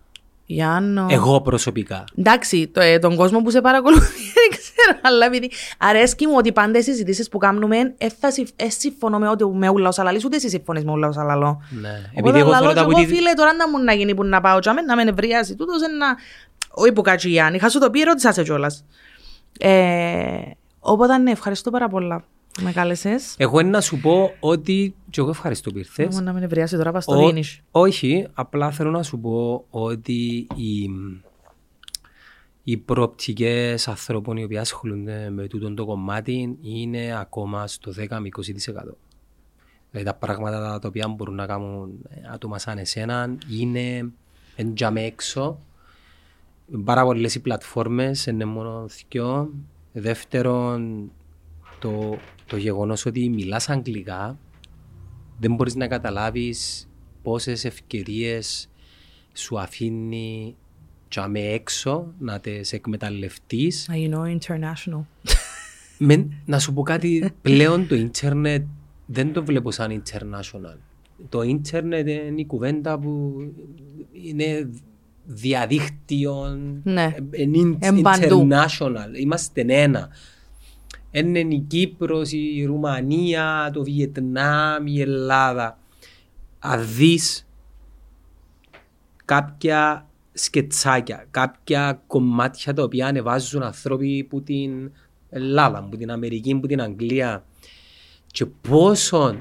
A: Γιάννο.
B: Εγώ προσωπικά.
A: Εντάξει, το, ε, τον κόσμο που σε παρακολουθεί δεν ξέρω, αλλά επειδή αρέσκει μου ότι πάντα οι συζητήσεις που κάνουμε ε, ε, συμφωνώ με ό,τι με ούλα όσα λαλείς, ούτε εσύ συμφωνείς με ούλα όσα λαλώ.
B: Ναι.
A: Επειδή εγώ θέλω τα που... φίλε, τώρα να μου να γίνει που να πάω τσάμε, να με νευριάζει, τούτος ένα... Όχι που κάτσι Γιάννη, είχα σου το πει, ρώτησα σε κιόλας. Ε, οπότε ναι, ευχαριστώ πάρα πολλά. Με κάλεσες.
B: Εγώ είναι να σου πω ότι. και εγώ ευχαριστώ που ήρθες.
A: να με νευριάσει τώρα, πας στο
B: Όχι, απλά θέλω να σου πω ότι οι, οι προοπτικές ανθρώπων οι οποίοι ασχολούνται με τούτο το κομμάτι είναι ακόμα στο 10 με 20%. Δηλαδή τα πράγματα τα οποία μπορούν να κάνουν άτομα σαν εσένα είναι εντιαμε έξω. Πάρα πολλές οι πλατφόρμες είναι μόνο δυο. Δεύτερον, το το γεγονός ότι μιλάς αγγλικά δεν μπορείς να καταλάβεις πόσες ευκαιρίες σου αφήνει τσάμε έξω να τι εκμεταλλευτείς.
A: I know international.
B: Με, να σου πω κάτι, πλέον το ίντερνετ δεν το βλέπω σαν international. Το ίντερνετ είναι η κουβέντα που είναι διαδίκτυο,
A: ναι.
B: international. Είμαστε ένα είναι η Κύπρος, η Ρουμανία, το Βιετνάμ, η Ελλάδα. Αν δεις κάποια σκετσάκια, κάποια κομμάτια τα οποία ανεβάζουν άνθρωποι που την Ελλάδα, που την Αμερική, που την Αγγλία και πόσο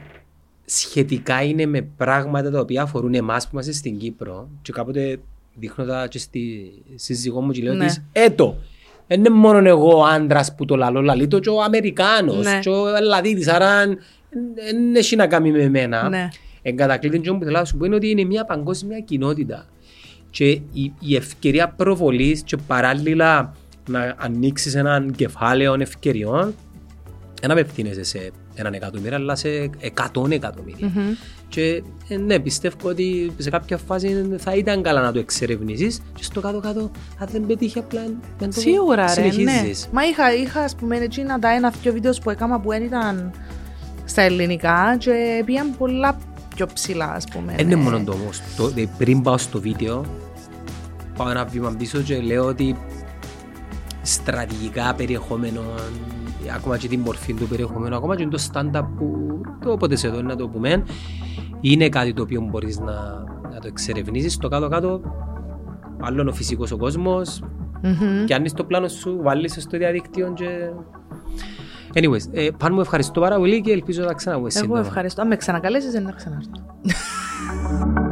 B: σχετικά είναι με πράγματα τα οποία αφορούν εμάς που είμαστε στην Κύπρο και κάποτε δείχνω τα και στη σύζυγό μου και λέω ναι. της, έτο, δεν είναι μόνο εγώ ο άντρας που το λαλώ, λαλεί το και ο Αμερικάνος ναι. και ο Ελλαδίτης, άρα δεν έχει να κάνει με εμένα. Ναι. Εν κατακλείδη, που θέλω να σου πω είναι ότι είναι μια παγκόσμια κοινότητα και η, η ευκαιρία προβολής και παράλληλα να ανοίξεις έναν κεφάλαιο ευκαιριών δεν απευθύνεσαι σε έναν εκατομμύριο, αλλά σε εκατόν εκατομμύρια. Mm-hmm. Και ε, ναι, πιστεύω ότι σε κάποια φάση θα ήταν καλά να το εξερευνήσεις και στο κάτω-κάτω, αν δεν πετύχει απλά να το
A: Σίγουρα, ρε, ναι. Μα είχα, είχα ας πούμε, έτσι να τα ένα-δυο βίντεο που έκανα που δεν ήταν στα ελληνικά και πήγαν πολλά πιο ψηλά, ας πούμε.
B: Είναι ναι. μόνο το όμως. Το, πριν πάω στο βίντεο, πάω ένα βήμα πίσω και λέω ότι στρατηγικά περιεχόμενο ακόμα και την μορφή του περιεχομένου, ακόμα και το stand-up που το όποτε σε δω να το πούμε, είναι κάτι το οποίο μπορείς να, να το εξερευνήσεις. Στο κάτω-κάτω, άλλον ο φυσικός ο κόσμος, mm-hmm. και αν είσαι το πλάνο σου, βάλεις στο διαδίκτυο και... Anyways, ε, πάνω μου ευχαριστώ πάρα πολύ και ελπίζω να ξαναβγείς
A: Εγώ ευχαριστώ. Αν με ξανακαλέσεις, δεν να ξανάρθω.